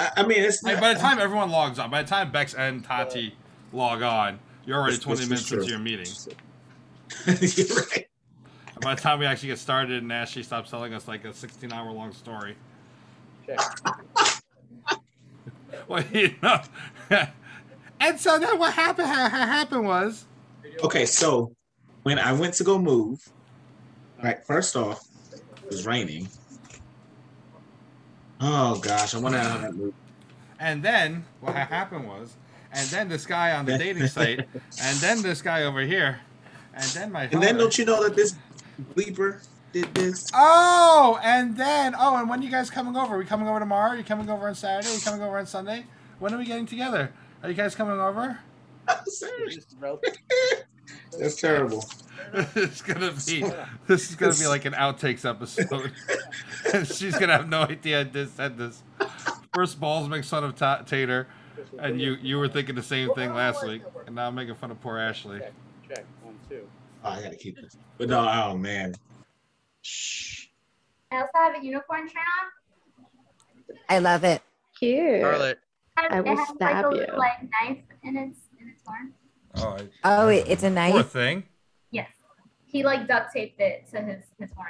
I, I mean, it's Like, by the time everyone logs on, by the time Bex and Tati log on, you're already This- 20 this minutes into your meeting. You're right. And by the time we actually get started and Ashley stops telling us like a 16 hour long story. Check. Well, you know. and so then what happened? How, how happened was. Okay, so when I went to go move, right, first off, it was raining. Oh gosh, I wonder how that moved. And then what happened was. And then this guy on the dating site. And then this guy over here. And then my. And then don't you know that this bleeper did this? Oh, and then oh, and when you guys coming over? Are we coming over tomorrow? Are you coming over on Saturday? Are you coming over on Sunday? When are we getting together? Are you guys coming over? Serious. Just rel- That's terrible. it's gonna be this is gonna be like an outtakes episode. and she's gonna have no idea I just said this. First balls makes fun of Ta- Tater, and you you were thinking the same thing last week, and now I'm making fun of poor Ashley. Check. Check. One, two. Oh, I gotta keep this. But no, oh man. Shh. I also have a unicorn shirt on. I love it. Cute. Charlotte, I will it has stab like a you. like knife in its in its horn. Oh, Oh, it- it's a poor thing. Yes. He like duct taped it to his his horn.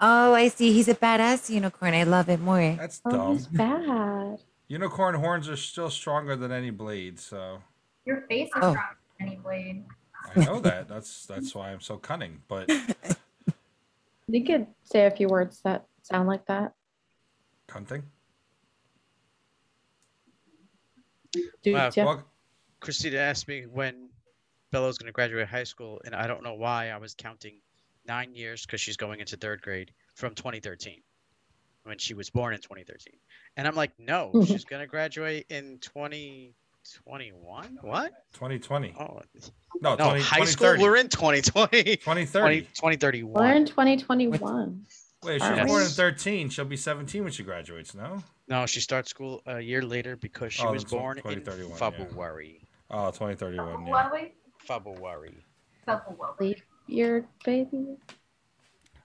Oh, I see. He's a badass unicorn. I love it more. That's Oh, dumb. he's bad. Unicorn horns are still stronger than any blade, so Your face is Oh. strong as any blade. I know that. That's that's why I'm so cunning. But You could say a few words that sound like that. cunting. Dude, Wow. Well, Christina asked me when Bella's going to graduate high school, and I don't know why I was counting nine years because she's going into third grade from 2013 when she was born in 2013. And I'm like, no, she's going to graduate in 2021? What? 2020. Oh, No, no, 20, high school, we're in 2020. 2030. 20, 2031. We're in 2021. Wait, if Are she's born in 13. She'll be 17 when she graduates, no? No, she starts school a year later because she Oh, was born in 2031, yeah. February. Oh, 2031, yeah. Huawei? February. Huawei. Leave your baby.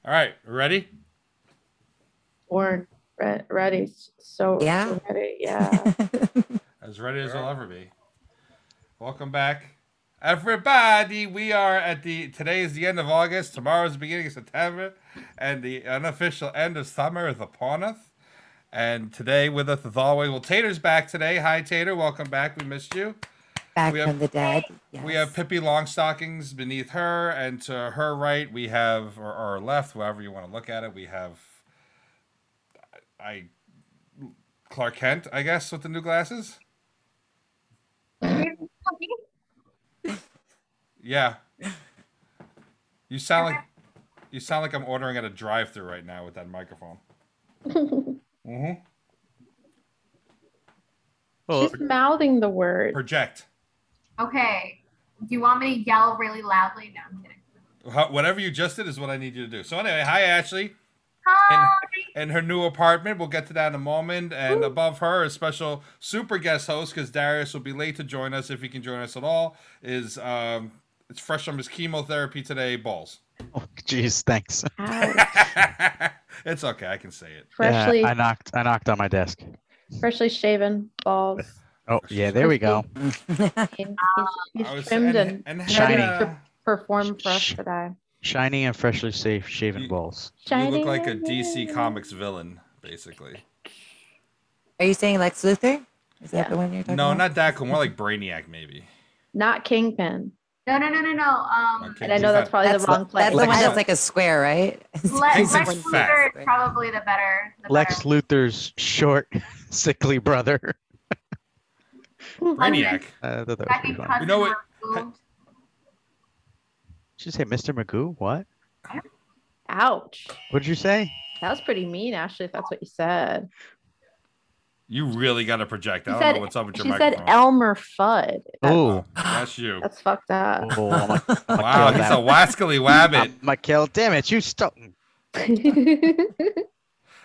All right, ready? Born re- ready. So Yeah. ready. Yeah. As ready as I'll ever be. Welcome back. Everybody, we are at the today is the end of August, tomorrow is the beginning of September, and the unofficial end of summer is upon us. And today with us as always, well, Tater's back today. Hi Tater, welcome back. We missed you. Back We have- from the dead. Yes. We have Pippi Longstockings beneath her, and to her right, we have, or, or left, however you want to look at it, we have, I, Clark Kent, I guess, with the new glasses. Yeah. You sound like, you sound like I'm ordering at a drive-through right now with that microphone. Mm-hmm. Well, She's mouthing the word. Project. Okay. Do you want me to yell really loudly? No, I'm kidding. Wha- Whatever you just did is what I need you to do. So anyway, hi Ashley. Hi. in her new apartment. We'll get to that in a moment. And above her, a special super guest host because Darius will be late to join us if he can join us at all. Is um, it's fresh from his chemotherapy today. Balls. oh, jeez, thanks. It's okay. I can say it. Freshly, Yeah, I knocked. I knocked on my desk. freshly shaven balls. Oh, yeah, there we go. He's, he's, he's I was- trimmed and, and, and Shiny. Hannah, to perform for us Sh- today. Shiny and freshly safe shaven You- balls. you look like a DC. Comics villain, basically. Are you saying Lex Luthor? Is that Yeah. the one you're talking No, about? No, not that cool. More like Brainiac, maybe. Not Kingpin. No, no, no, no, no. Um, And I know that's probably That's, the wrong place. that's the one that's like a square, right? Le- Lex fat. Luthor is probably the better. The Lex better. Luthor's short, sickly brother. Brainiac. Uh, I thought that was Second pretty funny. cousin You know what- Marvel. Did you say Mr. Magoo? What? Ouch. What did you say? That was pretty mean, Ashley, if that's what you said. You really got to project. I She don't said, know what's up with your microphone? she said. Elmer Fudd. That's, Oh, That's you. that's fucked up. oh, I'm a, I'm Wow, kill he's a that. wascally wabbit. I'm a kill. Damn it! You stop.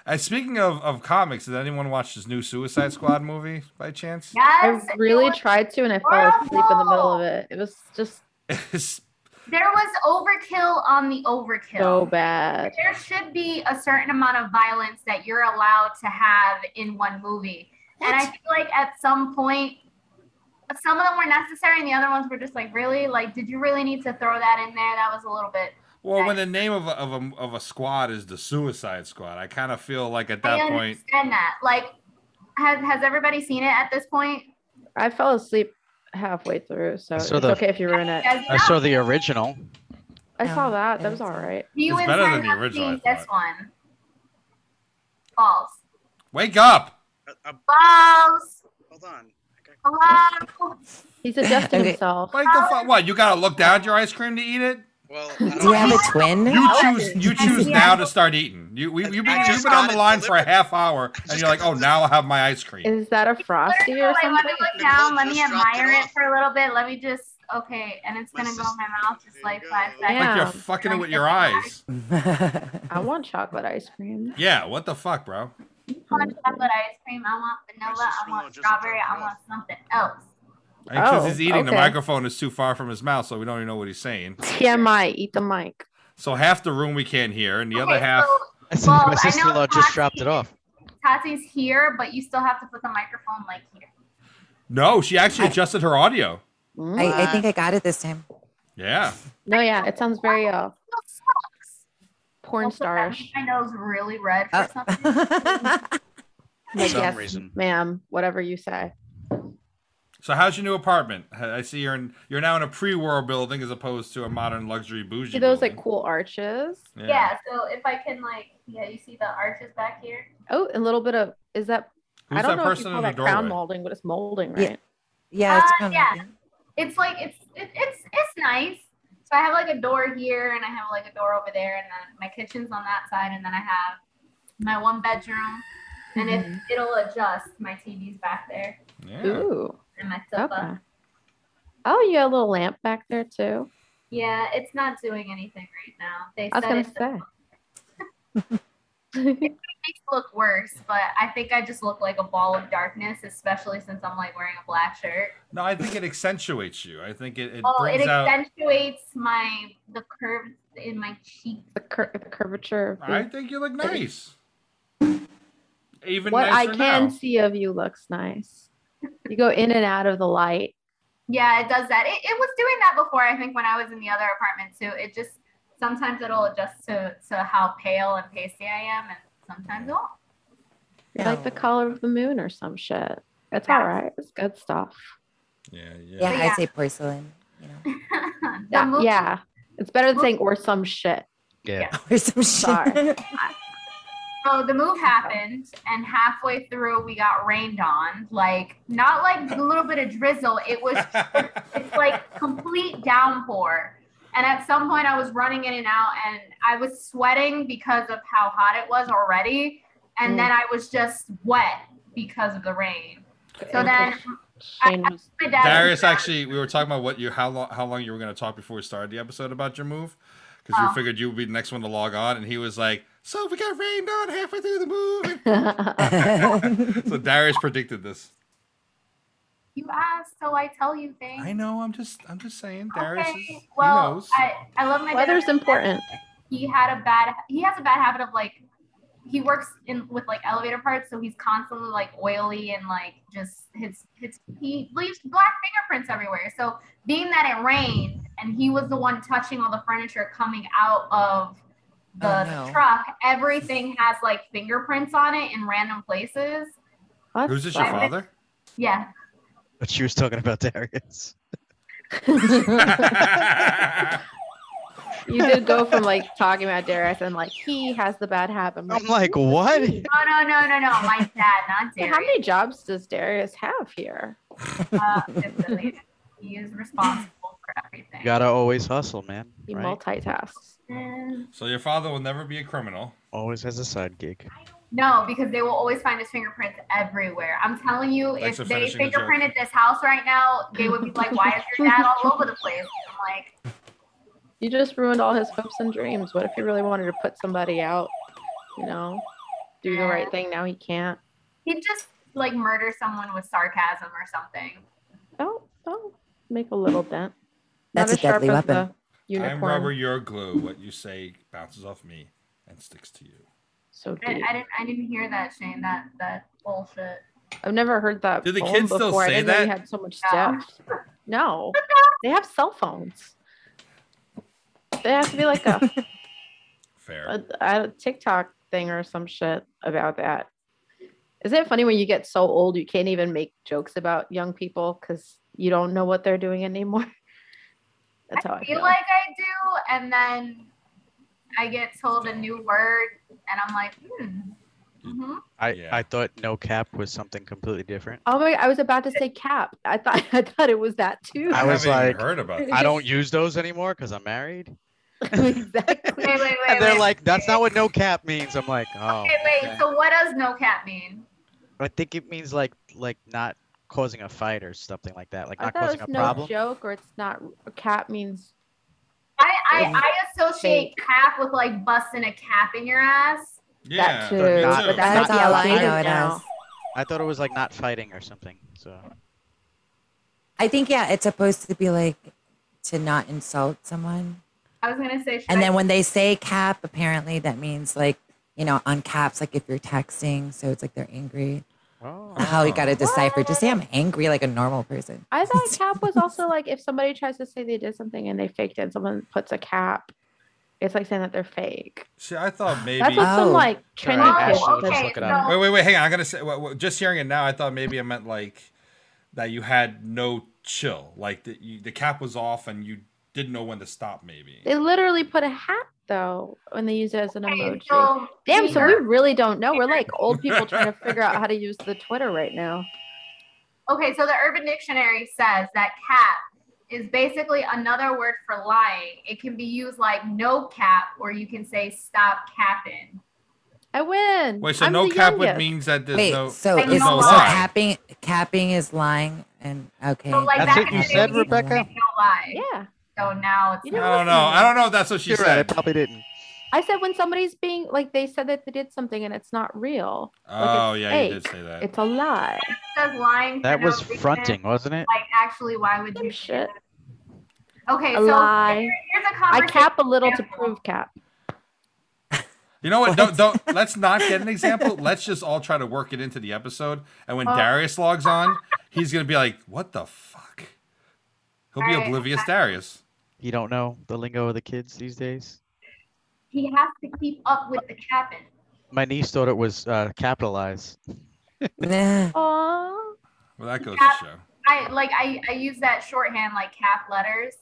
And speaking of, of comics, did anyone watch this new Suicide Squad movie by chance? I Yes. it really tried to, and I fell asleep in the middle of it. It was just There was overkill on the overkill. so bad. there should be a certain amount of violence that you're allowed to have in one movie. And I feel like at some point, some of them were necessary, and the other ones were just like, really, like, did you really need to throw that in there? That was a little bit. Well, when the name of a, of a of a squad is the Suicide Squad, I kind of feel like at I that point, I understand that. Like, has has everybody seen it at this point? I fell asleep halfway through, so it's the- okay if you ruin it. I saw the original. I saw that. That was didn't all see right. Do you It's better inside than the have original, I seen this one? False. wake up. Uh, uh, False. hold on. Hello. He's adjusting Okay. himself. Wake the fuck. What? You gotta look down at your ice cream to eat it? Well, Do you have a twin? You choose. You choose now to start eating. You we, you've been, you've been on the line for a half hour, and you're like, oh, now I'll have my ice cream. Is that a frosty or Wait, let me something? look down. Let me admire it it for a little bit. Let me just. Okay, and it's gonna go in my mouth just like you five go. seconds. Like you're fucking it with your eyes. I want chocolate ice cream. Yeah. What the fuck, bro? I want chocolate ice cream. I want vanilla. I want strawberry. I want something else. Because Oh, he's eating, the microphone is too far from his mouth, so we don't even know what he's saying. TMI, eat the mic. So half the room we can't hear, and the other half. so Well, my sister-in-law just Tati- dropped it off. Tati's here, but you still have to put the microphone like here. No, she actually adjusted her audio. Mm. I, I think I got it this time. Yeah. No, yeah, it sounds very uh porn Also, that starish. makes My nose really red for Oh. something. Like, some yes, reason. ma'am, whatever you say. So how's your new apartment? I see you're in, you're now in a pre-war building as opposed to a modern luxury bougie. See those building. like cool arches? yeah. So if I can like, yeah, you see the arches back here. Oh, a little bit of is that Who's I don't that know if you person call in the that crown molding, but it's molding, right? yeah, it's Uh, yeah. of. It's like it's it, it's it's nice. So I have like a door here, and I have like a door over there, and then my kitchen's on that side, and then I have my one bedroom, and if Mhm. it'll adjust, my TV's back there, Yeah. Ooh. And my sofa. Okay. Oh, you got a little lamp back there too. Yeah, it's not doing anything right now. They I was gonna say. it say. makes it look worse, but I think I just look like a ball of darkness, especially since I'm like wearing a black shirt. No, I think it accentuates you. I think it, it Oh, it brings out. accentuates my the curves in my cheeks. the, cur- the curvature. Of the- I think you look nice. Even what I can now. see of you looks nice. You go in and out of the light. Yeah, it does that. It, it was doing that before. I think when I was in the other apartment too. It just sometimes it'll adjust to to how pale and pasty I am, and sometimes it won't. You're like the color of the moon or some shit. It's Yeah. all right. It's good stuff. Yeah, yeah. Yeah, Yeah. I'd say porcelain. You know, Yeah, yeah. It's better than saying or some shit. Yeah. or some Sorry. shit. So the move happened, and halfway through we got rained on. Like not like a little bit of drizzle. It was it's like complete downpour. And at some point I was running in and out, and I was sweating because of how hot it was already. And Mm. then I was just wet because of the rain. So then Shane was my dad Darius, actually, we were talking about what you how long how long you were going to talk before we started the episode about your move, because Oh. we figured you would be the next one to log on, and he was like, "So we got rained on halfway through the movie. so Darius predicted this. you asked, so I tell you things. I know. I'm just I'm just saying. Darius is, Okay, he well, knows. I, I love my Weather's dad. important. He had a bad he has a bad habit of like he works in with like elevator parts, so he's constantly like oily and like just his his he leaves black fingerprints everywhere. So being that it rained and he was the one touching all the furniture coming out of the, Oh, no. truck, everything has like fingerprints on it in random places. That Who's this your sucks. father? Yeah. But she was talking about Darius. you did go from like talking about Darius and like he has the bad habit. I'm I'm like, what? No, no, no, no, no. My dad, not Darius. how many jobs does Darius have here? Uh, he is responsible for everything. You gotta always hustle, man. He right? multitasks. And- so your father will never be a criminal. Always has a side gig. No, because they will always find his fingerprints everywhere. I'm telling you, Thanks if they finishing the fingerprinted this house right now, they would be like, "Why is your dad all over the place?" I'm like, You just ruined all his hopes and dreams. What if he really wanted to put somebody out? You know, do the right thing. Now he can't. he'd just like murder someone with sarcasm or something. Oh, oh, make a little dent. That's Not a deadly as weapon. The I'm rubber, you're glue. What you say bounces off me and sticks to you. So I. I didn't. I didn't hear that, Shane. That that bullshit. I've never heard that. Do the poem kids still before. I say didn't know you had so much No. depth. No, they have cell phones. They have to be like a, Fair. a, a TikTok thing or some shit about that. Isn't it funny when you get so old you can't even make jokes about young people because you don't know what they're doing anymore? That's how I, I feel feel. like I do, and then I get told a new word, and I'm like, hmm. hmm I, Yeah. I thought no cap was something completely different. Oh my! I was about to say cap. I thought I thought it was that too. I was haven't like, heard about that. I don't use those anymore because I'm married. exactly. Wait, wait, wait. And they're wait. like, that's not what no cap means. I'm like, oh. Okay, wait. okay. So what does no cap mean? I think it means like like not causing a fight or something like that. Like I not thought it causing was a no problem. joke, or it's not. Cap means I I, I associate cap with like busting a cap in your ass. Yeah, that too. not- too. But That's might all I know it now. as. I thought it was like not fighting or something. So I think yeah, it's supposed to be like to not insult someone. I was gonna say. And I- then when they say cap, apparently that means like, you know, on caps, like if you're texting, so it's like they're angry. Oh. How you got to decipher? Just say ah. I'm angry like a normal person. I thought cap was also like if somebody tries to say they did something and they faked it, and someone puts a cap. It's like saying that they're fake. See, I thought maybe. That's what some Oh. like Sorry, trendy Ash, kid we'll does. just look it up. Wait, wait, wait. Hang on. I'm gonna say. Well, well, just hearing it now, I thought maybe it meant like that you had no chill, like that you, the cap was off and you didn't know when to stop. Maybe. They literally put a hat though when they use it as an Okay, emoji. so Damn, so we really don't know. We're like old people trying to figure out how to use the Twitter right now. Okay, so the Urban Dictionary says that cap is basically another word for lying. It can be used like no cap, or you can say stop capping. I win. Wait, so I'm no the cap would youngest. means that there's Wait, no. so Like is no so lie. capping capping is lying and okay. So like That's what in you said, we used to Rebecca? No lie. Yeah. So now it's You I don't know. I don't know if that's what she You're right. I said. probably didn't. I said when somebody's being like they said that they did something and it's not real. Oh it's yeah, you did say that. It's a lie. says lying. for That no was reason. fronting, wasn't it? Like actually, why would Some you? shit. Okay, A so lie. here- here's a I cap a little to prove cap. You know what? Don't don't. Let's not get an example. Let's just all try to work it into the episode. And when Oh. Darius logs on, he's gonna be like, "What the fuck?" He'll be Alright. oblivious, Darius. You don't know the lingo of the kids these days. He has to keep up with the capping. My niece thought it was uh, capitalized. Nah. Oh, Well, that goes Cap- to show. I like I I use that shorthand like cap letters.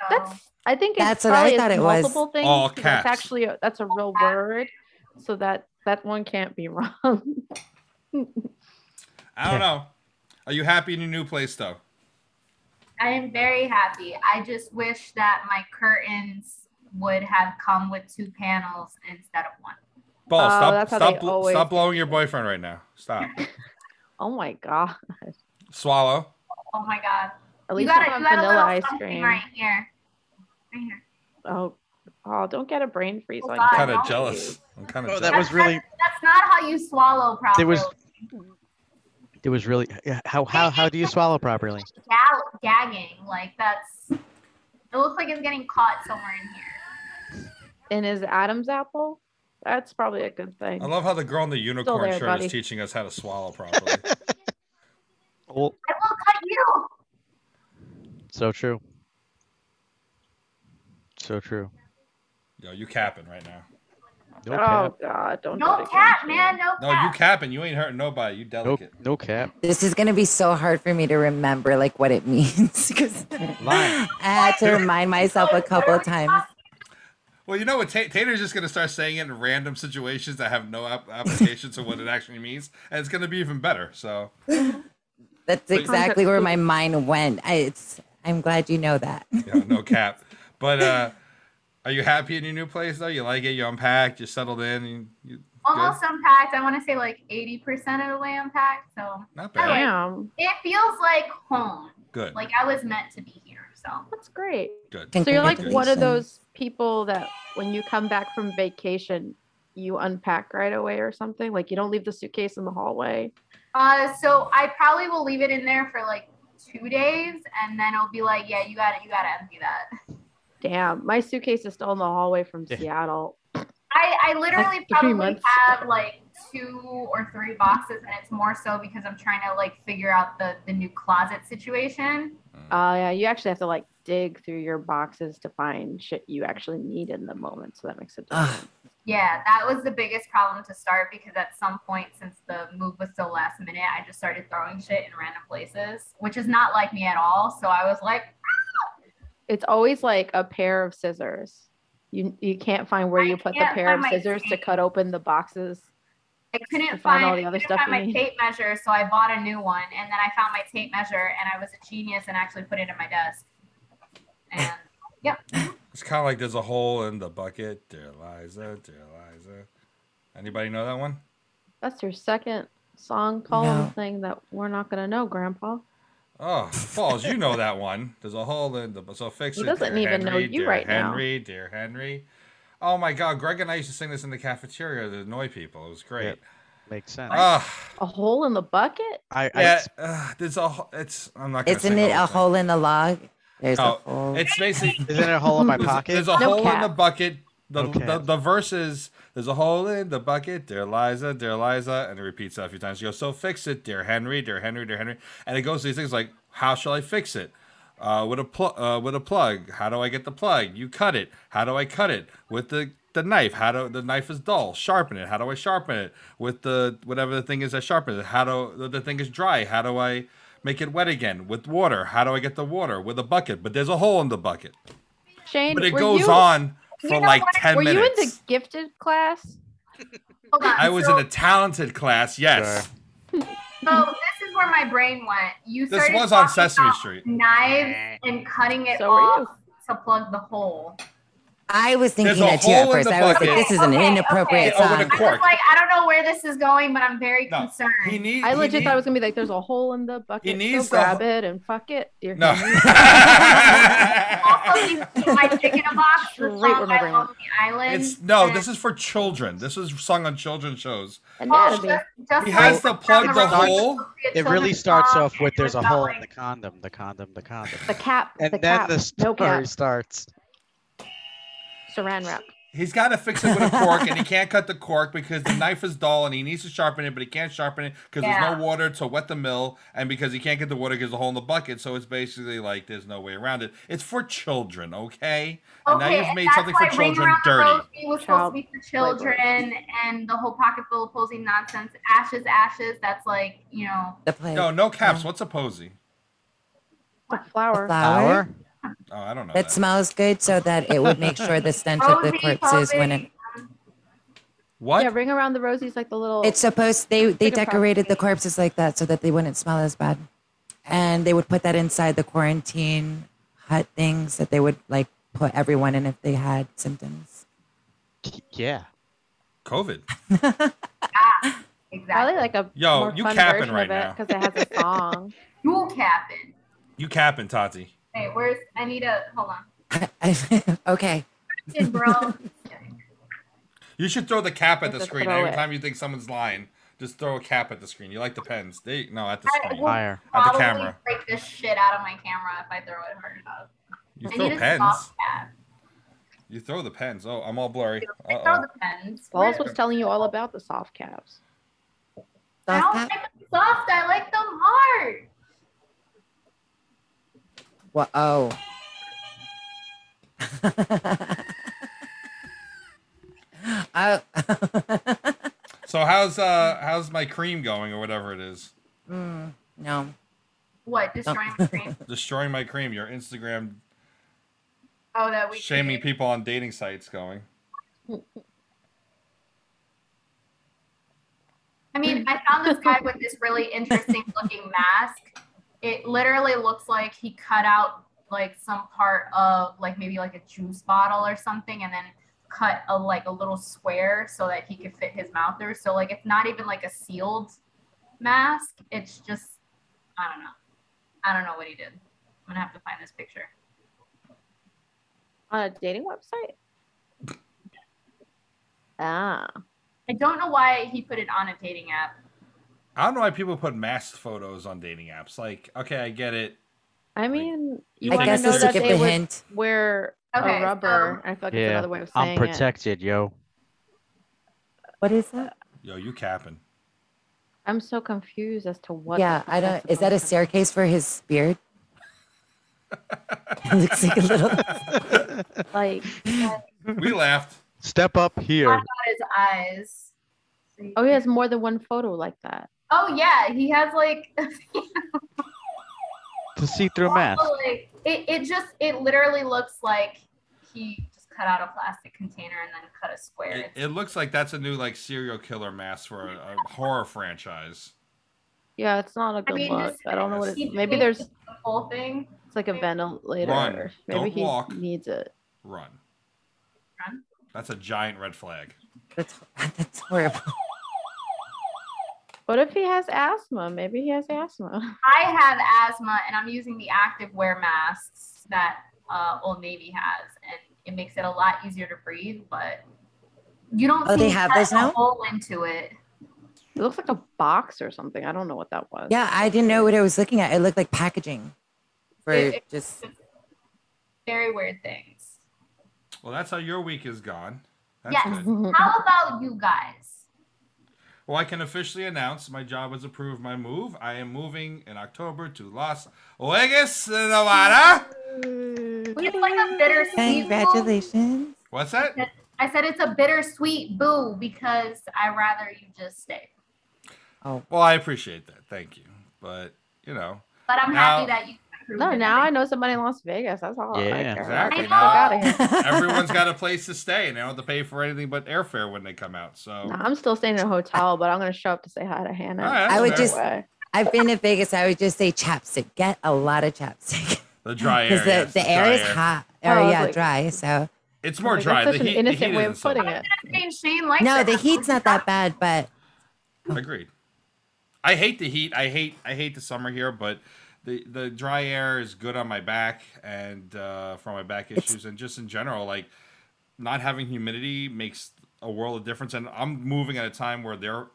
So, that's. I think it's That's what I thought it's it was. multiple things. All 'cause That's caps. actually a, that's a real word, so that that one can't be wrong. I don't know. Are you happy in your new place though? I am very happy. I just wish that my curtains would have come with two panels instead of one. Ball, Oh, stop, that's stop, they bl- always stop do. blowing your boyfriend right now. Stop. oh my god! Swallow. Oh my god. At You least got, I a, have you got a vanilla little ice cream. right here. Right here. Oh, oh! Don't get a brain freeze Oh, on God, you. kind of jealous. I'm kind of Oh, jealous. that was really. That's not how you swallow properly. There was. It was really. How how how do you swallow properly? Gagging. Like that's. It looks like it's getting caught somewhere in here. And is Adam's apple, that's probably a good thing. I love how the girl in the unicorn there, shirt buddy. is teaching us how to swallow properly. Well, I will cut you. so true. So true. Yo, you capping right now. No oh cap. god! Don't. No it cap, man. No No, you capping. You ain't hurting nobody. You No delicate. no cap. This is gonna be so hard for me to remember like what it means because I had to remind myself a couple of times. Well, you know what? Ta- Tater's just gonna start saying it in random situations that have no ap- application to what it actually means, and it's gonna be even better. So, That's exactly where my mind went. I, it's I'm glad you know that. yeah, no cap. But uh, are you happy in your new place though? You like it? You unpacked? You settled in? You, you Almost unpacked. I want to say like 80% of the way unpacked. So not I like- bad. Damn, it feels like home. Good. Like I was meant to be here. So that's great. Good. So you're like one of those people that when you come back from vacation, you unpack right away or something. Like you don't leave the suitcase in the hallway. Uh, so I probably will leave it in there for like two days, and then it'll be like, yeah, you got it. You got to empty that. Damn, my suitcase is still in the hallway from Yeah. Seattle. I I literally three probably have like two or three boxes, and it's more so because I'm trying to like figure out the the new closet situation. Mm. Oh yeah, you actually have to like dig through your boxes to find shit you actually need in the moment. So that makes it. Ugh. Yeah, that was the biggest problem to start because at some point since the move was so last minute, I just started throwing shit in random places, which is not like me at all. So I was like, It's always like a pair of scissors. You you can't find where I you put the pair of my scissors to cut open the boxes. I couldn't find find, all the other I couldn't stuff find my need. tape measure, so I bought a new one, and then I found my tape measure, and I was a genius and actually put it in my desk. And yep. It's kind of like there's a hole in the bucket, dear Liza, dear Liza. Anybody know that one? That's your second song poem No. thing that we're not gonna know, Grandpa. Oh, Falls, you know that one. There's a hole in the bucket. so fix it. He it. doesn't dear even know you dear right now. Henry, dear Henry. Oh my God, Greg and I used to sing this in the cafeteria to annoy people. It was great. Yep. Makes sense. Ah, A hole in the bucket? I, I yeah. Uh, there's a. ho- It's. I'm not. Gonna Isn't sing it a thing. hole in the log? There's Oh, a hole. It's basically. isn't it a hole in my There's, pocket? there's a No hole in the bucket. The, No the, cap. the verse is there's a hole in the bucket, dear Liza, dear Liza, and it repeats that a few times. You go, so fix it, dear Henry, dear Henry, dear Henry, and it goes to these things like, how shall I fix it? Uh, with a pl- uh, with a plug. How do I get the plug? You cut it. How do I cut it? With the the knife. How do the knife is dull? Sharpen it. How do I sharpen it? With the whatever the thing is that sharpens it. How do the, the thing is dry? How do I make it wet again? With water. How do I get the water? With a bucket. But there's a hole in the bucket. Shane, But it were goes you, on You for know like what? 10 Were you in the gifted class? hold on. I was so, in a talented class, yes. so this is where my brain went. You This started was on talking Sesame about Street. Knives and cutting it So off to plug the hole. I was thinking that too at first. I was like, this is an Okay, inappropriate okay. With a song. I was like, I don't know where this is going, but I'm very No, concerned. He need, I he legit need- thought it was gonna be like there's a hole in the bucket. needs so the grab it and fuck it. Dear No. Henry. also, you see my chicken in a box. The song by remembering Lonely Island. it's no, and- this is for children. This is sung on children's shows. Oh, Anatomy. just, just He has to plug down the hole. you'll see a It really starts off with there's a hole in the condom, the condom, the condom. The cap. And the then cap. the no story cap. starts. Saran wrap. He's got to fix it with a cork, and he can't cut the cork because the knife is dull, and he needs to sharpen it, but he can't sharpen it because there's no water to wet the mill, and because he can't get the water because there's a hole in the bucket. So it's basically like there's no way around it. It's for children, okay? And now you've made something for why Ring children Around the dirty. Rosie was supposed to be for Child children, and the whole pocket full of posy nonsense. Ashes, ashes. That's like you know. The play. No, no caps. What's a posy? The flower. flower Oh, I don't know. that that. smells good so that it would make sure the stench of the Rosie, corpses when posing. it What? Yeah, ring around the rosies like the little. It's supposed they they Chicken decorated the corpses like that so that they wouldn't smell as bad, and they would put that inside the quarantine hut things that they would like put everyone in if they had symptoms. Yeah. COVID. Exactly. probably like a Yo, more you fun capping version right of it now. because it has a song. Dual capping. You capping, Tati. Hey, where's? I need a. Hold on. okay, bro. You should throw the cap at the Just screen every it. time you think someone's lying. Just throw a cap at the screen. You like the pens? They no at the I screen. will Higher. At the probably camera. break the shit out of my camera if I throw it hard enough. You I throw pens. You throw the pens. Oh, I'm all blurry. I throw oh. the pens. Balls was telling you all about the soft caps. I don't soft like cap. them soft. I like them hard. Well, oh. oh. So how's uh how's my cream going or whatever it is? Mm, no. What? Destroying my screen? Destroying my cream. Your Instagram Oh, that we shaming created. people on dating sites going. I mean, I found this guy with this really interesting looking mask. It literally looks like he cut out like some part of like maybe like a juice bottle or something and then cut a like a little square so that he could fit his mouth through. So like it's not even like a sealed mask. It's just I don't know. I don't know what he did. I'm gonna have to find this picture. On a dating website? Ah. I don't know why he put it on a dating app. I don't know why people put masked photos on dating apps. Like, okay, I get it. I mean, you I I guess to know it's to that give they the hint. wear Okay, a rubber. so- I feel like it's Yeah. another way of saying I'm it. protected, yo. What is that? Yo, you capping? I'm so confused as to what. yeah, I don't. Is that a staircase for his beard? it looks like a little. Like, We laughed. Step up What here. about his eyes? oh, he has more than one photo like that. Oh yeah, he has like To see through mask. Like, it, it just it literally looks like he just cut out a plastic container and then cut a square. It, it looks like that's a new like serial killer mask for a, a horror franchise. Yeah, it's not a good mean, look. just- I don't know what it He is. Maybe there's it's the whole thing. it's like a ventilator. Run. Maybe Don't he walk. needs it. Run. Run? That's a giant red flag. That's that's horrible. What if he has asthma? Maybe he has asthma. I have asthma and I'm using the active wear masks that uh, Old Navy has, and it makes it a lot easier to breathe. But you don't. Oh, they have those a now? Hole into it. It looks like a box or something. I don't know what that was. Yeah, I didn't know what I was looking at. It looked like packaging for It- it- just. Very weird things. Well, that's how your week is gone. That's Yes. good. How about you guys? Well, I can officially announce my job has approved my move. I am moving in October to Las Vegas, Nevada. It's like a bittersweet. boo. Congratulations. What's that? I said it's a bittersweet boo because I rather you just stay. Oh, Well, I appreciate that. Thank you. But, you know, But I'm Now- happy that you. Approved No, now I know somebody in Las Vegas. That's all. I Yeah, care exactly. about. Get the I fuck out of here. everyone's got a place to stay and they don't have to pay for anything but airfare when they come out. So, No, I'm still staying in a hotel, but I'm gonna show up to say hi to Hannah. All right, that's I would just. Way. I've been to Vegas. I would just say chapstick. Get a lot of chapstick the dry air. because the, yes, the air dry is hot Oh, or I yeah, like- dry. So It's more Like, dry. That's The such heat, an the innocent heat way of putting bad. it. Shane, Shane likes no, the heat's not that bad, but Agreed. I hate the heat. I hate I hate the summer here, but the the dry air is good on my back and uh, for my back It's- issues and just in general, like not having humidity makes a world of difference. And I'm moving at a time where their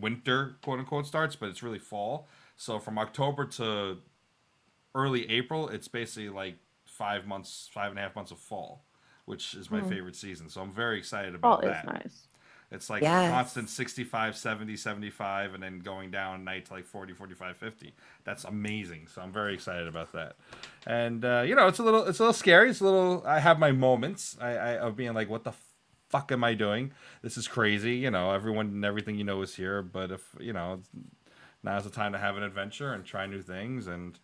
winter quote unquote starts, but it's really fall. So from October to early April, it's basically like five months, five and a half months of fall, which is my Hmm. favorite season. So I'm very excited about is that. nice. It's like Yes. constant 65, 70, 75, and then going down night to like 40, 45, 50. That's amazing. So I'm very excited about that. And, uh, you know, it's a little, it's a little scary. It's a little, I have my moments I, I, of being like, what the fuck am I doing? This is crazy. You know, everyone and everything you know is here. But if, you know, now's the time to have an adventure and try new things. And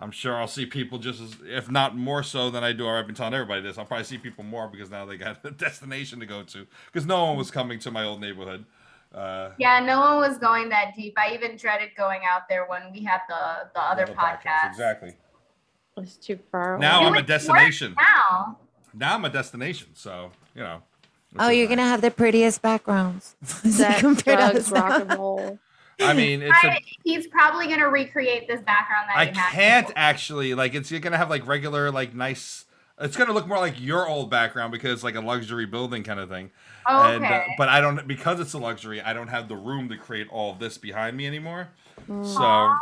I'm sure I'll see people just as, if not more so than I do. I've been telling everybody this. I'll probably see people more because now they got a destination to go to. Because no one was coming to my old neighborhood. Uh, Yeah, no one was going that deep. I even dreaded going out there when we had the the other another podcast. Exactly. It's too far. Now away. I'm a destination. Now, Now I'm a destination. So you know. oh, you're nice. gonna have the prettiest backgrounds Sex, compared to drugs, us rock and roll. I mean, it's a I, he's probably gonna recreate this background that I he can't actually like it's gonna have like regular like nice. It's gonna look more like your old background because it's like a luxury building kind of thing. Oh, And, uh, okay. but I don't because it's a luxury. I don't have the room to create all of this behind me anymore. Mm. So,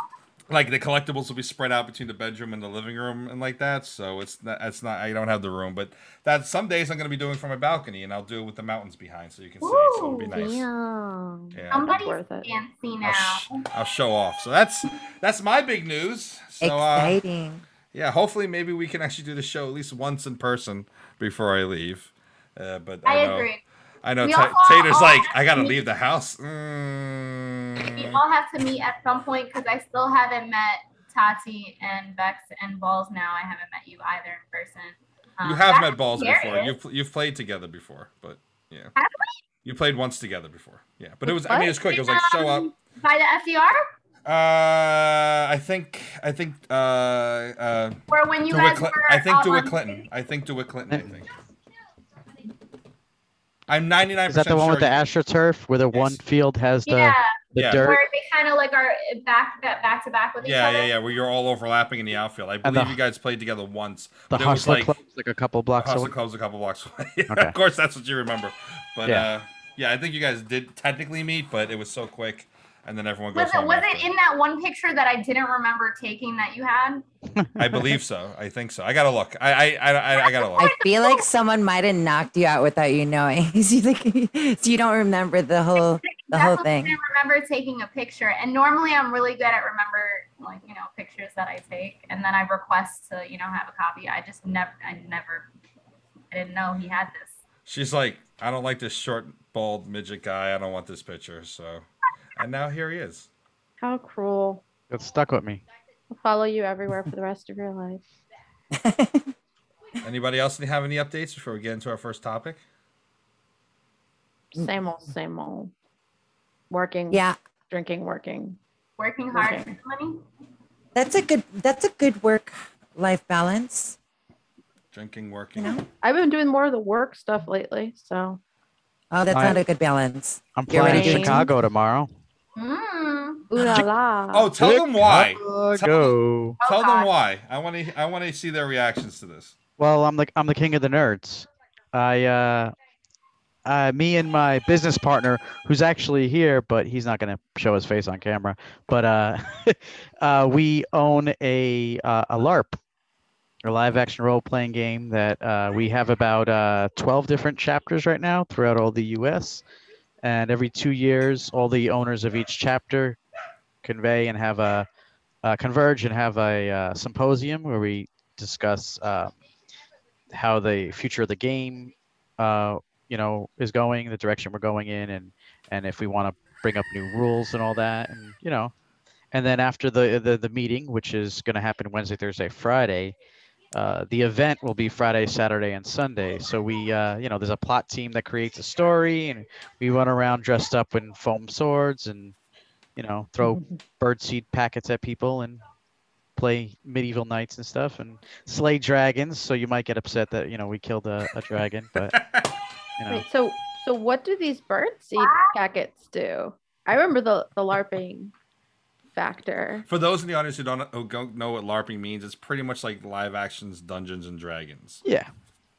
like the collectibles will be spread out between the bedroom and the living room and like that. So it's not. It's not. I don't have the room, but that some days I'm gonna be doing from my balcony, and I'll do it with the mountains behind, so you can see. So it'll be nice. Damn. Yeah. Somebody's worth it. fancy I'll, now. sh- I'll show off. So that's that's my big news. So uh, Exciting. yeah, hopefully maybe we can actually do the show at least once in person before I leave. Uh, but I I, agree. I know We Tater's like, I gotta leave the house. We Mm. all have to meet at some point because I still haven't met Tati and Bex and Balls. Now I haven't met you either in person. Um, You have met balls before. You've you've played together before, but yeah. Have You played once together before. Yeah, but it was. I mean, What? it was quick. It was like show up. Um, by the FDR, Uh, I think I think uh uh or when you DeWitt guys Clinton. were I think out DeWitt Clinton. I think DeWitt Clinton. I think. I'm 99. Is that the one with the AstroTurf where the one field has the, Yeah, the Yeah. dirt? where they kind of like are back back back to back with each Yeah, other. yeah, yeah. Where you're all overlapping in the outfield. I believe the- you guys played together once. The but it was Hustler like Club's like a couple blocks Hustler away. Club's a couple blocks away. Yeah, Okay. Of course, that's what you remember. But Yeah. uh, yeah, I think you guys did technically meet, but it was so quick, and then everyone goes Was it was after. it in that one picture that I didn't remember taking that you had? I believe so. I think so. I gotta look. I I I, I, I gotta look. I feel like someone might have knocked you out without you knowing. so, you like, so you don't remember the whole the whole thing. didn't remember taking a picture. And normally I'm really good at remember like, you know, pictures that I take and then I request to, you know, have a copy. I just never I never I didn't know he had this. She's like, I don't like this short, bald midget guy. I don't want this picture. So, and now here he is. How cruel. It stuck with me. I'll follow you everywhere for the rest of your life. Anybody else have any updates before we get into our first topic? Same old, same old. Working, yeah, drinking, working. Working hard Okay. for the money. that's a good that's a good work life balance. Drinking, working. You know? I've been doing more of the work stuff lately, so Oh, that's I- not a good balance. I'm You're flying to? Chicago tomorrow. Mm. ooh la la. Oh, tell them why. Go. Tell Oh, them why. I want to. I want to see their reactions to this. Well, I'm the I'm the king of the nerds. I uh, uh, me and my business partner, who's actually here, but he's not gonna show his face on camera. But uh, uh, we own a uh, a LARP, a live action role playing game that uh, we have about uh, 12 different chapters right now throughout all the U.S. And every two years, all the owners of each chapter convey and have a uh, converge and have a uh, symposium where we discuss. Uh, how the future of the game uh you know is going the direction we're going in and and if we want to bring up new rules and all that and you know and then after the the, the meeting which is going to happen wednesday thursday friday uh, the event will be friday saturday and sunday. So we uh, you know there's a plot team that creates a story and we run around dressed up in foam swords and you know throw birdseed packets at people and play medieval knights and stuff and slay dragons. So you might get upset that you know we killed a, a dragon but you know. Wait, so so what do these bird seed packets do? I remember the the LARPing factor. For those in the audience who don't who don't know what LARPing means, it's pretty much like live actions Dungeons and Dragons. yeah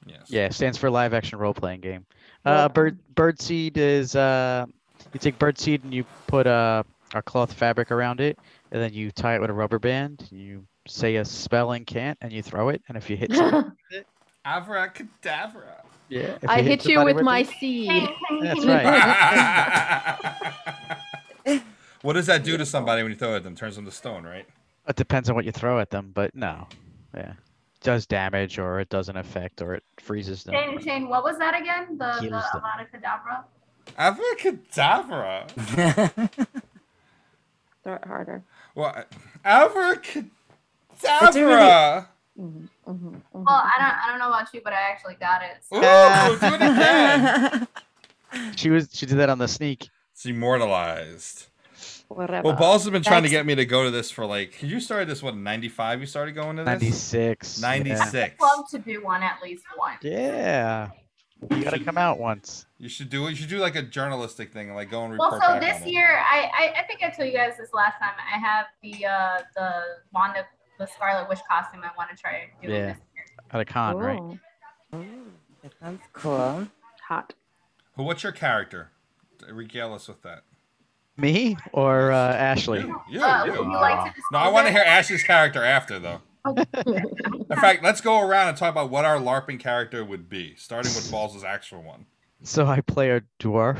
Yes. yeah it stands for live action role playing game uh Cool. bird seed is uh you take bird seed and you put a, a cloth fabric around it and then you tie it with a rubber band you say a spell and can't and you throw it and if you hit someone, Abracadabra. yeah I hit you somebody with my it- seed. Can- can- That's right. what does that do to somebody when you throw it at them? Turns them to stone, right? it depends on what you throw at them but no yeah it does damage or it doesn't affect or it freezes them Shane, Shane, what was that again? The the Kills them. Avada Kedavra? Abracadabra. Throw it harder. What? Abracadabra. really- Mhm, mhm, mhm. Well, I don't I don't know about you, but I actually got it. So. Ooh, do it again. She was she did that on the sneak. She immortalized. Whatever. Well, Balls has been trying to get me to go to this for like. You started this what? Ninety five. You started going to this. Ninety six. Ninety I'd love to do one at least once. Yeah. You gotta come out once. You should do it. You should do like a journalistic thing, like go and report. Well, so back this on year, I, I I think I told you guys this last time. I have the uh the Wanda the Scarlet Witch costume. I want to try doing Yeah. this year. At a con, right? Ooh, that sounds cool. hot. Well, what's your character? Regale us with that. Me or uh, Ashley? You, you, Uh, you. would like No, I want to hear Ash's character after, though. In fact, let's go around and talk about what our LARPing character would be, starting with Balls' actual one. So I play a dwarf.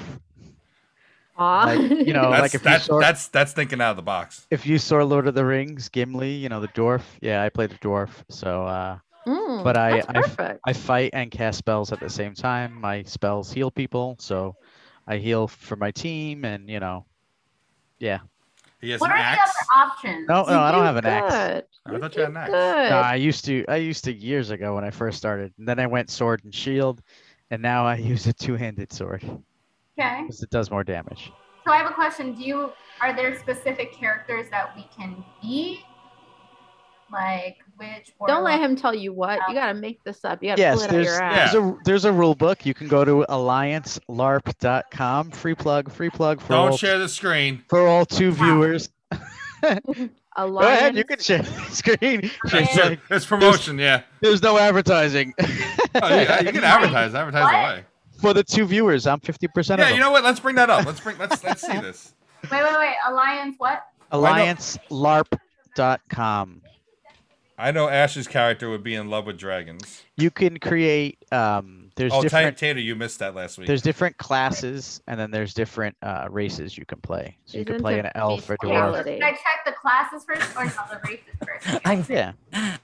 Aw. Like, you know, That's like if you that's, saw that's that's thinking out of the box. if you saw Lord of the Rings, Gimli, you know the dwarf. Yeah, I play the dwarf. So uh, Mm, But I- I- I fight and cast spells at the same time. My spells heal people, so I heal for my team, and you know, yeah. He has What an are the other options? No, no, I don't have an axe. good. I thought you had an axe. Good. No, I used to. I used to years ago when I first started, and then I went sword and shield, and now I use a two-handed sword Okay. because it does more damage. So I have a question. Do you are there specific characters that we can be? Like which? Don't let him tell you what. You um, gotta make this up. You gotta Yes, pull it out there's your ass. there's a there's a rule book. You can go to alliancelarp.com. Free plug, free plug for Don't all, share the screen. for all two viewers. Alliance. Go ahead, you can share the screen. It's, Shane's it's promotion, yeah. there's no advertising. Oh, yeah. You can advertise, advertise What? away. for the two viewers, I'm 50% of Yeah, you know what? Let's bring that up. Let's bring. Let's let's see this. Wait, wait, wait. Alliance what? alliancelarp.com. I know Ash's character would be in love with dragons. You can create um, there's oh, Ta- different Tater, you missed that last week. there's different classes, and then there's different uh, races you can play. So you She's can play an elf or bestiality. dwarf. Reality. Should I check the classes first or no, the races first? I'm, Yeah.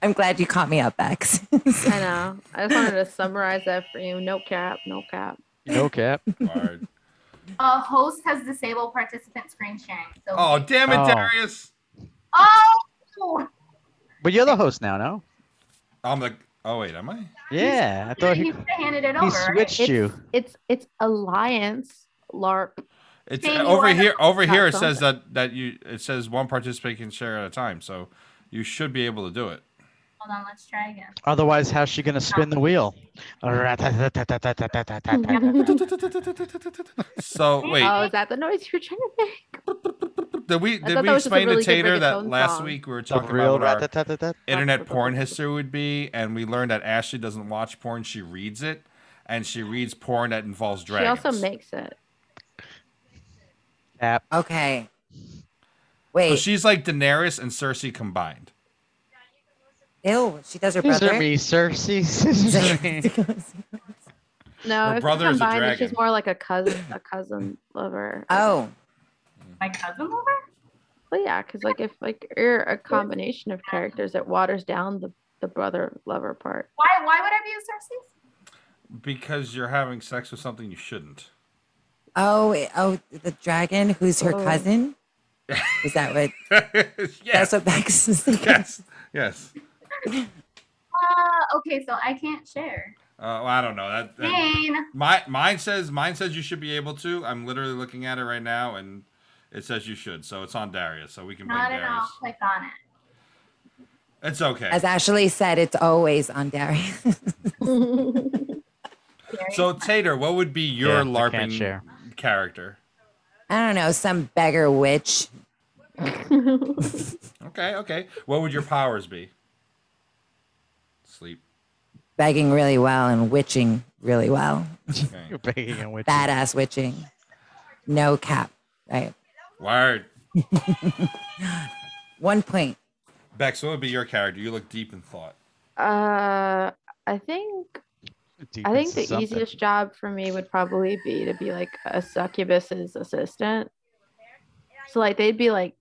I'm glad you caught me up, Bex. I know. I just wanted to summarize that for you. No cap, no cap. No cap. Word. Uh, host has disabled participant screen sharing. So Oh, damn it, Oh. Darius. Oh! But you're the host now, no? I'm the. Oh wait, am I? Yeah, I thought he he, handed it over. right? switched It's you. it's it's alliance LARP. It's Jamie, over here. Over here, it says that that you. It says one participant can share at a time, so you should be able to do it. Hold on, let's try again. Otherwise, how's she gonna spin the wheel? So wait, Oh, is that the noise you're trying to make? did we did we was just a explain really to good Tater that last song. week we were talking real about what our internet porn history would be, and we learned that Ashley doesn't watch porn; she reads it, and she reads porn that involves She also makes it. Cap. okay. So Wait. she's like Daenerys and Cersei combined. Ew, she does her Scissor brother. me, Cersei. Scissor me. No, Her if brother brother is a combined, it's dragon. just more like a cousin, a cousin lover. oh, My cousin lover. Well, yeah, because like if like you're a combination of characters, it waters down the the brother lover part. Why? Why would I be a Cersei? Because you're having sex with something you shouldn't. oh, oh, the dragon who's her Oh. cousin. Is that what? yes. That's what Bex is thinking. yes. Yes. Uh, okay, so I can't share. Uh, well, I don't know. That, that Dane. my mine says mine says you should be able to. I'm literally looking at it right now, and it says you should. So it's on Darius, so we can blame Not at all. Darius. Click on it. It's okay. As Ashley said, it's always on Darius. So Tater, what would be your Yeah, LARPing share. character? I don't know, some beggar witch. Okay, okay. What would your powers be? Sleep. begging really well and witching really well. Okay. You're begging and witching. Badass witching. No cap. Right. Word. One point. Bex, what would be your character? You look deep in thought. uh, I think Deep I think the something. easiest job for me would probably be to be like a succubus's assistant. So like they'd be like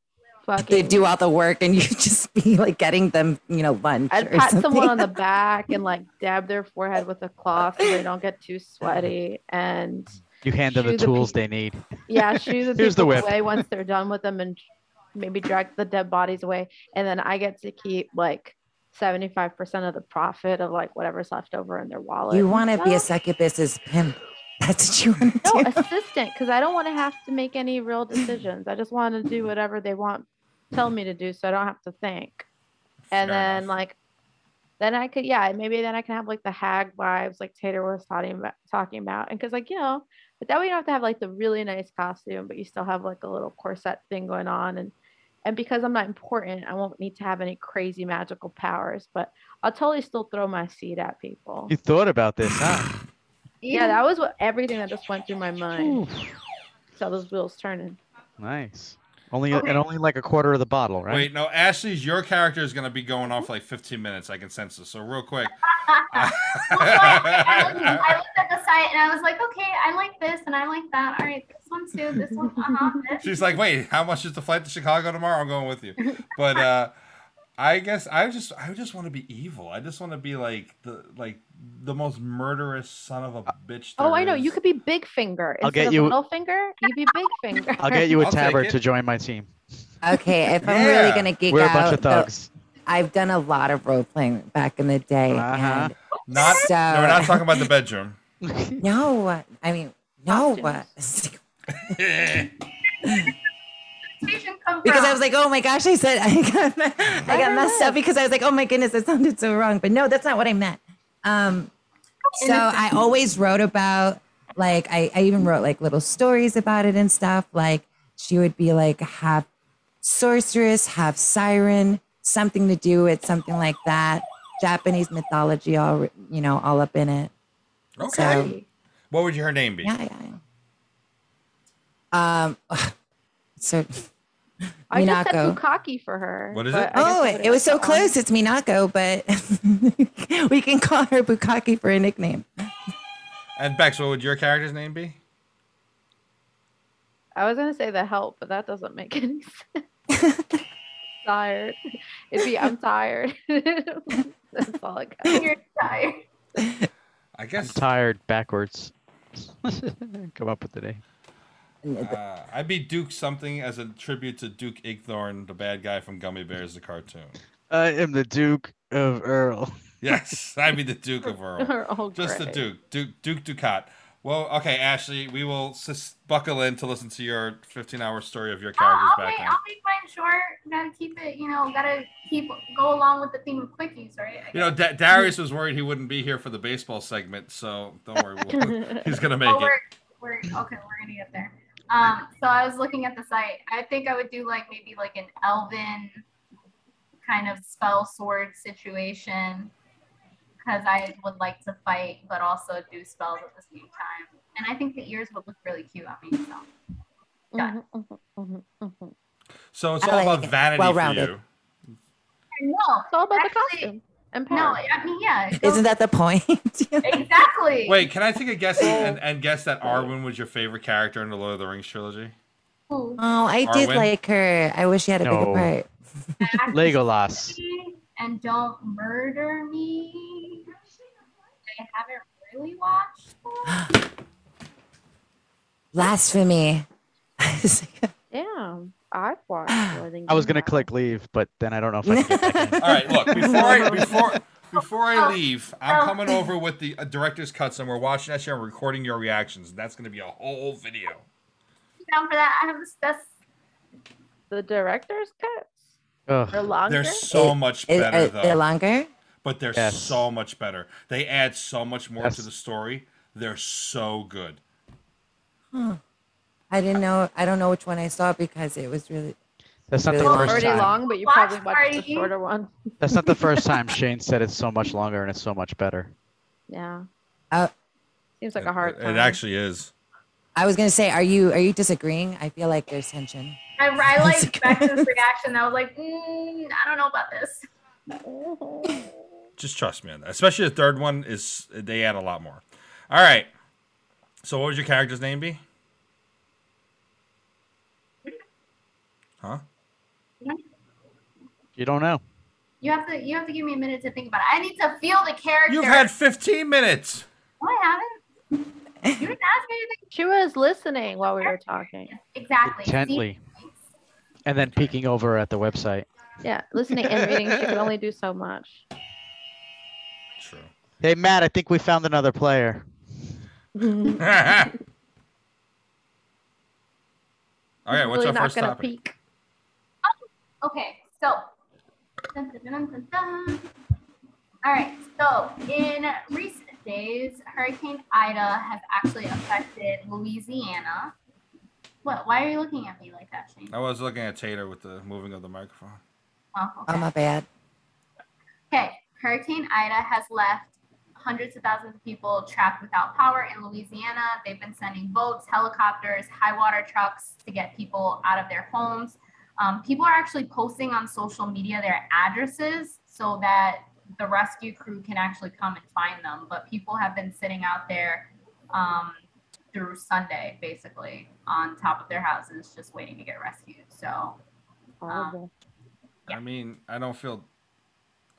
fucking. They do all the work and you just be like getting them, you know, lunch. I'd or pat something. someone on the back and like dab their forehead with a cloth so they don't get too sweaty. And You hand them the Shoe the tools pe- they need. yeah, shoo the Here's the people whip. away once they're done with them and maybe drag the dead bodies away. And then I get to keep like 75% of the profit of like whatever's left over in their wallet. You want to be a stuff. succubus's pimp. That's what you want to no do. assistant because I don't want to have to make any real decisions. I just want to do whatever they want, tell me to do, so I don't have to think. And then enough. like, then I could yeah maybe then I can have like the hag vibes like Tater was talking about talking about, and because like you know, but that way you don't have to have like the really nice costume, but you still have like a little corset thing going on and. And because I'm not important, I won't need to have any crazy magical powers, but I'll totally still throw my seed at people. You thought about this, huh? Yeah, that was what everything that just went through my mind. Ooh, Saw those wheels turning. nice. Only Okay. and only like a quarter of the bottle, right? Wait, no, Ashley's your character is gonna be going off for like 15 minutes. I can sense this. So real quick. Well, I, I, looked, I looked at the site and I was like, okay, I like this and I like that. All right, this one too. This one, uh-huh. This. She's like, wait, how much is the flight to Chicago tomorrow? I'm going with you. But uh I guess I just I just want to be evil. I just want to be like the like the most murderous son of a bitch. Oh, I know. is. You could be Big Finger I'll get of you- Little Finger. You'd be Big Finger. I'll get you a I'll take tabard it. to join my team. Okay, if I'm really Yeah. gonna geek We're a out, bunch of though, thugs. I've done a lot of role playing back in the day, Uh-huh. Not So- no, we're not talking about the bedroom. and no, I mean, no, Costumes. Because? I was like, oh my gosh, I said I got, I got messed up because I was like, oh my goodness, it sounded so wrong. But no, that's not what I meant. Um, so I always wrote about like I, I even wrote like little stories about it and stuff. Like she would be like half sorceress, half siren, something to do with something like that. Japanese mythology, all you know, all up in it. Okay. what would her name be? Yeah, yeah. yeah. Um, so I just said Minako. Bukaki for her. What is but it? Oh, nobody it was so close. It's Minako, but we can call her Bukaki for a nickname. And Bex, what would your character's name be? I was gonna say the help, but that doesn't make any sense. tired. It'd be I'm tired. That's all I got. You're tired. I guess I'm guess tired backwards. Come up with the name. Uh, I'd be Duke something as a tribute to Duke Igthorn, the bad guy from Gummi Bears, the cartoon. I am the Duke of Earl. Yes, I'd be the Duke of Earl. oh, Just the. Duke, Duke, Duke Ducat. Well, okay, Ashley, we will s- buckle in to listen to your 15-hour story of your I'll, character's I'll, make, background. I'll make mine short. Gotta keep it, you know, gotta keep go along with the theme of quickies, right? You know, guess. Da- Darius was worried he wouldn't be here for the baseball segment, so don't worry, we'll, he's gonna make Oh, it. we're, we're okay. We're gonna get there. Um, so I was looking at the site. I think I would do like maybe like an elven kind of spell sword situation because I would like to fight, but also do spells at the same time. And I think the ears would look really cute on me. So Done. Mhm, mhm, mhm, mhm. So it's I all like about it. vanity for Well-rounded. you. no, It's all about the costume and no. I mean, yeah. Isn't that the point? exactly? Wait, can I take a guess and, and guess that Arwen was your favorite character in the Lord of the Rings trilogy? Oh, I did like her. I wish she had a bigger part. Legolas. And don't murder me. I haven't really watched. Blasphemy. Damn, I've watched. more than I was gonna click leave, but then I don't know if I can get back in. All right, look before I before before I leave, I'm coming over with the uh, director's cuts, and we're watching that show and recording your reactions. That's gonna be a whole video. Down for that. I have this. That's The director's cuts Ugh. are longer. They're so much Is- better are though. They're longer? but they're Yes. so much better. They add so much more to the story. They're so good. I didn't know. I don't know which one I saw because it was really. That's not Really the long. first already time. long, but you Watch probably watched the shorter one. That's not the first time Shane said it's so much longer and it's so much better. Yeah. Uh, Seems like a hard It, time. it actually is. I was gonna say, are you are you disagreeing? I feel like there's tension. I, I like Bex's reaction. I was like, mm, I don't know about this. Just trust me on that. Especially the third one is they add a lot more. All right. So what would your character's name be? Huh? You don't know. You have to. You have to give me a minute to think about it. I need to feel the character. You've had 15 minutes. No, I haven't. You didn't ask me anything. She was listening while we were talking. Exactly. See? Intently. And then peeking over at the website. Yeah, listening and reading. She could only do so much. True. Hey Matt, I think we found another player. All right, what's really our not first gonna topic? peek. Okay, so. All right, so in recent days, Hurricane Ida has actually affected Louisiana. What? Why are you looking at me like that, Shane? I was looking at Tater with the moving of the microphone. Oh, Oh okay. my bad. Okay, Hurricane Ida has left hundreds of thousands of people trapped without power in Louisiana. They've been sending boats, helicopters, high water trucks to get people out of their homes. Um, people are actually posting on social media their addresses so that the rescue crew can actually come and find them. But people have been sitting out there um, through Sunday, basically, on top of their houses, just waiting to get rescued. So, Horrible. I mean, I don't feel.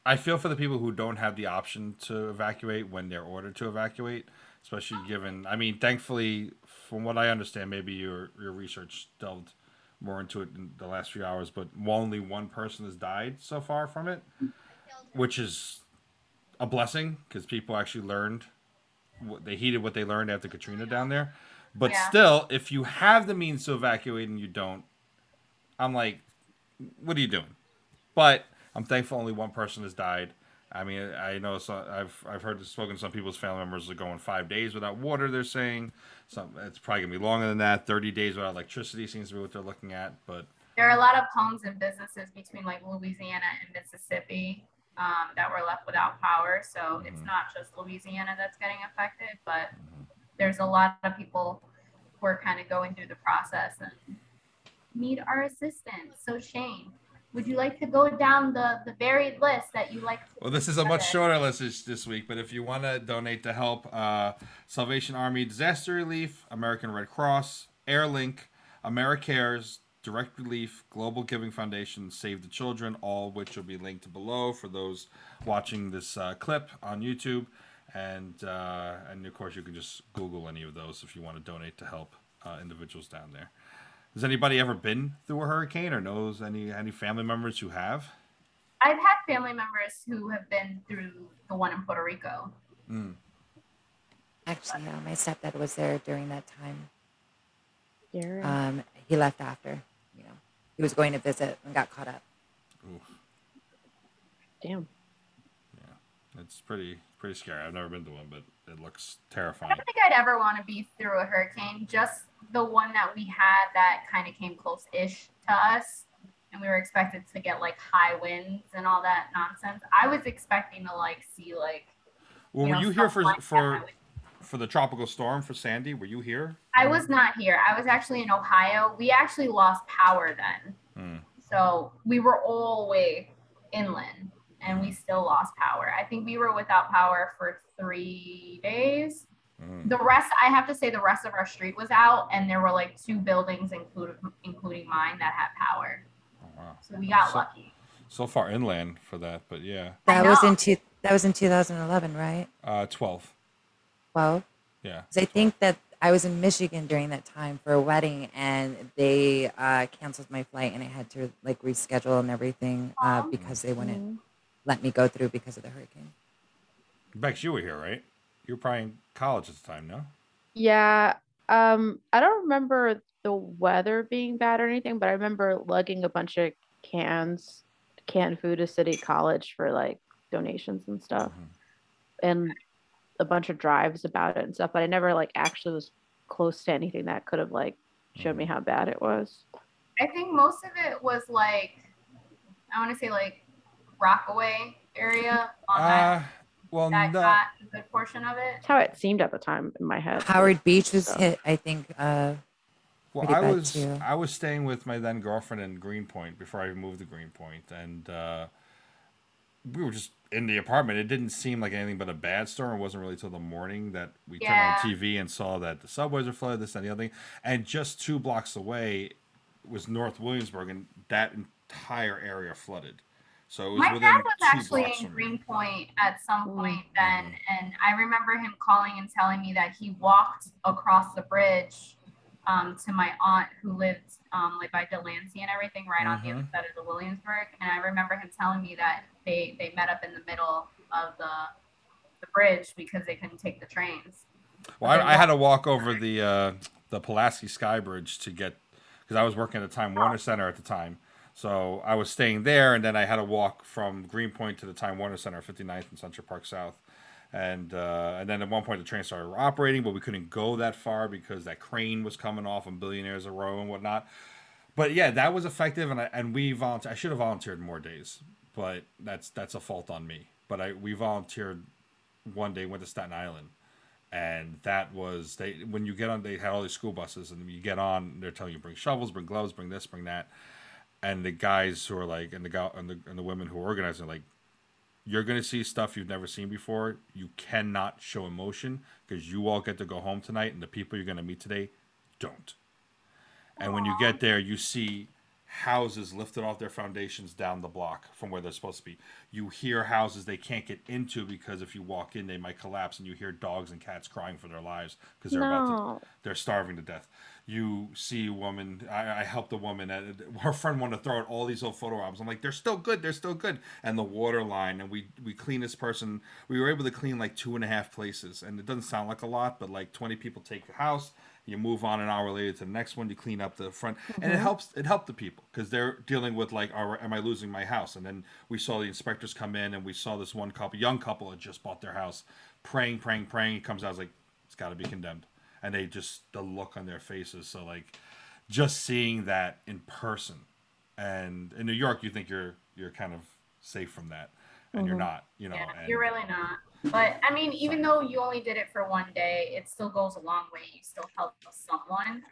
I feel for the people who don't have the option to evacuate when they're ordered to evacuate, especially given. I mean, thankfully, from what I understand, maybe your your research delved more into it in the last few hours, but only one person has died so far from it, which is a blessing because people actually learned. What, they heeded what they learned after Katrina down there, but Yeah. still, if you have the means to evacuate and you don't, I'm like, what are you doing? But I'm thankful only one person has died. I mean, I know so I've I've heard spoken to some people's family members are going five days without water. They're saying some it's probably gonna be longer than that. Thirty days without electricity seems to be what they're looking at. But there are a lot of homes and businesses between like Louisiana and Mississippi um, that were left without power. So it's Mhm. not just Louisiana that's getting affected, but there's a lot of people who are kind of going through the process and need our assistance. So Shane, Would you like to go down the the varied list that you like? Well, this is a much shorter list this, this week, but if you want to donate to help uh, Salvation Army Disaster Relief, American Red Cross, Airlink, AmeriCares, Direct Relief, Global Giving Foundation, Save the Children, all which will be linked below for those watching this uh, clip on YouTube. And uh, and of course, you can just Google any of those if you want to donate to help uh, individuals down there. Has anybody ever been through a hurricane or knows any any family members who have? I've had family members who have been through the one in Puerto Rico. Mm. Actually, no, my stepdad was there during that time. Yeah. Um, he left after, you know, he was going to visit and got caught up. Oof. Damn. It's pretty pretty scary. I've never been to one, but it looks terrifying. I don't think I'd ever want to be through a hurricane. Just the one that we had that kind of came close-ish to us, and we were expected to get like high winds and all that nonsense. I was expecting to like see like. Well, you were know, you here for like for for the tropical storm for Sandy? Were you here? I was not here. I was actually in Ohio. We actually lost power then. Hmm. So we were all the way inland and we still lost power. I think we were without power for three days. Mm. The rest, I have to say, the rest of our street was out, and there were like two buildings, including including mine, that had power. Oh, wow. So we got So- lucky. So far inland for that, but yeah, That was in two, that was in 2011, right? uh, twelve. Well, Yeah. 'cause I think that I was in Michigan during that time for a wedding, and they uh, canceled my flight, and I had to like reschedule and everything uh, because they wouldn't Mhm. let me go through because of the hurricane. Bex, you were here, right? You were probably in college at the time, no? Yeah. Um, I don't remember the weather being bad or anything, but I remember lugging a bunch of cans, canned food to City College for like donations and stuff, Mhm. and a bunch of drives about it and stuff. But I never like actually was close to anything that could have like showed me how bad it was. I think most of it was like, I want to say like Rockaway area on that. Uh, well, that no. got a good portion of it. That's how it seemed at the time in my head. Howard Beach was So- hit, I think. Uh, Well, I was too. I was staying with my then girlfriend in Greenpoint before I moved to Greenpoint, and uh, we were just in the apartment. It didn't seem like anything but a bad storm. It wasn't really till the morning that we Yeah. turned on TV and saw that the subways were flooded, this and the other thing. And just two blocks away was North Williamsburg, and that entire area flooded. So it was My within dad was actually in. Greenpoint at some Mm. point then, and I remember him calling and telling me that he walked across the bridge um, to my aunt who lived um, like by Delancey and everything, right on the other side of the Williamsburg. And I remember him telling me that they they met up in the middle of the the bridge because they couldn't take the trains. Well, I, I had to walk over the uh, the Pulaski Sky Bridge to get because I was working at the Time Warner Center at the time. So I was staying there, and then I had to walk from Greenpoint to the Time Warner Center, 59th and Central Park South. And uh, and then at one point the train started operating, but we couldn't go that far because that crane was coming off on Billionaires Row and whatnot. But yeah, that was effective, and I, and we volunteered. I should have volunteered more days, but that's that's a fault on me. But I we volunteered one day, went to Staten Island, and that was they when you get on they had all these school buses and you get on they're telling you bring shovels bring gloves bring this bring that and the guys who are like and the guy and the, and the women who are organizing like you're gonna see stuff you've never seen before. You cannot show emotion because you all get to go home tonight and the people you're gonna meet today don't. And when you get there you see houses lifted off their foundations down the block from where they're supposed to be. You hear houses they can't get into because if you walk in they might collapse and you hear dogs and cats crying for their lives because they're about to they're starving to death. You see a woman. I, I helped a woman. At, her friend wanted to throw out all these old photo albums. I'm like, they're still good. They're still good. And the water line, and we we clean this person. We were able to clean like two and a half places, and it doesn't sound like a lot, but like 20 people take the house. You move on an hour later to the next one. You clean up the front, and it mm-hmm. helps. It helped the people because they're dealing with like, are, am I losing my house? And then we saw the inspectors come in, and we saw this one couple, young couple, had just bought their house, praying, praying, praying. It comes out, I was like, it's got to be condemned and they just the look on their faces so like just seeing that in person and in new york you think you're you're kind of safe from that and you're Mhm. not you know Yeah, and you're really not. But I mean, even though you only did it for one day, it still goes a long way. You still help someone.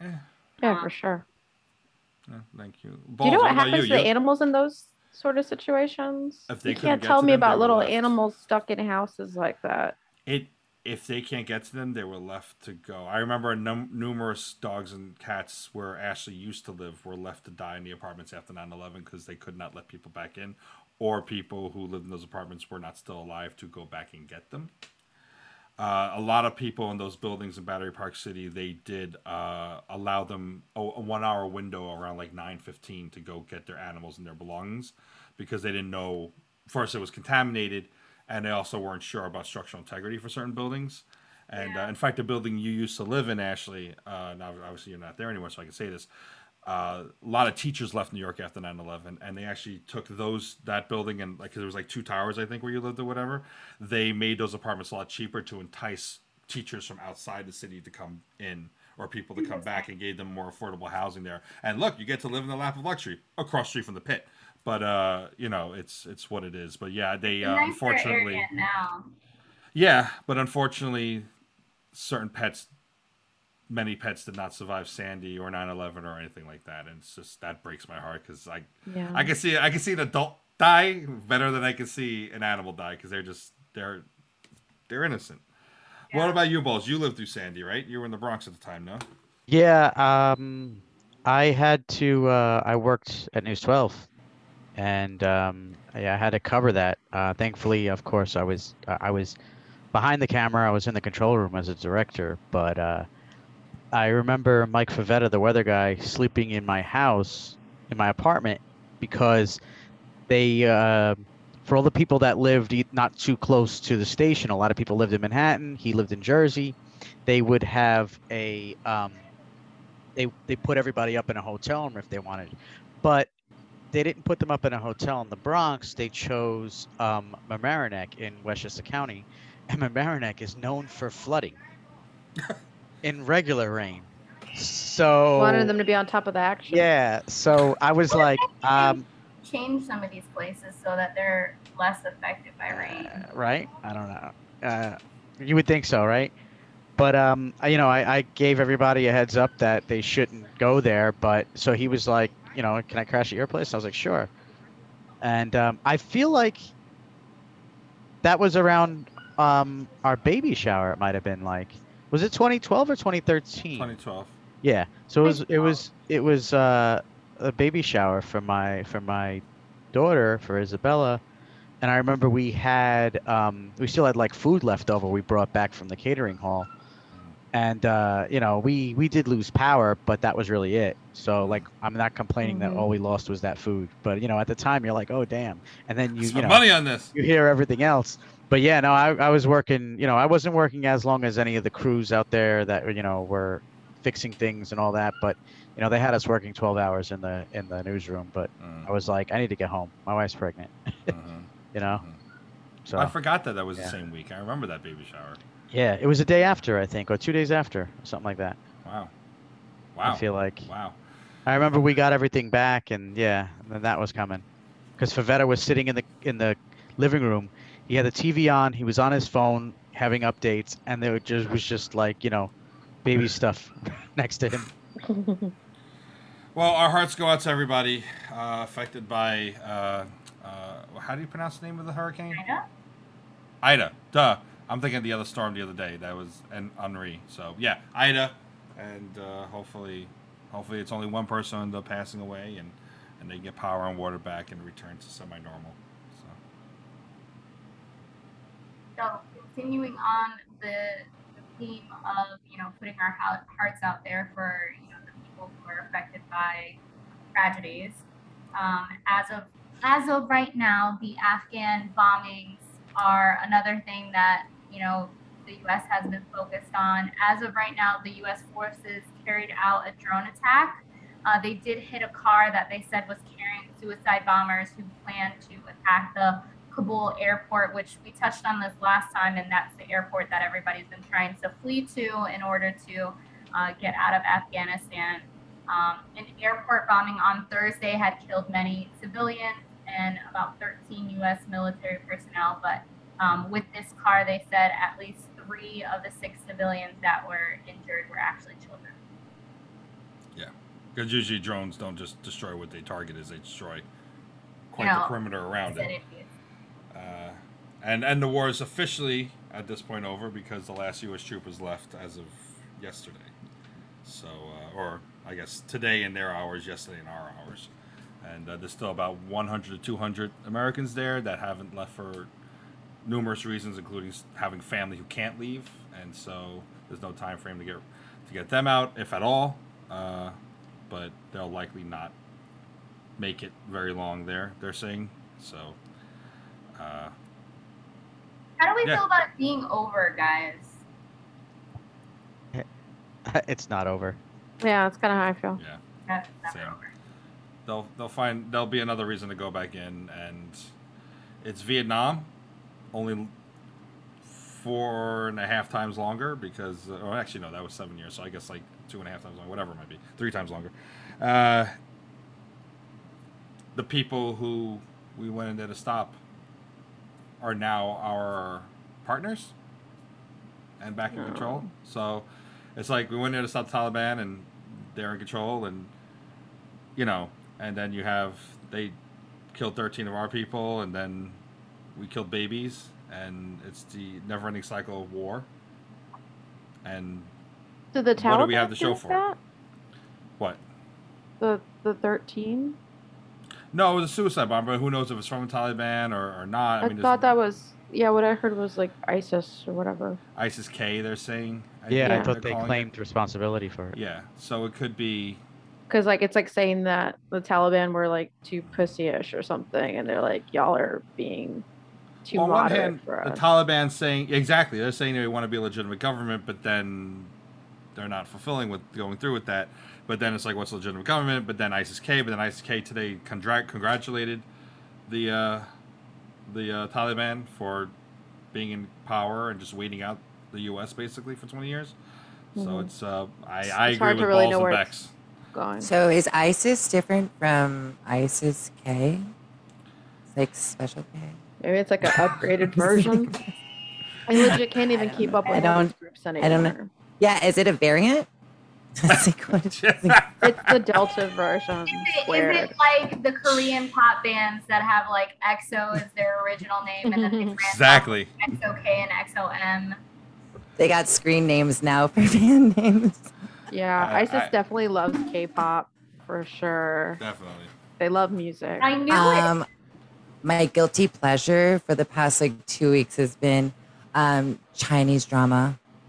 Yeah, Um, for sure. eh, thank you Do you know what about happens to You- the animals in those sort of situations. If they you can't tell me them, about little left. animals stuck in houses like that. It if they can't get to them, they were left to go. I remember num- numerous dogs and cats where Ashley used to live were left to die in the apartments after 9/11 because they could not let people back in, or people who lived in those apartments were not still alive to go back and get them. Uh, a lot of people in those buildings in Battery Park City, they did uh, allow them a, a one-hour window around like 9:15 to go get their animals and their belongings because they didn't know. First, it was contaminated, and they also weren't sure about structural integrity for certain buildings. And uh, in fact, the building you used to live in, Ashley, uh, now obviously you're not there anymore, so I can say this. Uh, a lot of teachers left New York after 9/11, and they actually took those that building and like 'cause there was like two towers, I think, where you lived or whatever. They made those apartments a lot cheaper to entice teachers from outside the city to come in or people to come back and gave them more affordable housing there. And look, you get to live in the lap of luxury across the street from the pit. But uh, you know, it's it's what it is. But yeah, they uh, unfortunately. now. Yeah, but unfortunately, certain pets, many pets did not survive Sandy or 9/11 or anything like that, and it's just that breaks my heart because I, Yeah. I can see I can see an adult die better than I can see an animal die because they're just they're they're innocent. What about you, Balls? You lived through Sandy, right? You were in the Bronx at the time, no? Yeah, um, I had to. Uh, I worked at News 12, and um, yeah, I had to cover that. Uh, thankfully, of course, I was uh, I was behind the camera. I was in the control room as a director, but uh, I remember Mike Favetta, the weather guy, sleeping in my house, in my apartment, because they. Uh, for all the people that lived not too close to the station, a lot of people lived in Manhattan. He lived in Jersey. They would have a um, they they put everybody up in a hotel room if they wanted, but they didn't put them up in a hotel in the Bronx. They chose um, Mamaroneck in Westchester County, and Mamaroneck is known for flooding in regular rain. So Wanted them to be on top of the action. yeah, so I was like, um, Change some of these places so that they're less affected by rain. Uh, right? I don't know. Uh, you would think so, right? But um, you know, I, I gave everybody a heads up that they shouldn't go there. But so he was like, you know, can I crash at your place? I was like, sure. And um, I feel like that was around um, our baby shower. It might have been like, was it 2012 or 2013? 2012. Yeah. So it was it was it was uh, a baby shower for my for my daughter for Isabella, and I remember we had um, we still had like food left over we brought back from the catering hall, and uh, you know we we did lose power, but that was really it. So like I'm not complaining that Mhm. all we lost was that food, but you know at the time you're like oh damn, and then you you know money on this. you hear everything else. But yeah, no, I, I was working, you know, I wasn't working as long as any of the crews out there that, you know, were fixing things and all that. But, you know, they had us working 12 hours in the, in the newsroom, but Mm, I was like, I need to get home. My wife's pregnant, mhm. you know? Mhm. So I forgot that that was yeah. the same week. I remember that baby shower. Yeah, it was a day after, I think, or two days after, something like that. Wow. Wow. I feel like Wow. I remember we got everything back and yeah, and then that was coming. Because Favetta was sitting in the, in the living room. He had the TV on. He was on his phone having updates, and there just was just like you know, baby stuff next to him. Well, our hearts go out to everybody uh, affected by. Uh, uh, how do you pronounce the name of the hurricane? Ida? Ida. Duh. I'm thinking of the other storm the other day. That was an Henri. So yeah, Ida, and uh, hopefully, hopefully it's only one person end up passing away, and and they get power and water back and return to semi-normal. So So continuing on the, the theme of you know putting our hearts out there for you know the people who are affected by tragedies. Um, as of as of right now, the Afghan bombings are another thing that you know the U.S. has been focused on. As of right now, the U.S. forces carried out a drone attack. Uh, they did hit a car that they said was carrying suicide bombers who planned to attack the Kabul airport, which we touched on this last time, and that's the airport that everybody's been trying to flee to in order to uh, get out of Afghanistan. Um, an airport bombing on Thursday had killed many civilians and about 13 U.S. military personnel. But um, with this car, they said at least three of the six civilians that were injured were actually children. Yeah, because usually drones don't just destroy what they target is they destroy quite know, the perimeter around it. Uh, and and the war is officially at this point over because the last U.S. troop was left as of yesterday. So, uh, or I guess today in their hours, yesterday in our hours, and uh, there's still about 100 to 200 Americans there that haven't left for numerous reasons, including having family who can't leave, and so there's no time frame to get to get them out, if at all. Uh, but they'll likely not make it very long there. They're saying so. Uh, How do we Yeah. feel about it being over, guys? it's not over. Yeah, it's kind of how I feel. yeah, That's Same. over. they'll they'll find there'll be another reason to go back in, and it's Vietnam, only four and a half times longer because, or actually no, that was seven years, so I guess like two and a half times longer, whatever it might be, three times longer. Uh, the people who we went in there to stop are now our partners and back in control. So it's like we went in there to stop the Taliban and they're in control and you know, and then you have they killed 13 of our people and then we killed babies and it's the never-ending cycle of war. And Did the Taliban What do we have to show do for it? that? what? The the thirteen? No, it was a suicide bomber. Who knows if it's from the Taliban or, or not? I, mean, thought that was yeah. What I heard was like ISIS or whatever. ISIS K. They're saying. I Yeah, I thought they're they calling it. claimed responsibility for it. Yeah, so it could be. Because like it's like saying that the Taliban were like too pussyish or something, and they're like y'all are being too on one hand, for the. Taliban saying exactly they're saying they want to be a legitimate government, but then they're not fulfilling with going through with that. But then it's like, what's a legitimate government? But then ISIS K. But then ISIS K today congrat- congratulated the uh, the uh, Taliban for being in power and just waiting out the U.S. basically for 20 years. So Mhm. it's uh, I, I It's agree hard to with really balls know and where Bex. it's going. So is ISIS different from ISIS K? It's like special K. Maybe it's like an upgraded version. I legit can't even keep up with all don't- these groups anymore. I don't know. Yeah, is it a variant? It's like, what is it? It's the Delta version Is it, is it like the Korean pop bands that have like EXO as their original name and then they mm-hmm. ran Exactly. EXO-K and EXO-M? They got screen names now for band names. Yeah, I- ISIS I- definitely loves K-pop for sure. Definitely. They love music. I knew it. Um, My guilty pleasure for the past like two weeks has been um, Chinese drama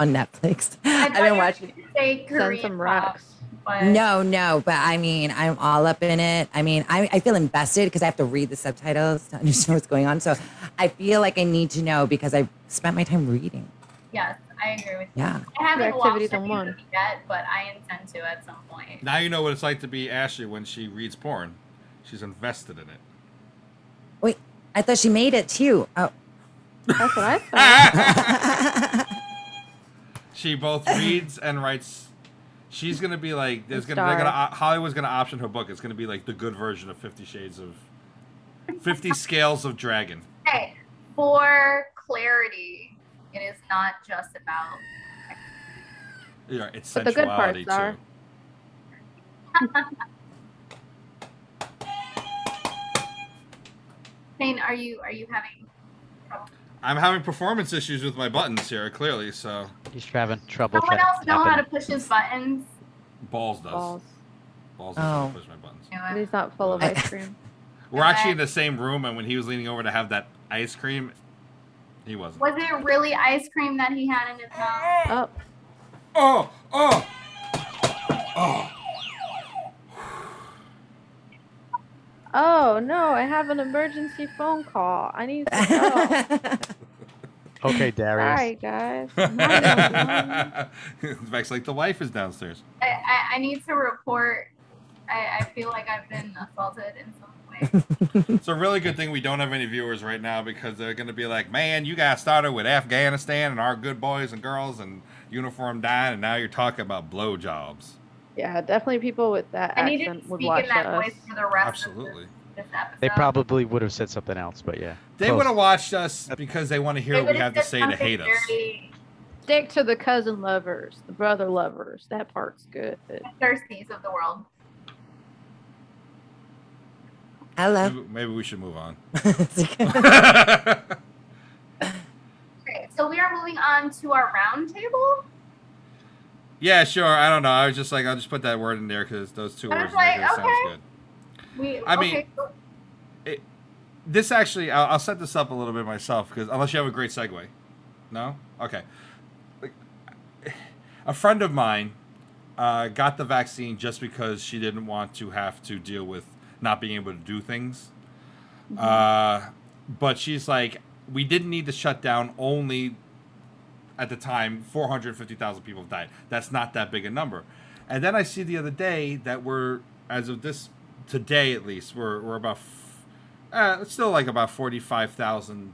on Netflix. I I've been watching. gonna Say Send Korean some rocks. but No, no, but I mean, I'm all up in it. I mean, I, I feel invested because I have to read the subtitles to understand what's going on. So I feel like I need to know because I spent my time reading. yes, I agree with you. Yeah. I haven't Two watched activities in any one. yet, but I intend to at some point. Now you know what it's like to be Ashley when she reads porn. She's invested in it. Wait, I thought she made it too. Oh, That's what I thought. she both reads and writes. She's gonna be like, there's gonna, they're gonna. Hollywood's gonna option her book. It's gonna be like the good version of Fifty Shades of, Fifty Scales of Dragon. Hey, for clarity, it is not just about. Yeah, it's But the good parts sensuality are- too. Shane, are you are you having trouble? I'm having performance issues with my buttons here, clearly. So He's having trouble. Someone trying else know how to push his buttons? balls does. Balls. Balls does Oh. push my buttons. But he's not full of ice cream. We're actually in the same room, and when he was leaning over to have that ice cream, he wasn't. Was it really ice cream that he had in his mouth? Oh, Oh, oh, oh. Oh no! I have an emergency phone call. I need to go. Okay, Darius. Sorry, guys. I'm having like the wife is downstairs. I, I, I need to report. I, I feel like I've been assaulted in some way. It's a really good thing we don't have any viewers right now because they're going to be like, man, you guys started with Afghanistan and our good boys and girls and uniform dying, and now you're talking about blowjobs. Yeah, definitely people with that I needed accent to would speak watch in that us. voice for the rest Absolutely. of this, this episode. They probably would have said something else, but yeah. They Close. would have watched us because they want to hear They what we would've have to said say to something hate us. very Stick to the cousin lovers, the brother lovers. That part's good. Thirsties of the world. Hello. Maybe, maybe we should move on. Okay, so we are moving on to our round table. Yeah, sure. I don't know. I was just like, I'll just put that word in there because those two words like, together sounds good. We I mean- okay, so- This actually, I'll, I'll set this up a little bit myself because unless you have a great segue, no, okay. Like, A friend of mine uh, got the vaccine just because she didn't want to have to deal with not being able to do things. Uh, but she's like, we didn't need to shut down only at the time 450,000 people have died. That's not that big a number. And then I see the other day that we're, as of this, today at least, we're, we're about, uh, still like about 45,000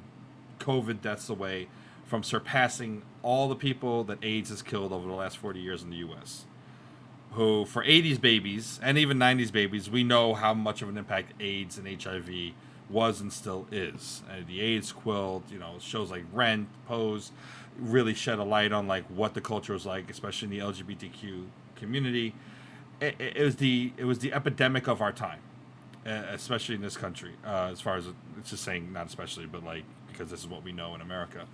COVID deaths away from surpassing all the people that AIDS has killed over the last 40 years in the U.S. Who, for 80s babies and even 90s babies, we know how much of an impact AIDS and HIV was and still is. The AIDS quilt, you know, shows like Rent, Pose, really shed a light on like what the culture was like, especially in the LGBTQ community. It, it, it was the it was the epidemic of our time, especially in this country. Uh, as far as it's just saying, not especially, but like because this is what we know in America,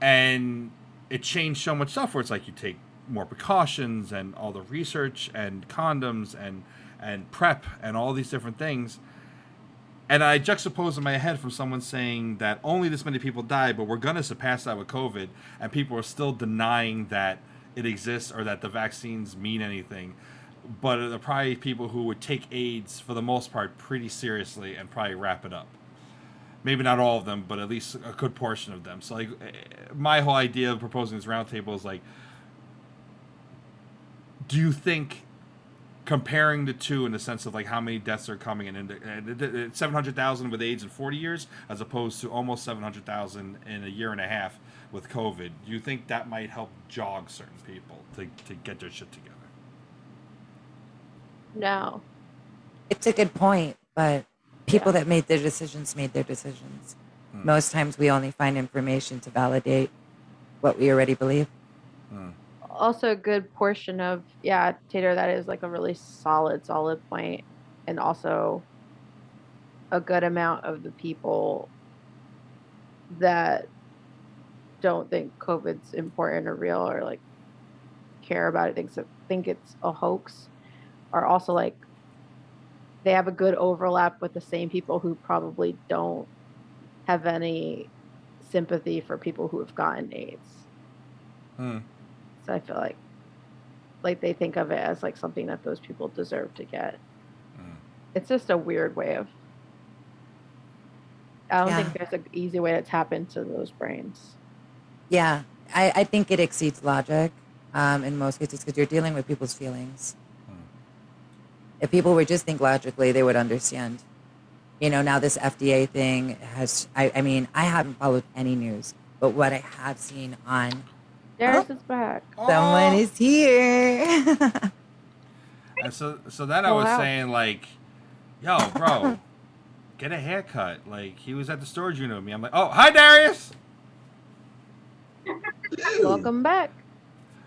and it changed so much stuff. Where it's like you take more precautions and all the research and condoms and and PrEP and all these different things. And I juxtapose in my head from someone saying that only this many people died, but we're going to surpass that with COVID, and people are still denying that it exists or that the vaccines mean anything. But are probably people who would take AIDS for the most part pretty seriously and probably wrap it up. Maybe not all of them, but at least a good portion of them. So, like, my whole idea of proposing this roundtable is like, do you think comparing the two in the sense of like how many deaths are coming in, and seven hundred thousand with AIDS in forty years, as opposed to almost seven hundred thousand in a year and a half with COVID. Do you think that might help jog certain people to, to get their shit together? No. It's a good point, but people that made their decisions made their decisions. Hmm. Most times we only find information to validate what we already believe. Also, a good portion of, yeah, Tater, that is like a really solid, solid. And also, a good amount of the people that don't think COVID's important or real or like care about it, thinks think it's a hoax, are also like they have a good overlap with the same people who probably don't have any sympathy for people who have gotten AIDS. Hmm. So I feel like like they think of it as like something that those people deserve to get. Mm. It's just a weird way of I don't think there's an easy way to tap into those brains. Yeah, I, I think it exceeds logic um, in most cases because you're dealing with people's feelings. Hmm. If people would just think logically, they would understand. You know, now this FDA thing has, I, I mean, I haven't followed any news, but what I have seen on Darius is back. someone Oh. is here. And so, so then I was wow. saying like, yo, bro, get a haircut. Like he was at the storage unit with me. I'm like, oh, hi Darius. Welcome back.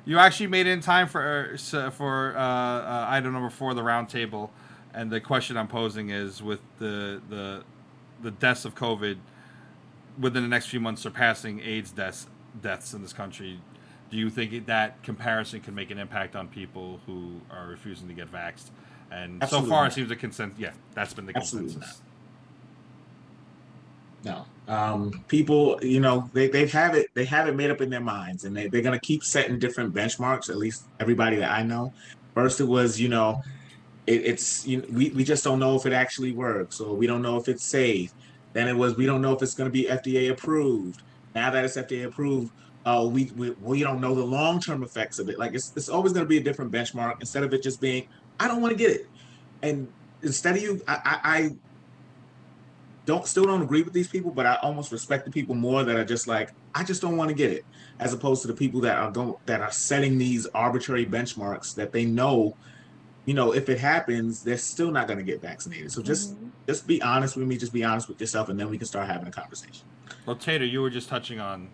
You actually made it in time for uh, for uh, uh, item number four, the roundtable, and the question I'm posing is: with the the the deaths of COVID within the next few months surpassing AIDS deaths deaths in this country, do you think that comparison can make an impact on people who are refusing to get vaxxed? And Absolutely so far, it seems a consensus. Yeah, that's been the Absolutely consensus. No. Um, people, you know, they, they have it, they have it made up in their minds and they, they're going to keep setting different benchmarks, at least everybody that I know. First, it was, you know, it, it's, you know, we, we just don't know if it actually works or we don't know if it's safe. Then it was, we don't know if it's going to be FDA approved. Now that it's FDA approved, uh, we, we, we don't know the long-term effects of it. Like it's, it's always going to be a different benchmark instead of it just being, I don't want to get it. And instead of you, I, I, I don't still don't agree with these people, but I almost respect the people more that are just like, I just don't want to get it, as opposed to the people that are going that are setting these arbitrary benchmarks that they know, you know, if it happens, they're still not going to get vaccinated. So just Mhm. just be honest with me, just be honest with yourself, and then we can start having a conversation. Well, Tater, you were just touching on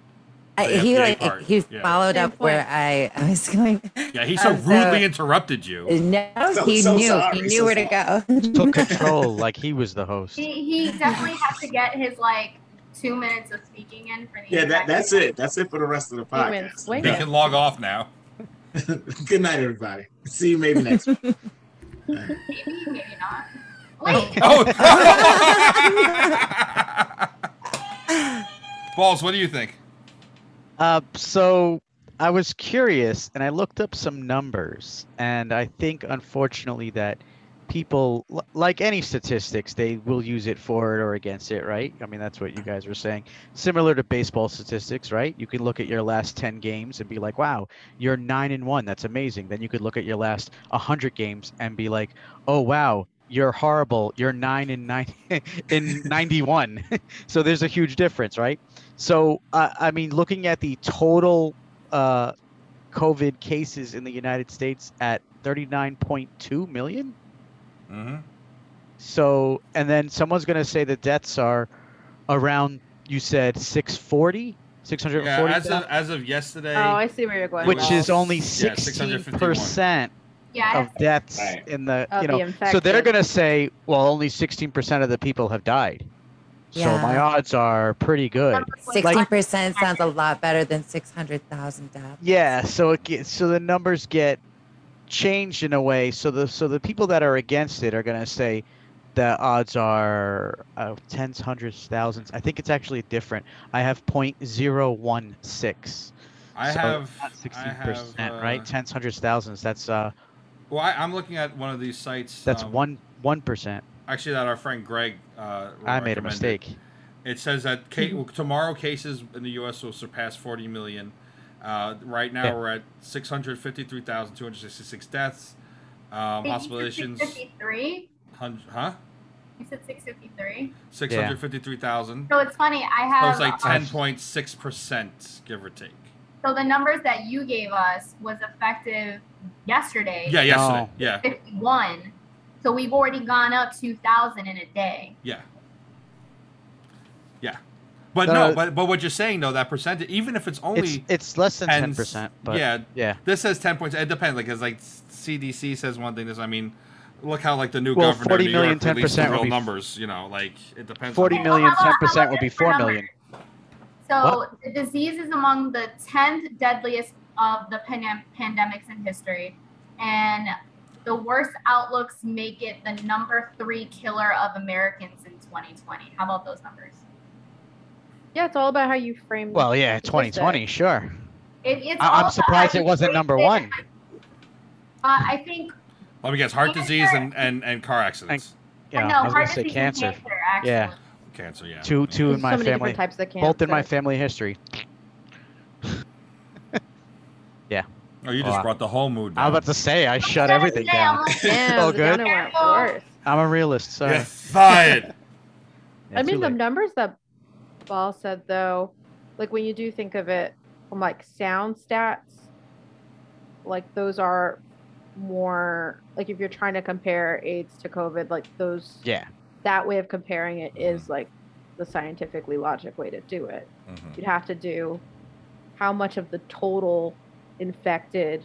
I, he like part, he yeah. followed Same up where I, I was going. Yeah, he so Uh, so- rudely interrupted you. No, So- he so knew. sorry, he knew so where to go. Took control like he was the host. He, he definitely has to get his like two minutes of speaking in for the Yeah, that, that's it. That's it for the rest of the He went podcast. swinging. You Yeah. can log off now. Good night, everybody. See you maybe next week. Maybe, maybe not. Wait, Oh. Balls, what do you think? Uh, so I was curious and I looked up some numbers, and I think unfortunately that people, like any statistics, they will use it for it or against it, right? I mean, that's what you guys were saying. Similar to baseball statistics, right? You can look at your last 10 games and be like, wow, you're 9 and 1. That's amazing. Then you could look at your last 100 games and be like, oh, wow, you're horrible. You're 9 and 9 in 91. so there's a huge difference, right? So, uh, I mean, looking at the total uh, COVID cases in the United States at 39.2 million. Mm-hmm. So, and then someone's going to say the deaths are around, you said 640, 640 Yeah, 640, as of as of yesterday, Oh, I see where you're going. which with is only Yeah, 16% yeah, of deaths Right. in the, Of you the know, so they're going to say, well, only 16% of the people have died. So my odds are pretty good. Sixteen percent sounds a lot better than six hundred thousand deaths. Yeah, so it gets, so the numbers get changed in a way. So the so the people that are against it are going to say the odds are uh, tens, hundreds, thousands. I think it's actually different. I have point zero one six. I so have not sixteen percent, uh, right? Tens, hundreds, thousands. That's uh Well, I, I'm looking at one of these sites. that's um, one one percent. Actually, that our friend Greg. Uh, I made a mistake. It says that ca- tomorrow cases in the U.S. will surpass 40 million. Uh, right now, Yeah. we're at 653,266 deaths. Um, Wait, hospitalizations, 653? huh? You said 653? 653,000. So it's funny, I So have it's like uh, 10.6%, give or take. so the numbers that you gave us was effective yesterday. Yeah, yesterday. No. Yeah, 51. So we've already gone up 2,000 in a day. yeah. Yeah. But No, no, no. but, but what you're saying, though, that percentage, even if it's only. It's it's less than ten percent. but yeah, yeah. This says ten points. It depends, like, cause like CDC says one thing. This, I mean, look how like the new Well, governor 40 of New million, York 10% would real be- numbers. You know, like it depends. 40 on Okay, million, well, how about- 10% how would be this 4 number? million. So the disease is among the 10th deadliest of the pandem- pandemics in history. And the worst outlooks make it the number three killer of Americans in 2020. How about those numbers? Yeah, it's all about how you frame. It. Well, yeah, the statistic. 2020, sure. It, it's I, I'm surprised how it wasn't number it. one. Uh, I think Let me guess: heart Cancer. disease and and and car accidents. Yeah, I know I was gonna say cancer. cancer. Actually. Yeah. Cancer, yeah. Two two in my so family. different types of cancer. Both in my family history. Oh, you Oh, just I- brought the whole mood down. I down. was about to say I shut everything I'm down. like, Damn, Oh, the good. downer went Careful. worse. I'm a realist. Sorry. You're fired. Yeah, I mean, the numbers that Ball said, though, like when you do think of it from like sound stats, like those are more like if you're trying to compare AIDS to COVID, like those Yeah. that way of comparing it is like the scientifically logic way to do it. Mhm. You'd have to do how much of the total infected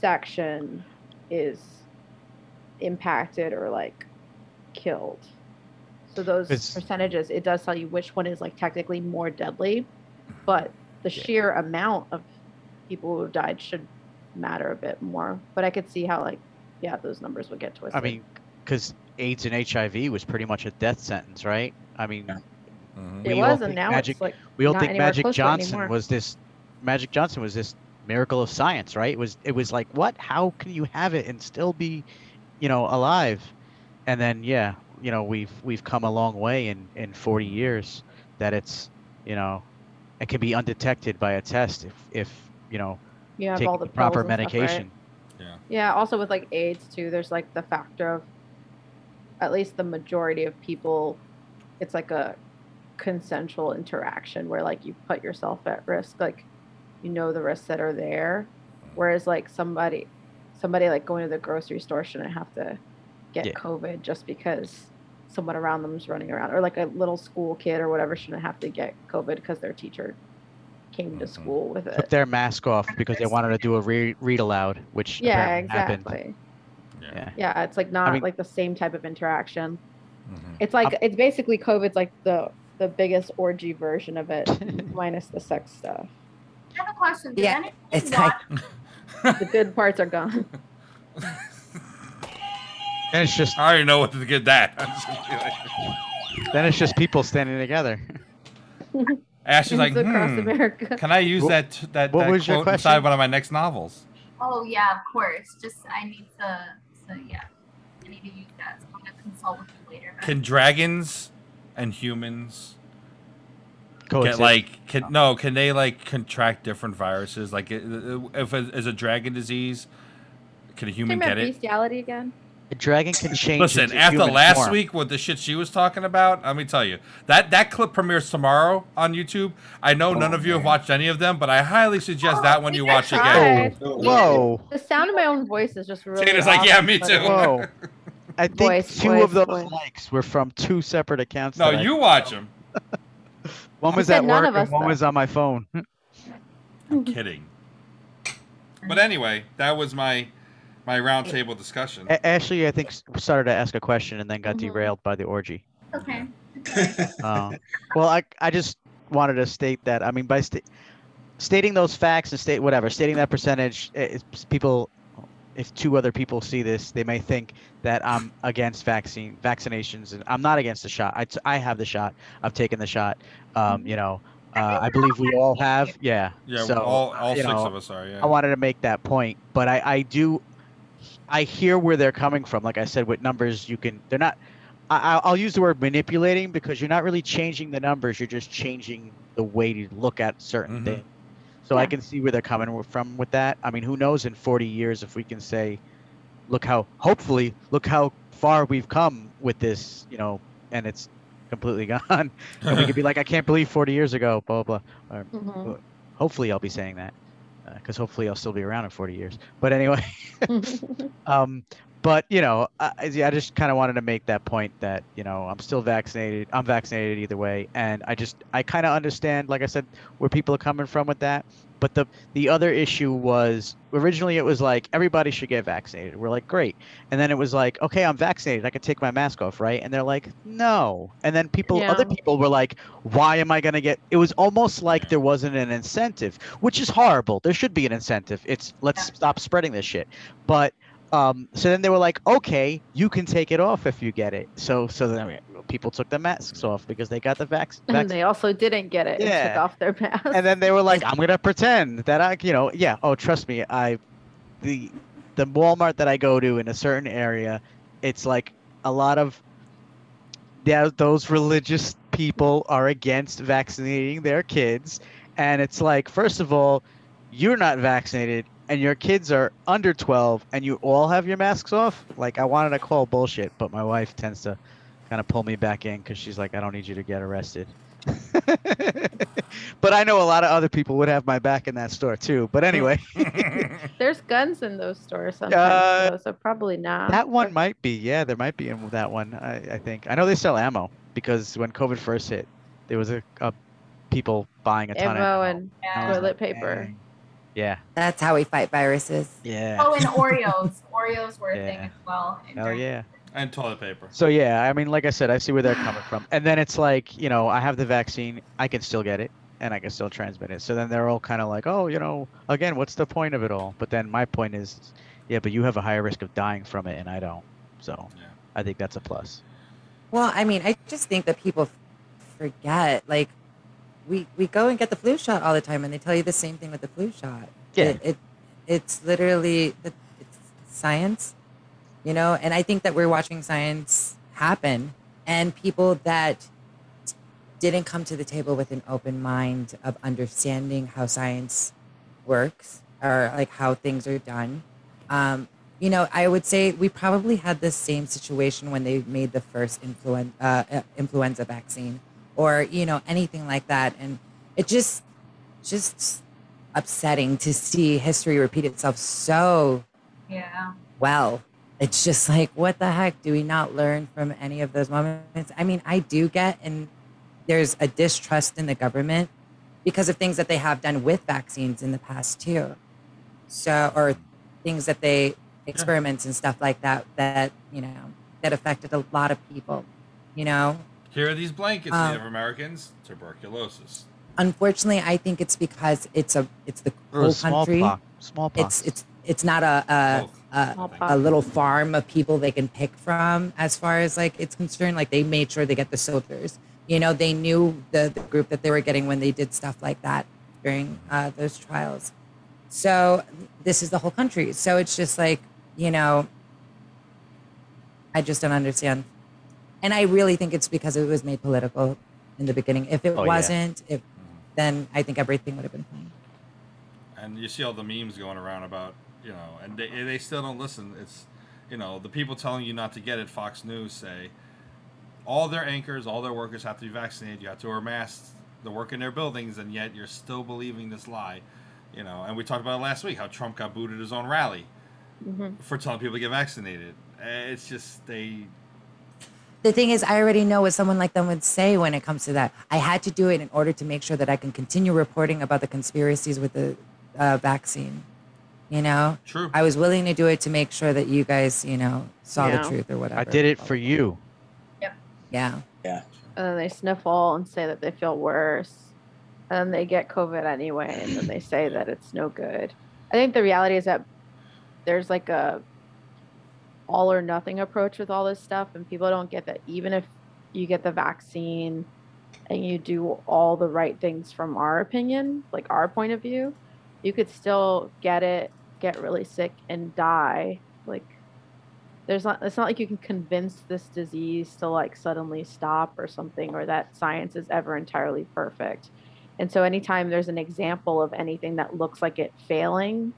section is impacted or like killed. So those It's- percentages, it does tell you which one is like technically more deadly, but the sheer amount of people who have died should matter a bit more. But I could see how like yeah, those numbers would get twisted. I mean, because AIDS and HIV was pretty much a death sentence, right? I mean, Yeah. Mhm. it we all was, think and now Magic- it's like we all not think Magic close to it Johnson anymore. was this. Magic Johnson was this miracle of science, right? It was it was like what? How can you have it and still be, you know, alive? And then yeah, you know, we've we've come a long way in in 40 years that it's, you know, it can be undetected by a test if if you know you have take all the the proper pills and stuff, right? medication. Yeah, also with like AIDS too, there's like the factor of at least the majority of people, it's like a consensual interaction where like you put yourself at risk, like you know the risks that are there. Whereas like somebody somebody like going to the grocery store shouldn't have to get Yeah. COVID just because someone around them is running around. Or like a little school kid or whatever shouldn't have to get COVID because their teacher came to Mhm. school with it. took their mask off because they wanted to do a read, read aloud, which Yeah, apparently happened. exactly. Yeah. Yeah. Yeah, it's like not mean- like the same type of interaction. Mhm. It's like it's basically COVID's like the the biggest orgy version of it, minus the sex stuff. I have a question. Did Yeah, anyone it's watch like The good parts are gone. Then it's just I already know what to get that. then it's just people standing together. Ash is like, hmm, America. can I use What- that that, what that was your quote inside one of my next novels? Oh yeah, of course. Just I need to. So yeah, I need to use that. So I'm gonna consult with you later. Can dragons and humans get Coexist. like can no? Can they like contract different viruses? Like i- i- if it is a dragon disease, can a human get it? bestiality again. a dragon can change. Listen, into after human last form. week with the shit she was talking about, let me tell you that that clip premieres tomorrow on YouTube. I know none of you have oh, watched any of them, but I highly suggest Oh, that one you watch tried. again. Tried. Oh, whoa, The sound of my own voice is just really. Tina's like, yeah, me too. whoa! I think Voice, two voice, of those voice. likes were from two separate accounts. No, that I- you watch them. one was at work and one though. was on my phone. I'm kidding. But anyway, that was my my roundtable discussion. A- Ashley, I think, started to ask a question and then got Mhm. derailed by the orgy. Okay. Uh, well, I I just wanted to state that. I mean, by sta- stating those facts and state whatever, stating that percentage, i- people. If two other people see this, they may think that I'm against vaccine vaccinations, and I'm not against the shot. I, t- I have the shot. I've taken the shot. Um, you know, uh, I believe we all have. Yeah. yeah, So all all six know, of us are. Yeah. I wanted to make that point, but I, I do, I hear where they're coming from. Like I said, with numbers, you can, they're not, I, I'll use the word manipulating because you're not really changing the numbers. You're just changing the way to look at certain Mhm. things. So I can see where they're coming from with that. I mean, who knows in 40 years if we can say, look how, hopefully, look how far we've come with this, you know, and it's completely gone. and we could be like, I can't believe 40 years ago, blah, blah, blah. Or, Mhm. hopefully I'll be saying that because hopefully I'll still be around in 40 years. But anyway, um, but you know, I, I just kind of wanted to make that point that you know I'm still vaccinated. I'm vaccinated either way, and I just I kind of understand, like I said, where people are coming from with that. But the the other issue was originally it was like everybody should get vaccinated. We're like great, and then it was like okay, I'm vaccinated, I can take my mask off, right? And they're like no, and then people other people were like, why am I gonna get? It was almost like there wasn't an incentive, which is horrible. There should be an incentive. It's let's Yeah. stop spreading this shit. But um, so then they were like, okay, you can take it off if you get it. So so then people took their masks off because they got the vax. and they also didn't get it and Yeah. took off their mask. and then they were like, I'm gonna pretend that I, you know, yeah. Oh, trust me, I, the, the Walmart that I go to in a certain area, it's like a lot of, yeah, those religious people are against vaccinating their kids, and it's like, first of all, you're not vaccinated. And your kids are under 12, and you all have your masks off. Like I wanted to call bullshit, but my wife tends to kind of pull me back in because she's like, I don't need you to get arrested. but I know a lot of other people would have my back in that store too. But anyway, There's guns in those stores sometimes, Uh, though, so probably not. that one might be. Yeah, there might be in that one. I, I think I know they sell ammo because when COVID first hit, there was a, a people buying a ton ammo of ammo. and toilet like, paper. "Dang." Yeah, that's how we fight viruses. yeah. Oh, and Oreos. Oreos were a thing as well. in Hell yeah. and toilet paper. So yeah, I mean, like I said, I see where they're coming from. And then it's like, you know, I have the vaccine, I can still get it, and I can still transmit it. So then they're all kind of like, oh, you know, again, what's the point of it all? But then my point is, yeah, but you have a higher risk of dying from it, and I don't. So Yeah. I think that's a plus. Well, I mean, I just think that people forget. Like, we we go and get the flu shot all the time, and they tell you the same thing with the flu shot. Yeah. It, it it's literally the, it's science, you know. And I think that we're watching science happen, and people that didn't come to the table with an open mind of understanding how science works or like how things are done. Um, you know, I would say we probably had the same situation when they made the first influen- uh, uh, influenza vaccine, or you know anything like that, and it just just upsetting to see history repeat itself so Yeah. well. It's just like, what the heck? Do we not learn from any of those moments? I mean, I do get, and there's a distrust in the government because of things that they have done with vaccines in the past too. So, or things that they experiments and stuff like that that you know that affected a lot of people. You know, Here are these blankets, Um, Native Americans, tuberculosis. unfortunately, I think it's because it's a it's the Or whole country. smallpox. Smallpox. It's it's it's not a a, a, a little farm of people they can pick from as far as like it's concerned. Like they made sure they get the soldiers. You know, they knew the, the group that they were getting when they did stuff like that during uh, those trials. So this is the whole country. So it's just like you know, I just don't understand. And I really think it's because it was made political in the beginning. If it Oh, wasn't, if then I think everything would have been fine. and you see all the memes going around about you know and they, they still don't listen it's you know the people telling you not to get it fox news say all their anchors all their workers have to be vaccinated you have to wear masks to work in their buildings and yet you're still believing this lie you know and we talked about it last week how trump got booted his own rally Mhm. for telling people to get vaccinated Eh, it's just they the thing is, I already know what someone like them would say when it comes to that. I had to do it in order to make sure that I can continue reporting about the conspiracies with the uh, vaccine. You know, true I was willing to do it to make sure that you guys, you know, saw Yeah. the truth or whatever. I did it for you. Yep. Yeah. Yeah. And then they sniffle and say that they feel worse. And then they get COVID anyway. And then they say that it's no good. I think the reality is that there's like a all or nothing approach with all this stuff. And people don't get that even if you get the vaccine and you do all the right things from our opinion, like our point of view, you could still get it, get really sick, and die. Like, there's not it's not like you can convince this disease to like suddenly stop or something or that science is ever entirely perfect and so anytime there's an example of anything that looks like it failing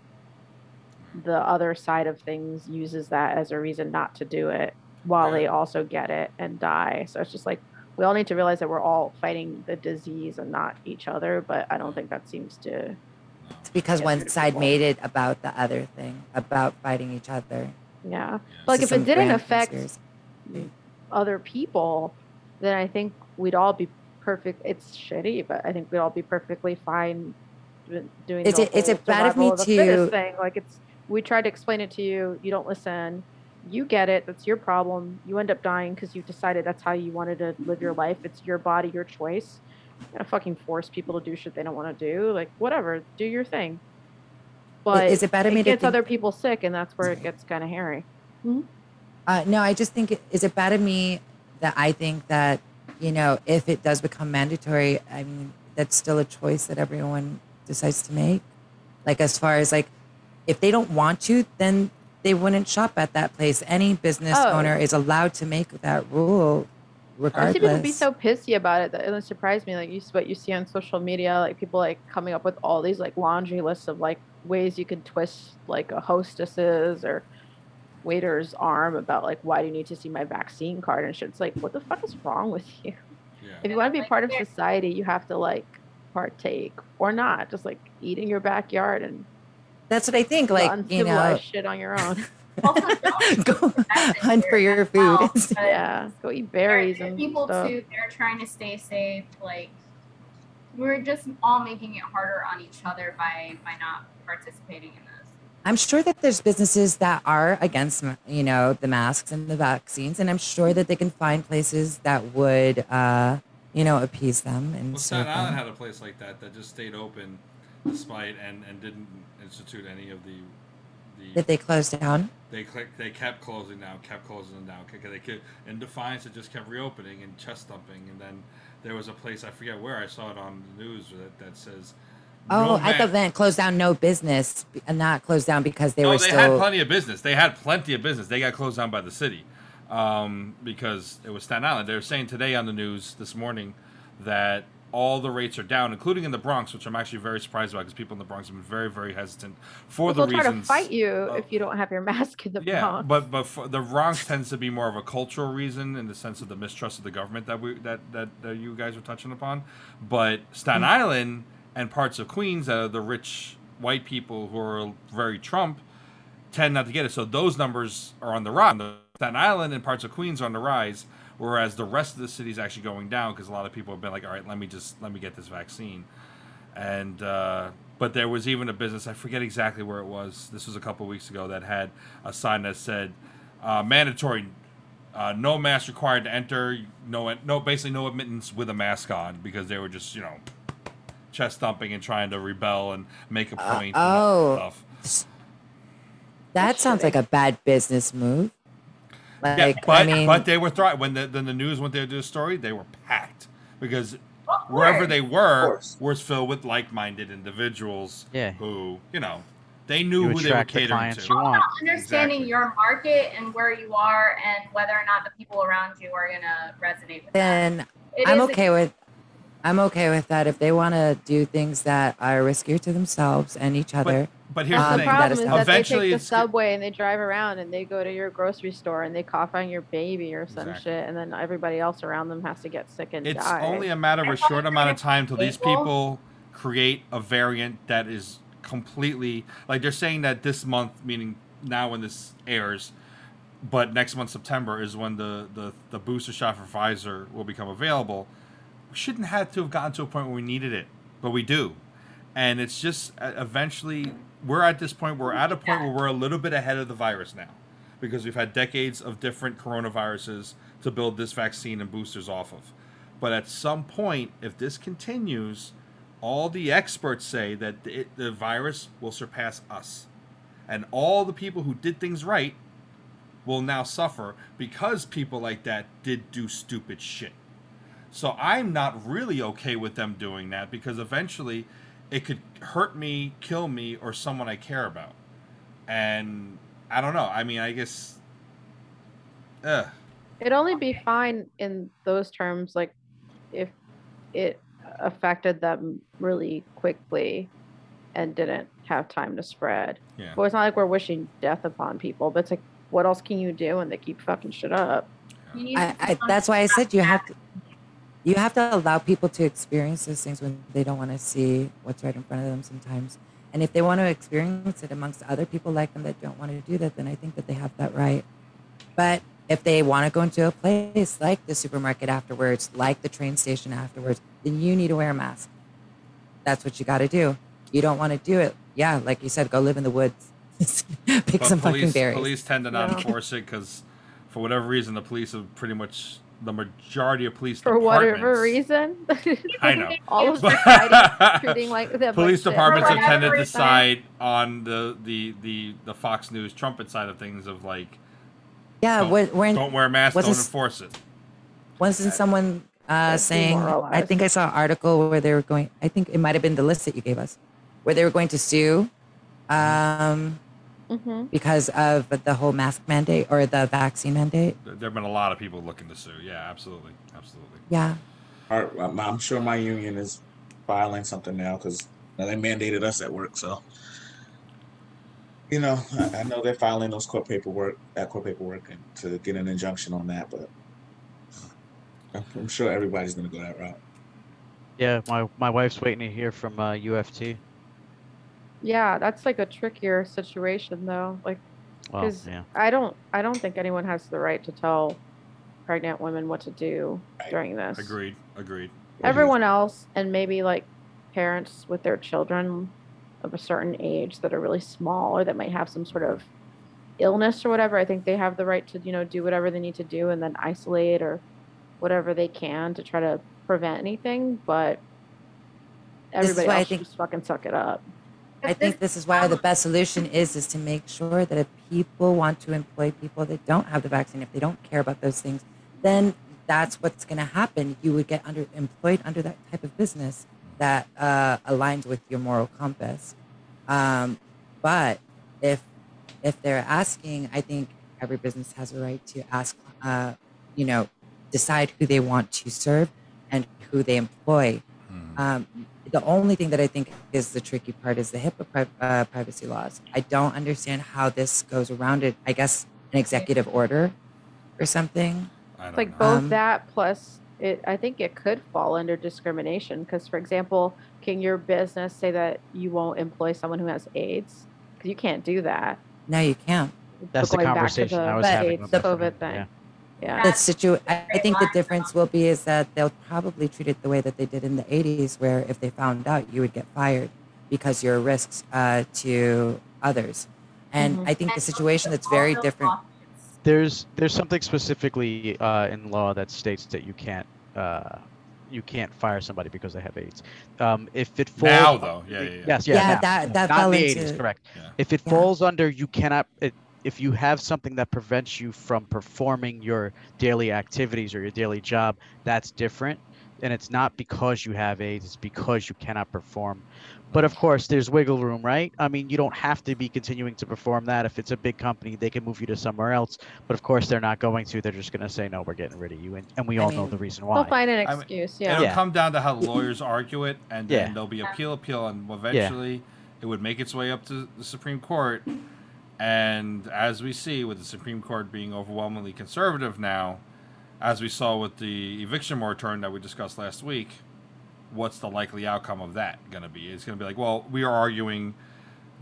the other side of things uses that as a reason not to do it while they also get it and die so it's just like we all need to realize that we're all fighting the disease and not each other but i don't think that seems to It's because Yeah, one side people. made it about the other thing, about fighting each other. yeah Yeah. But, like This if it didn't affect conspiracy. other people, then I think we'd all be perfect. It's shitty, but I think we'd all be perfectly fine doing. Is the it- is whole it bad of me survival the fittest to- thing? Like it's we tried to explain it to you, you don't listen. You get it. That's your problem. You end up dying because you decided that's how you wanted to live your life. It's your body, your choice. You gotta fucking force people to do shit they don't want to do. Like whatever, do your thing. But is it bad of me it to gets think- other people sick, and that's where it gets kind of hairy. Uh, no, I just think, it- is it bad of me that I think that, you know, if it does become mandatory, I mean, that's still a choice that everyone decides to make. Like, as far as like, if they don't want to, then they wouldn't shop at that place. Any business Oh. owner is allowed to make that rule I regardless. see people be so pissy about it that it surprised me. Like you, what you see on social media, like people like coming up with all these like laundry lists of like ways you can twist like a hostess's or waiter's arm about like why do you need to see my vaccine card and shit. It's like what the fuck is wrong with you? yeah If you want to be Like, part of society, you have to like partake or not. Just like eat in your backyard and That's what I think. Like, you know, shit on your own. Also, go hunt for your food. health, yeah, go eat berries there are and people stuff. too. They're trying to stay safe. Like we're just all making it harder on each other by by not participating in this. I'm sure that there's businesses that are against, you know, the masks and the vaccines, and I'm sure that they can find places that would, uh, you know, appease them and well serve staten island them. had a place like that that just stayed open despite and and didn't institute any of the the That they closed down. They click. They kept closing down, kept closing down. They kept, in defiance, it just kept reopening and chest thumping. And then there was a place I forget where I saw it on the news that, that says. Oh, no I ma- thought closed down no business and not closed down because they no, were they still. had plenty of business. They had plenty of business. They got closed down by the city um, because it was Staten Island. They were saying today on the news this morning that all the rates are down, including in the Bronx, which I'm actually very surprised about because people in the Bronx have been very, very hesitant for People the try reasons. to fight you uh, if you don't have your mask in the yeah, Bronx. but but for, the Bronx tends to be more of a cultural reason in the sense of the mistrust of the government that we that that, that you guys are touching upon. But Staten Island and parts of Queens that are the rich white people who are very Trump tend not to get it. So those numbers are on the rise. Staten Island and parts of Queens are on the rise, whereas the rest of the city is actually going down because a lot of people have been like, all right, let me just let me get this vaccine. and uh, but there was even a business I forget exactly where it was. This was a couple weeks ago that had a sign that said uh, mandatory. Uh, no mask required to enter. No, no, basically no admittance with a mask on because they were just, you know, chest thumping and trying to rebel and make a Uh, point. and oh. stuff. That sounds like a bad business move. Like, Yeah, but I mean, but they were thriving when the then the news went there to do the story. They were packed because wherever they were was filled with like-minded individuals. Yeah. who you know they knew You who they were attract the catering to. you want. Understanding Exactly. your market and where you are and whether or not the people around you are gonna resonate with that. then It I'm is a- okay with I'm okay with that if they want to do things that are riskier to themselves and each other. But here's Um, the the thing: that problem is is that they take the subway and they drive around and they go to your grocery store and they cough on your baby or some Exactly. shit, and then everybody else around them has to get sick and it's die. It's only a matter of a short amount of time till these people create a variant that is completely like they're saying that this month, meaning now when this airs, but next month September is when the the, the booster shot for Pfizer will become available. We shouldn't have to have gotten to a point where we needed it, but we do, and it's just uh, eventually we're at this point. We're at a point where we're a little bit ahead of the virus now, because we've had decades of different coronaviruses to build this vaccine and boosters off of. But at some point, if this continues, all the experts say that it, the virus will surpass us. And all the people who did things right will now suffer because people like that did do stupid shit. So I'm not really okay with them doing that because eventually it could hurt me, kill me, or someone I care about. And I don't know. I mean, I guess. Ugh. It'd only be fine in those terms, like if it affected them really quickly and didn't have time to spread. Yeah. But it's not like we're wishing death upon people, but it's like, what else can you do when they keep fucking shit up? I, I, that's why I said you have to you have to allow people to experience those things when they don't want to see what's right in front of them sometimes. And if they want to experience it amongst other people like them that don't want to do that, then I think that they have that right. But if they want to go into a place like the supermarket afterwards, like the train station afterwards, then you need to wear a mask. That's what you got to do. You don't want to do it. Yeah, like you said, go live in the woods. Pick But some fucking police, berries. police tend to not Yeah. enforce it because, for whatever reason, the police have pretty much the majority of police For whatever departments- rean I know. all of But- society treating like them police like departments For have tended to reason. side on the, the the the Fox News trumpet side of things of like yeah, don't, we're, we're don't wear masks, mask, was don't enforce it. Wasn't someone uh, saying? I think I saw an article where they were going. I think it might have been the list that you gave us, where they were going to sue um, Mhm. because of the whole mask mandate or the vaccine mandate. There have been a lot of people looking to sue. Yeah, absolutely, absolutely. Yeah, Our, I'm, I'm sure my union is filing something now because they mandated us at work. So, you know, I, I know they're filing those court paperwork, that court paperwork, and to get an injunction on that. But I'm, I'm sure everybody's going to go that route. Yeah, my my wife's waiting to hear from uh, UFT. Yeah, that's like a trickier situation though. Like Well, 'Cause yeah. I don't I don't think anyone has the right to tell pregnant women what to do during this. Agreed, agreed. Everyone else and maybe like parents with their children of a certain age that are really small or that might have some sort of illness or whatever, I think they have the right to, you know, do whatever they need to do and then isolate or whatever they can to try to prevent anything, but everybody why I else think- just fucking suck it up. I think this is why the best solution is is to make sure that if people want to employ people that don't have the vaccine, if they don't care about those things, then that's what's going to happen. You would get under employed under that type of business that uh, aligns with your moral compass. Um, but if if they're asking, I think every business has a right to ask, uh, you know, decide who they want to serve and who they employ. Hmm. Um, the only thing that I think is the tricky part is the HIPAA pri- uh, privacy laws. I don't understand how this goes around it. I guess an executive order or something. I don't It's like know. both Um, that plus it I think it could fall under discrimination because for example, can your business say that you won't employ someone who has AIDS? Because you can't do that. No, you can't. That's the going back to conversation I was the having AIDS with COVID thing. yeah. Yeah. the situ I, I think the difference will be is that they'll probably treat it the way that they did in the 80s where if they found out you would get fired because you're a risk uh, to others and Mhm. i think the situation that's very different. There's there's something specifically uh, in law that states that you can't uh, you can't fire somebody because they have AIDS. Um, if it falls Now, though. Yeah, yeah, yeah. Yes, yeah, Yeah, now. that- that not fell the into- 80s, correct. Yeah. If it Yeah. falls under, you cannot. It, if you have something that prevents you from performing your daily activities or your daily job, that's different. And it's not because you have AIDS; it's because you cannot perform. But of course, there's wiggle room, right? I mean, you don't have to be continuing to perform that. If it's a big company, they can move you to somewhere else. But of course, they're not going to. They're just going to say, "No, we're getting rid of you," and, and we I all know the reason why. They'll find an I mean, excuse. It'll Yeah. Yeah. come down to how lawyers argue it, and then Yeah. there'll be appeal, appeal, and eventually it would make its way up to the Supreme Court. And as we see, with the Supreme Court being overwhelmingly conservative now, as we saw with the eviction moratorium that we discussed last week, what's the likely outcome of that going to be? It's going to be like, well, we are arguing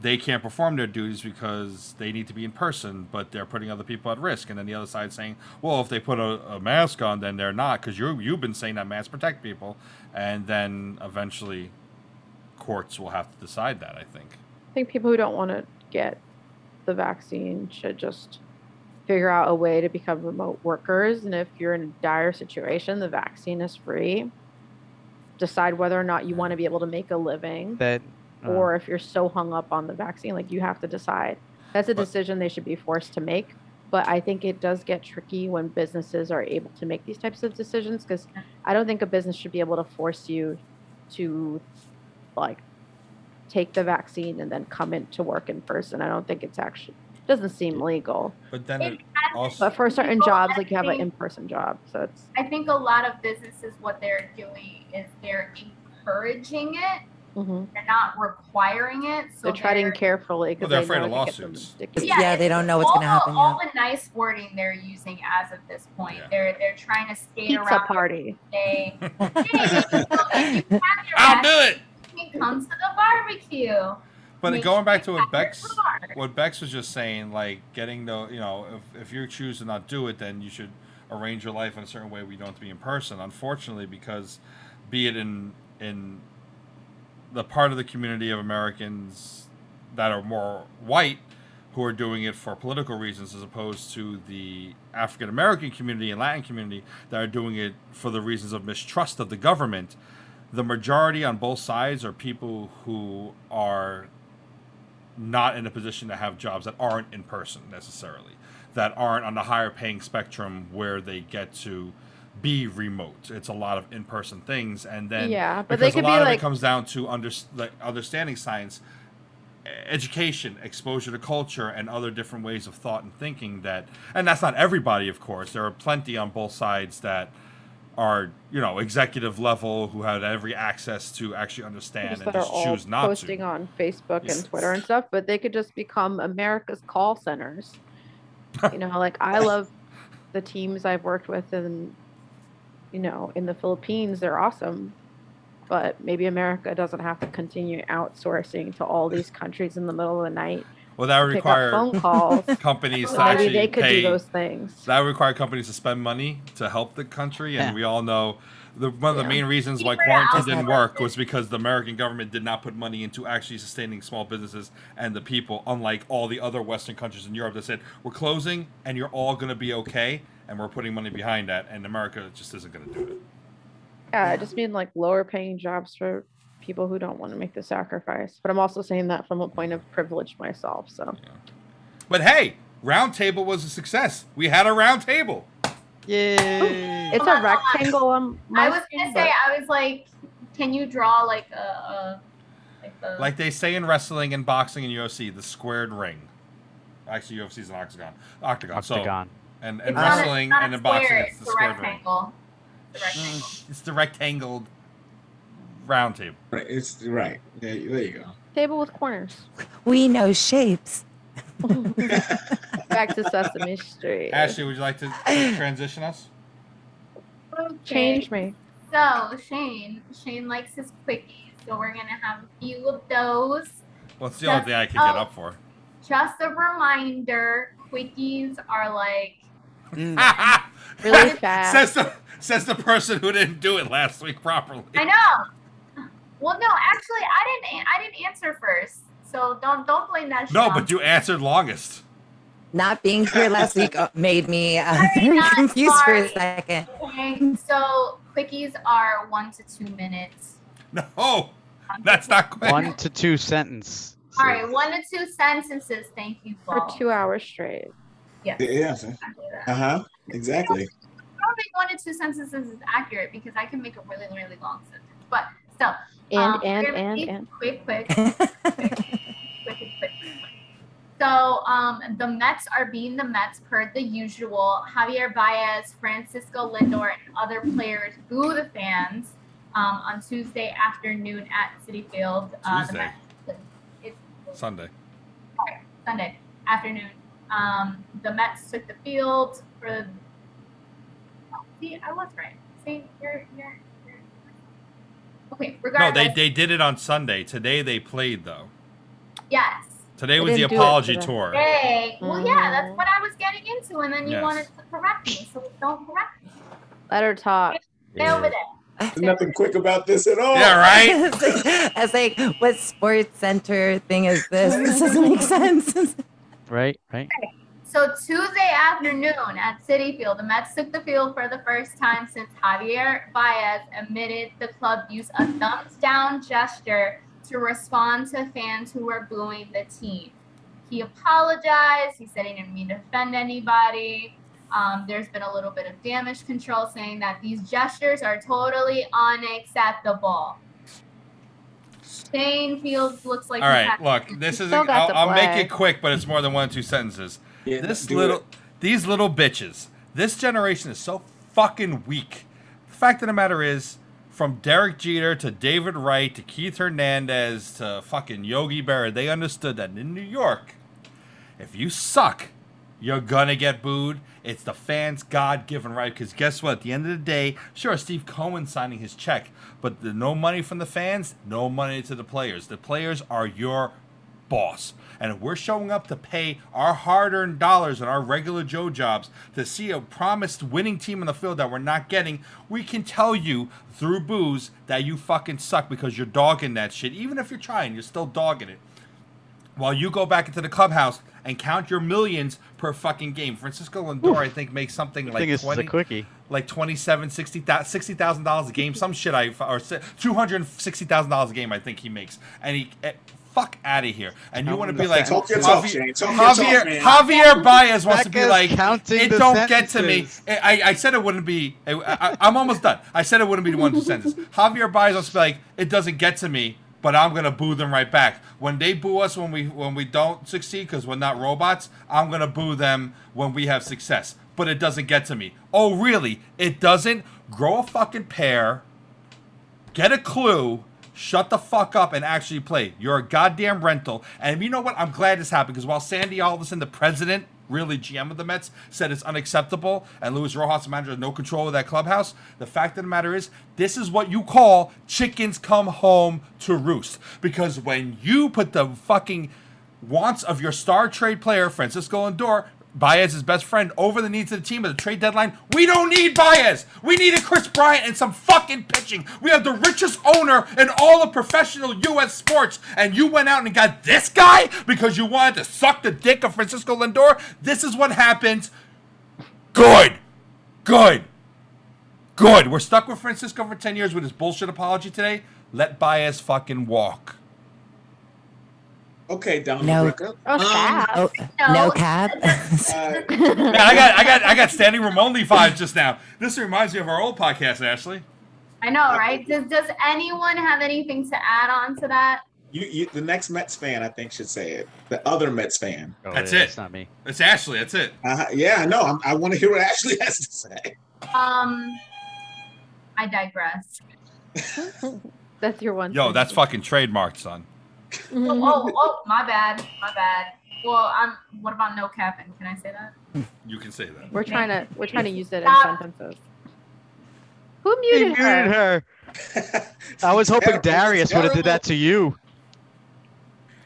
they can't perform their duties because they need to be in person, but they're putting other people at risk. And then the other side saying, well, if they put a, a mask on, then they're not because you you've been saying that masks protect people, and then eventually courts will have to decide that. I think. I think people who don't want to get the vaccine should just figure out a way to become remote workers. And if you're in a dire situation, the vaccine is free. Decide whether or not you want to be able to make a living, That uh, or if you're so hung up on the vaccine, like you have to decide. That's a decision they should be forced to make. But I think it does get tricky when businesses are able to make these types of decisions because I don't think a business should be able to force you to like take the vaccine and then come into work in person. I don't think it's actually doesn't seem legal. But then It it also But for certain jobs, like you have an in-person job, so it's I think a lot of businesses, what they're doing is they're encouraging it. mhm. They're not requiring it. So they're treading they're- carefully Well, because they're afraid of it could get them lawsuits. addicted. Yeah, they don't know what's gonna happen, the- All yeah. the nice wording they're using as of this point. Yeah. They're they're trying to skate Pizza around. party. Say, hey, you have your I'll do it. Come to the barbecue. But Make going back to what Bex what Bex was just saying, like getting the you know, if if you choose to not do it, then you should arrange your life in a certain way We don't have to be in person. Unfortunately, because be it in in the part of the community of Americans that are more white who are doing it for political reasons as opposed to the African American community and Latin community that are doing it for the reasons of mistrust of the government. The majority on both sides are people who are not in a position to have jobs that aren't in person necessarily, that aren't on the higher paying spectrum where they get to be remote. It's a lot of in person things, and then Yeah, but they because could a be lot of like- it comes down to under, like, understanding science, education, exposure to culture, and other different ways of thought and thinking. That, and that's not everybody, of course. There are plenty on both sides that are you know executive level who had every access to actually understand Just and just choose not posting to. on Facebook Yes. and Twitter and stuff, but they could just become America's call centers. you know, like I love the teams I've worked with in, you know, in the Philippines. They're awesome, but maybe America doesn't have to continue outsourcing to all these countries in the middle of the night. Well, that would Pick require phone calls. companies to So actually they could pay. do those things. That would require companies to spend money to help the country, and Yeah. we all know the one of the Yeah. main reasons why quarantine didn't work was because the American government did not put money into actually sustaining small businesses and the people, unlike all the other Western countries in Europe that said we're closing and you're all going to be okay, and we're putting money behind that, and America just isn't going to do it. Yeah, I just mean like lower paying jobs for people who don't want to make the sacrifice. But I'm also saying that from a point of privilege myself. So But hey, Roundtable was a success. We had a round table. Yay! it's Hold a on, hold on. rectangle on my I was gonna but- say, I was like, can you draw like a, a like a Like they say in wrestling and boxing and UFC, the squared ring. Actually, UFC is an octagon. Octagon. So, Octagon. and, and It's not a- wrestling not a and in boxing, it's the a squared ring. rectangle. It's a rectangle. It's the rectangled round table. Right, It's right. Yeah, there you go. table with corners. We know shapes. Back to Sesame Street. Ashley, would you like to to transition us? Okay. Change me. So Shane, Shane likes his quickies, so we're gonna have a few of those. Well, it's the only thing I can get oh. up for. Just a reminder, quickies are like mm. Really fast. says the says the person who didn't do it last week properly. I know. Well, no, actually, I didn't. I didn't answer first, so don't don't blame that. No, Sean. but you answered longest. Not being here last week uh, made me uh, Sorry, very not confused for a second. Okay, so quickies are one to two minutes. No, that's not quick. One to two sentence. All right, one to two sentences. Thank you, For two hours straight. Yes. Yeah. Uh huh. Exactly. I don't think one to two sentences is accurate because I can make a really, really long sentence. But still, And um, and and and. quick, quick, quick, quick, quick, quick. So um, the Mets are being the Mets per the usual. Javier Baez, Francisco Lindor, and other players boo the fans um, on Tuesday afternoon at Citi Field. Uh, the Tuesday. Mets, it's Sunday. Sunday afternoon. Um, the Mets took the field for. Oh, see, I was right. See, you're you're. You're... Okay, No, they they did it on Sunday. Today they played though. Yes. Today They was the didn't do it apology tour. Hey, well, yeah, that's Mhm. what I was getting into, and then you Yes. wanted to correct me, so don't correct me. Let her talk. Stay over there. There's nothing quick about this at all. Yeah, right. I was like, what sports center thing is this? This doesn't make sense. Right, right. So Tuesday afternoon at Citi Field, the Mets took the field for the first time since Javier Baez admitted the club used a thumbs down gesture to respond to fans who were booing the team. He apologized. He said he didn't mean to offend anybody. Um, there's been a little bit of damage control saying that these gestures are totally unacceptable. Shane Fields looks like All he has- look, this is. still got I'll, I'll make it quick, but it's more than one or two sentences. Yeah, this little, it. these little bitches. This generation is so fucking weak. The fact of the matter is, from Derek Jeter to David Wright to Keith Hernandez to fucking Yogi Berra, they understood that in New York, if you suck, you're gonna get booed. It's the fans' God-given right. Because guess what? At the end of the day, sure, Steve Cohen signing his check, but the no money from the fans, no money to the players. The players are your boss. And if we're showing up to pay our hard-earned dollars and our regular Joe jobs to see a promised winning team on the field that we're not getting, we can tell you through booze that you fucking suck because you're dogging that shit. Even if you're trying, you're still dogging it while you go back into the clubhouse and count your millions per fucking game. Francisco Lindor, I think, makes something I like think this is 20, a quickie. like 27 60 thousand dollars a game, some shit I or two hundred sixty thousand dollars a game. I think he makes, and he. Eh, Fuck out of here! And you want to be like Talk your talk, Talk Javier, man. Javier Baez wants to be like, it don't get to me. I, I said it wouldn't be. I, I, I'm almost done. I said it wouldn't be the one two sentences. Javier Baez wants to be like, it doesn't get to me, but I'm gonna boo them right back. When they boo us when we when we don't succeed because we're not robots, I'm gonna boo them when we have success. But it doesn't get to me. Oh really? It doesn't. Grow a fucking pair. Get a clue. Shut the fuck up and actually play. You're a goddamn rental. And you know what? I'm glad this happened because while Sandy Alderson, the president, really GM of the Mets, said it's unacceptable and Luis Rojas, the manager, has no control of that clubhouse, the fact of the matter is, this is what you call chickens come home to roost. Because when you put the fucking wants of your star trade player, Francisco Lindor, Baez's best friend, over the needs of the team at the trade deadline. We don't need Baez. We needed Kris Bryant and some fucking pitching. We have the richest owner in all of professional U.S. sports, and you went out and got this guy because you wanted to suck the dick of Francisco Lindor. This is what happens. Good, good, good. We're stuck with Francisco for ten years with his bullshit apology today. Let Baez fucking walk. Okay, Donald No. Ricker. Oh, Um, cap. Oh, No. no cap. uh, Yeah, I got, I got, I got standing room only vibes just now. This reminds me of our old podcast, Ashley. I know, right? Does Does anyone have anything to add on to that? you, you, the next Mets fan, I think, should say it. The other Mets fan. Oh, That's yeah, it. It's not me. It's Ashley. That's it. Uh, yeah, I know. I'm, I want to hear what Ashley has to say. Um, I digress. That's your one. Yo, that's fucking trademarked, son. Oh, oh, oh, my bad, my bad. Well, I'm. what about no capping? Can I say that? You can say that. We're trying to we're trying to use it in Stop. sentences. Who He muted her? muted her. I was hoping Terrible. Darius would have did that to you.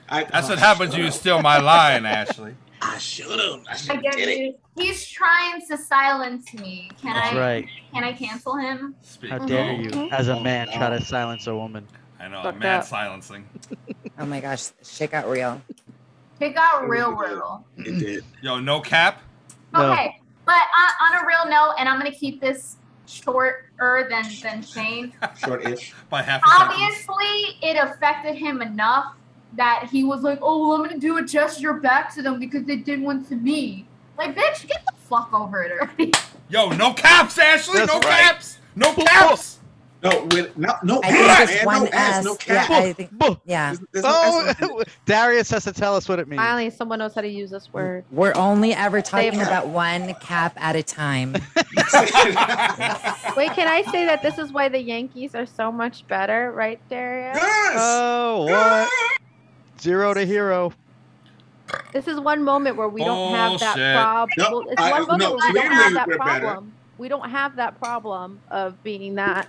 I, That's oh, what happens shut when you steal my line, Ashley. I should have. I should I have get did it. He's trying to silence me. Can That's I? right. Can I cancel him? Speak- How dare Oh, you, as a man, try to uh-huh. silence a woman? I know, Fucked mad up. silencing. Oh my gosh, shit got real. It got real real. It did. Yo, no cap. No. Okay, but on, on a real note, and I'm gonna keep this shorter than than Shane. Short-ish. By half a sentence. Obviously, it affected him enough that he was like, "Oh, well, I'm gonna do a gesture back to them because they did one to me." Like, bitch, get the fuck over it already. Yo, no caps, Ashley. That's no right. caps. No caps. No, with no, no, I think ass, it's man, one no ass, S. no Yeah, cap. I think. Yeah, There's, there's no Oh, it. Darius has to tell us what it means. Finally, someone knows how to use this word. we're only ever talking about one cap at a time. Wait, can I say that this is why the Yankees are so much better, right, Darius? yes. Oh, what? Zero to hero. This is one moment where we don't have that Bullshit. problem. No, it's I- one moment no, where we don't have that we're better. problem. We don't have that problem of being that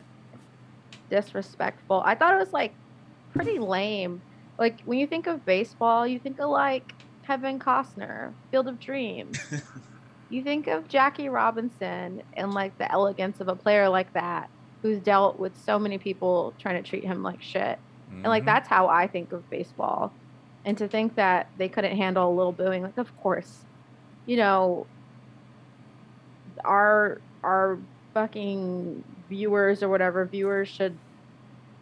disrespectful. I thought it was like pretty lame. Like when you think of baseball, you think of like Kevin Costner, Field of Dreams. you think of Jackie Robinson and like the elegance of a player like that who's dealt with so many people trying to treat him like shit. And like Mhm. that's how I think of baseball. And to think that they couldn't handle a little booing, like of course, you know, our our fucking viewers or whatever viewers should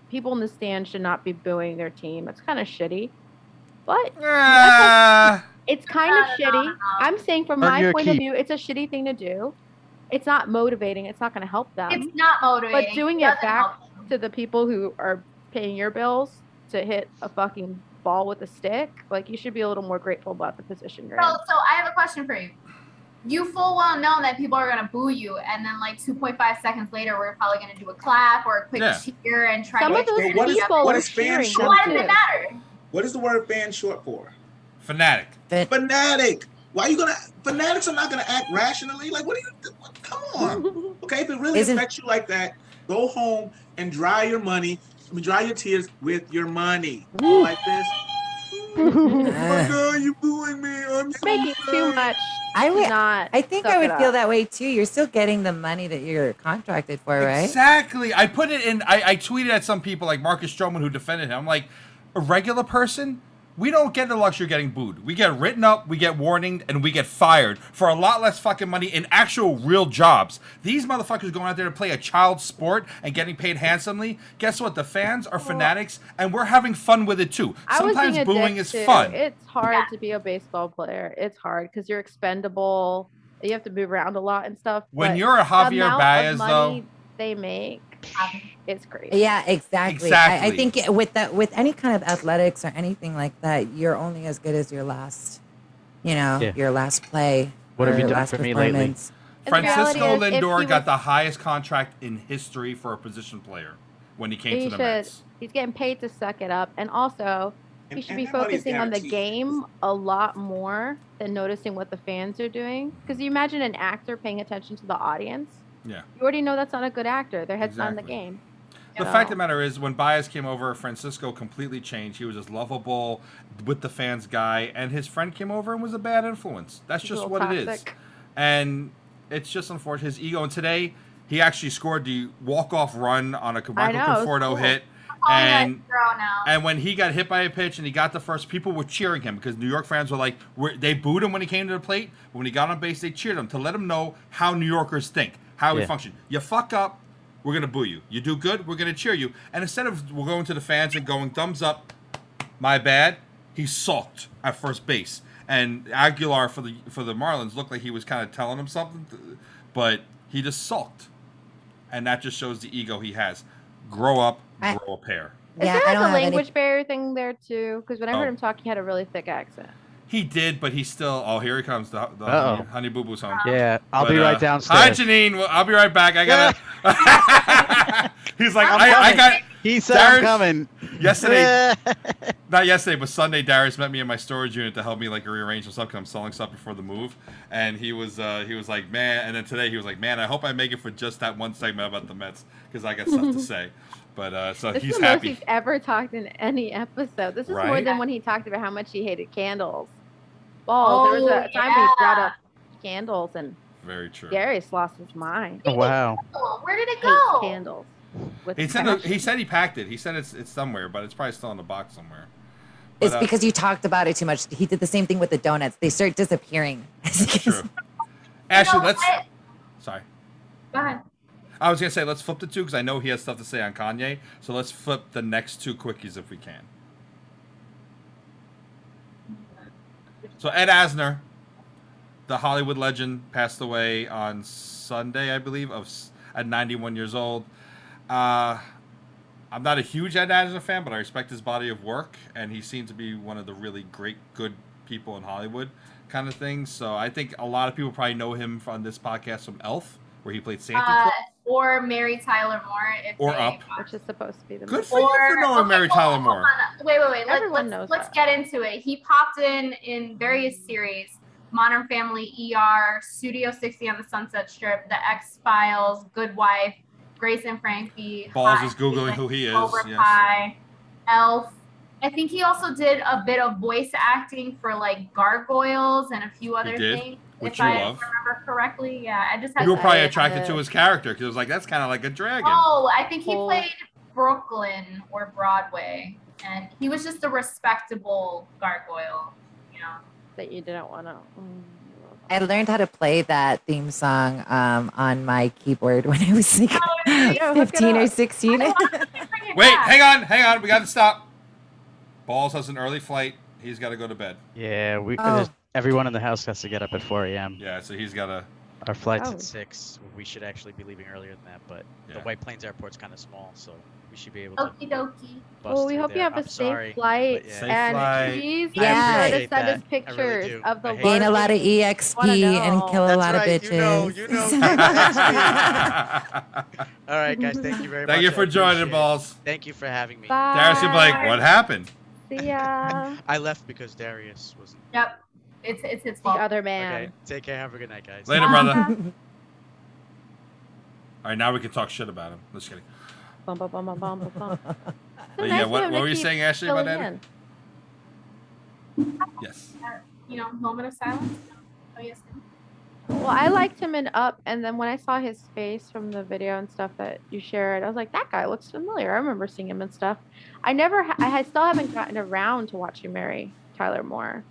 people in the stand should not be booing their team. It's kind of shitty. But Ah. it's kind of No, no, shitty. I'm saying from my your point of view, it's a shitty thing to do. It's not motivating. It's not going to help them It's not motivating. But doing it doesn't back to the people who are paying your bills to hit a fucking ball with a stick, like you should be a little more grateful about the position you're So, in. so I have a question for you. You full well know that people are gonna boo you, and then like 2.5 seconds later, we're probably gonna do a clap or a quick Yeah. cheer and try Some to. of those But what is- people what are is fan short them Why does it matter? What is the word fan short for? Fanatic. But Fanatic. Why are you gonna? Fanatics are not gonna act rationally. Like, what are you? What, come on. Okay, if it really Isn't- affects you like that, go home and dry your money. I mean, dry your tears with your money. like this. Oh my God, you booing me. I'm so Making too much. I would. not. I think I would feel up. that way too. You're still getting the money that you're contracted for, right? Exactly. I put it in. I, I tweeted at some people like Marcus Stroman who defended him. I'm like, a regular person, we don't get the luxury of getting booed. We get written up, we get warned, and we get fired for a lot less fucking money in actual real jobs. These motherfuckers going out there to play a child sport and getting paid handsomely. Guess what? The fans are fanatics, and we're having fun with it too. Sometimes booing is too. fun. It's hard Yeah. to be a baseball player. It's hard because you're expendable. You have to move around a lot and stuff. when you're a the Javier amount of Baez, money though, they make, it's great. Yeah, exactly. I, I think with that, with any kind of athletics or anything like that, you're only as good as your last, you know, Yeah. your last play. What have or you done last for me lately? performance. And the reality Francisco Lindor got was- the highest contract in history for a position player when he came He to the should. Mets. He's getting paid to suck it up, and also he should be focusing on the game a lot more than noticing what the fans are doing. Because you imagine an actor paying attention to the audience. Yeah. You already know that's not a good actor. Their head's not in the game. The fact of the matter is, when Baez came over, Francisco completely changed. He was this lovable, with the fans guy, and his friend came over and was a bad influence. That's just little what it is. And it's just unfortunate. His ego. And today, he actually scored the walk-off run on a Michael know, Conforto cool. hit. Oh, And and and when he got hit by a pitch and he got the first, people were cheering him because New York fans were like, were, they booed him when he came to the plate. But when he got on base, they cheered him to let him know how New Yorkers think, how he Yeah. function. You fuck up, we're gonna boo you. You do good, we're gonna cheer you. And instead of we're going to the fans and going thumbs up, my bad, he sulked at first base. And Aguilar for the for the Marlins looked like he was kind of telling him something, but he just sulked, and that just shows the ego he has. Grow up, grow a pair. Is Yeah, there like a have any- language barrier thing there too? Because when I Oh. heard him talk, he had a really thick accent. He did, but he still. Oh, here he comes. The, the honey, honey Boo Boo's home. Yeah, I'll But, be right uh, downstairs. Hi, Janine. Well, I'll be right back. I gotta. He's like, I'm I, I got He said Darius- I'm coming. yesterday. not yesterday, but Sunday. Darius met me in my storage unit to help me like rearrange some stuff because I'm selling stuff before the move. And he was, uh, he was like, man. And then today he was like, man, I hope I make it for just that one segment about the Mets because I got stuff to say. But uh, so This he's is the most he's ever talked in any episode. This is more than when he talked about how much he hated candles. Balls. there was Oh, a time he brought yeah. up candles and Very true. Darius lost his mind. Oh, wow. Oh, Where did it Hates go? candles. He said passion. he said he packed it. He said it's it's somewhere, but it's probably still in the box somewhere. It's uh, because you talked about it too much. He did the same thing with the donuts. They start disappearing. True. Ashley, know let's. what? Sorry. Go ahead. I was gonna say let's flip the two because I know he has stuff to say on Kanye. So let's flip the next two quickies if we can. So Ed Asner, the Hollywood legend, passed away on Sunday, I believe, of at 91 years old. Uh, I'm not a huge Ed Asner fan, but I respect his body of work, and he seemed to be one of the really great, good people in Hollywood, kind of thing. So I think a lot of people probably know him from this podcast from Elf, where he played Santa Uh, Claus. Or Mary Tyler Moore. If Or they Up. which is supposed to be the Good for you for knowing okay, Mary Tyler Moore. Wait, wait, wait. Let, Everyone let's knows let's that. get into it. He popped in in various series: Modern Family, ER, Studio 60 on the Sunset Strip, The X Files, Good Wife, Grace and Frankie. Balls Hot is googling Fuzz, who he is, Cobra yes. Kai, Elf. I think he also did a bit of voice acting for like Gargoyles and a few other did, things. Which if you I love. remember correctly, yeah. I just had You were probably I- attracted to his character because it was like that's kind of like a dragon. Oh, I think he played Brooklyn or Broadway, and he was just a respectable gargoyle. You know, that you didn't want to. I learned how to play that theme song um, on my keyboard when I was like Yeah, 15 or 16. Wait, back. hang on, hang on. We got to stop. Balls has an early flight. He's got to go to bed. Yeah, we. Oh. There's- Everyone in the house has to get up at 4 a.m. Yeah, so he's got to. Our flight's Oh. at At six, we should actually be leaving earlier than that, but Yeah. the White Plains Airport's kind of small, so we should be able to Okie dokie. Well, we through hope you have a I'm safe sorry, flight, yeah. Safe and flight. please Yeah. make sure to send us that. I really pictures do. of the I Gain a lot of EXP and know. kill a That's lot of bitches. you know, you know. All right, guys, thank you very much. Thank you for joining, balls. Thank you for having me. Bye. Darius, you're like, what happened? See ya. I left because Darius wasn't. Yep, it's it's his the other man. Okay, take care. Have a good night, guys. Later, brother. All right, now we can talk shit about him. Just kidding. Bum, bum, bum, bum, bum, bum, bum. But yeah, what, him what were you saying, Ashley, about filling that? Yes. You know, moment of silence. Oh yes. Well, I liked him in Up, and then when I saw his face from the video and stuff that you shared, I was like, that guy looks familiar. I remember seeing him and stuff. I never, ha- I still haven't gotten around to watching Mary Tyler Moore.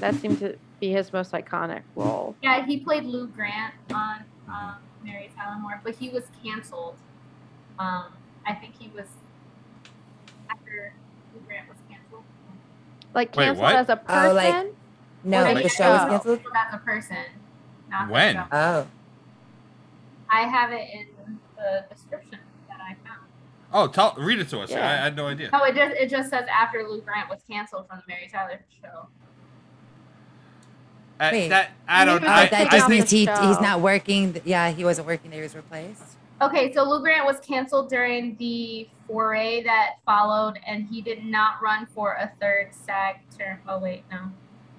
That seemed to be his most iconic role. Yeah, he played Lou Grant on um, Mary Tyler Moore, but he was canceled. Um, I think he was after Lou Grant was canceled. Like canceled what? as a person. Oh, like- no, Or the the show was canceled. Canceled as a person. Not When? Oh, I have it in the description that I found. Oh, tell, read it to us. Yeah. I had no idea. No, it just it just says after Lou Grant was canceled from the Mary Tyler show. Wait. that I don't. Maybe I, that taken just means he, the he's not working. Yeah, he wasn't working. He was replaced. Okay, so Lou Grant was canceled during the foray that followed, and he did not run for a third SAG term. Oh wait, no.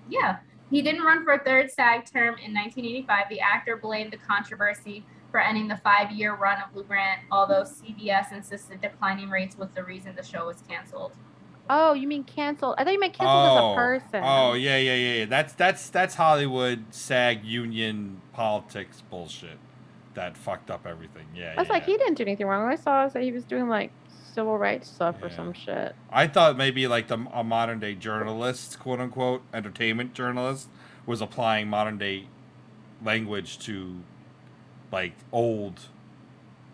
Yeah, he didn't run for a third SAG term in 1985. The actor blamed the controversy for ending the five-year run of Lou Grant, although CBS insisted declining rates was the reason the show was canceled. Oh, you mean canceled? I thought you meant canceled oh, as a oh. person. oh yeah, yeah, yeah, yeah. That's that's that's Hollywood SAG union politics bullshit. That fucked up everything. Yeah. I was yeah, like, yeah. he didn't do anything wrong. All I saw is that he was doing like civil rights stuff or some shit. I thought maybe like the a modern day journalist, quote unquote, entertainment journalist, was applying modern day language to like old,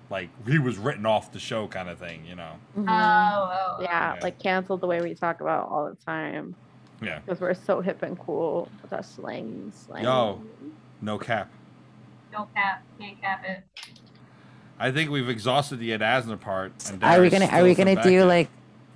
like he was written off the show kind of thing, you know? Oh, oh, yeah, Yeah. like canceled the way we talk about all the time Yeah. because we're so hip and cool with our slang. slang. Yo. No cap. no cap, can't cap it. I think we've exhausted the Ed Asner part. And Are we gonna Are we gonna do yet. like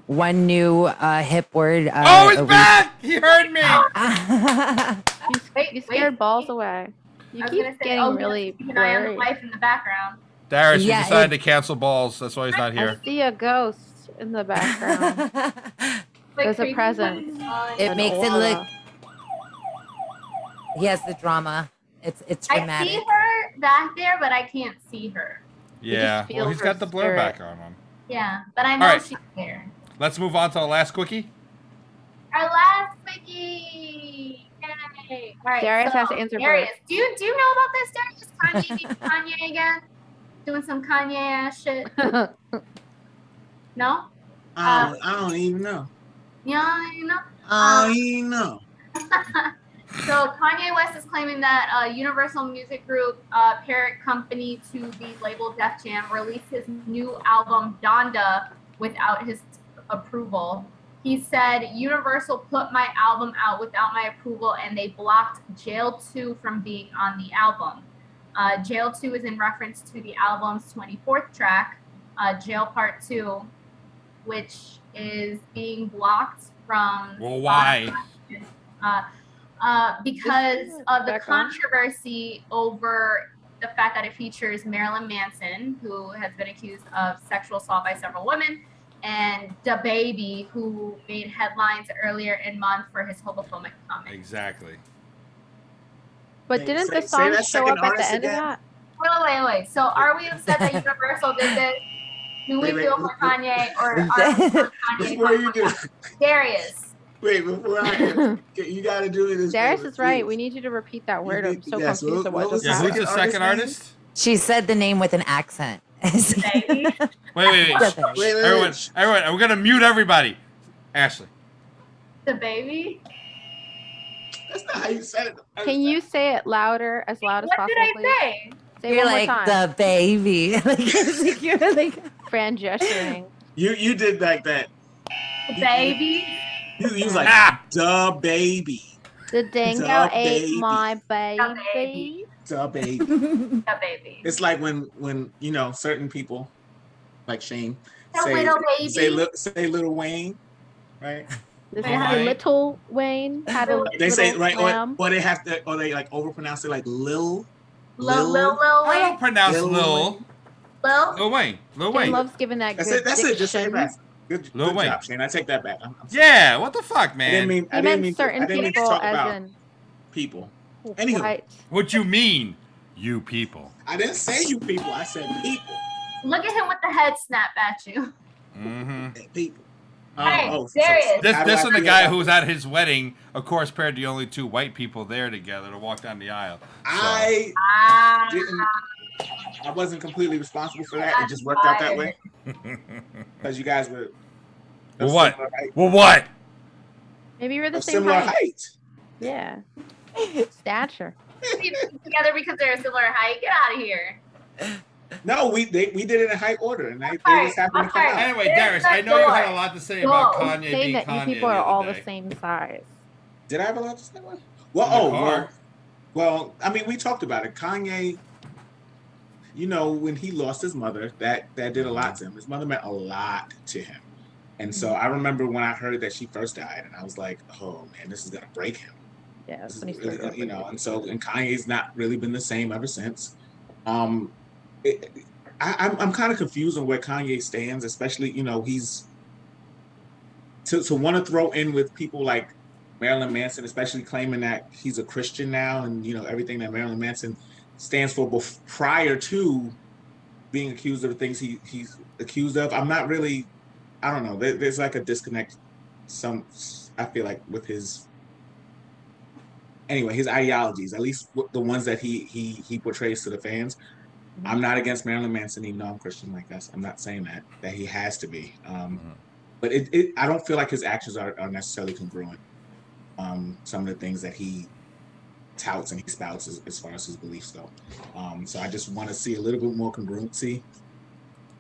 one new uh, hip word? Uh, Oh, a he's week? back! He heard me. You, Wait, you wait. scared balls away. You I was keep gonna say, getting oh, really keep an eye on the blurry. wife in the background. Darius, Yeah, we decided it- to cancel balls. That's why he's not here. I here. see a ghost in the background. There's a crazy presence. It An makes it look- he has the drama. It's it's dramatic. I see her back there, but I can't see her. Yeah. feel Well, he's her got the blur spirit. back on him. Yeah, but I know All right. she's there. Let's move on to the last quickie. Our last quickie. Yay. All right, Darius so, has to answer Darius, first. do you do you know about this, Darius? Kanye being Kanye again, doing some Kanye ass shit. No, I don't, I don't even know. yeah, you know. I don't even know. So Kanye West is claiming that uh, Universal Music Group, uh, parent company to the label Def Jam, released his new album Donda without his approval. He said Universal put my album out without my approval, and they blocked Jail 2 from being on the album. Uh, Jail 2 is in reference to the album's 24th track, uh, Jail Part 2, which is being blocked from Well, why? uh, uh, because of the back on? controversy over the fact that it features Marilyn Manson, who has been accused of sexual assault by several women, and the baby, who made headlines earlier in month for his homophobic comments. Exactly. But didn't say- the song show up at the end again. of that? Wait, wait, wait. So, are we upset that Universal did this? Do we Wait, wait, feel for wait, Kanye, or are we for Kanye? Before you do, Darius. wait, before I, you got to do me this. Darius is right. We need you to repeat that word. You I'm so yes, confused what- of what what was just Yeah, who's Second the second artist artist? She said the name with an accent. Baby. Wait, wait, wait. Wait, wait, Everyone, everyone, we're gonna mute everybody. Ashley. the baby. That's not how you said it. Can you say it louder, as loud as What possible, What did I please? say? Say it You're like the baby. like, you're like Fran gesturing. You you did like that. Baby. You, you was like Ah! the baby, The dingo The ate baby. my The baby. baby. the baby. The baby. It's like when when you know certain people, like Shane, The say little baby. say say Little Wayne, right? This All is right. little Wayne had a They say little right, or, or they have to, or they like overpronounce it like Lil. Lil, Lil, Lil I Wayne. don't pronounce Lil Lil. Lil. Lil Wayne. Lil Jim Wayne. loves giving that That's good it. That's it. Just say it back. Good, Lil good Wayne. job, Shane. I take that back. I'm, I'm. Yeah, what the fuck, I didn't man? mean. I He didn't meant mean. To, certain I didn't mean to people talk as about in people. Anywho. white. What you mean, you people? I didn't say you people. I said people. Look at him with the head snap at you. Mm-hmm. People. Hey, oh, Darius. This, how do this I is the guy who was at his wedding, of course, paired the only two white people there together to walk down the aisle. I Ah. didn't. I wasn't completely responsible for that. It just worked out that way because you guys were. Well, what? well, what? Maybe you're the of same similar height. height. Yeah. Stature. together because they're a similar height. Get out of here. No, we they, we did it in high order, and they, they just happened to come out. Anyway, There's Darius, I know you had a lot to say about Whoa. Kanye Saying being that you Kanye people are other all day. the same size. Did I have a lot to say about it? Well, In the oh, car. well, well, I mean, we talked about it. Kanye, you know, when he lost his mother, that that did a lot to him. His mother meant a lot to him, and so I remember when I heard that she first died, and I was like, oh man, this is gonna break him. Yeah, that's is when he really- started. you know, and so and Kanye's not really been the same ever since. Um, it, I, I'm I'm kind of confused on where Kanye stands, especially you know he's to to want to throw in with people like Marilyn Manson, especially claiming that he's a Christian now, and you know everything that Marilyn Manson stands for bef- prior to being accused of the things he he's accused of. I'm not really, I don't know. There, there's like a disconnect. Some I feel like with his anyway his ideologies, at least the ones that he he he portrays to the fans. I'm not against Marilyn Manson, even though I'm Christian like us. I'm not saying that that he has to be. Um, Mhm. But it, it, I don't feel like his actions are, are necessarily congruent. Um, some of the things that he touts and he spouts as, as far as his beliefs go. Um, so I just want to see a little bit more congruency.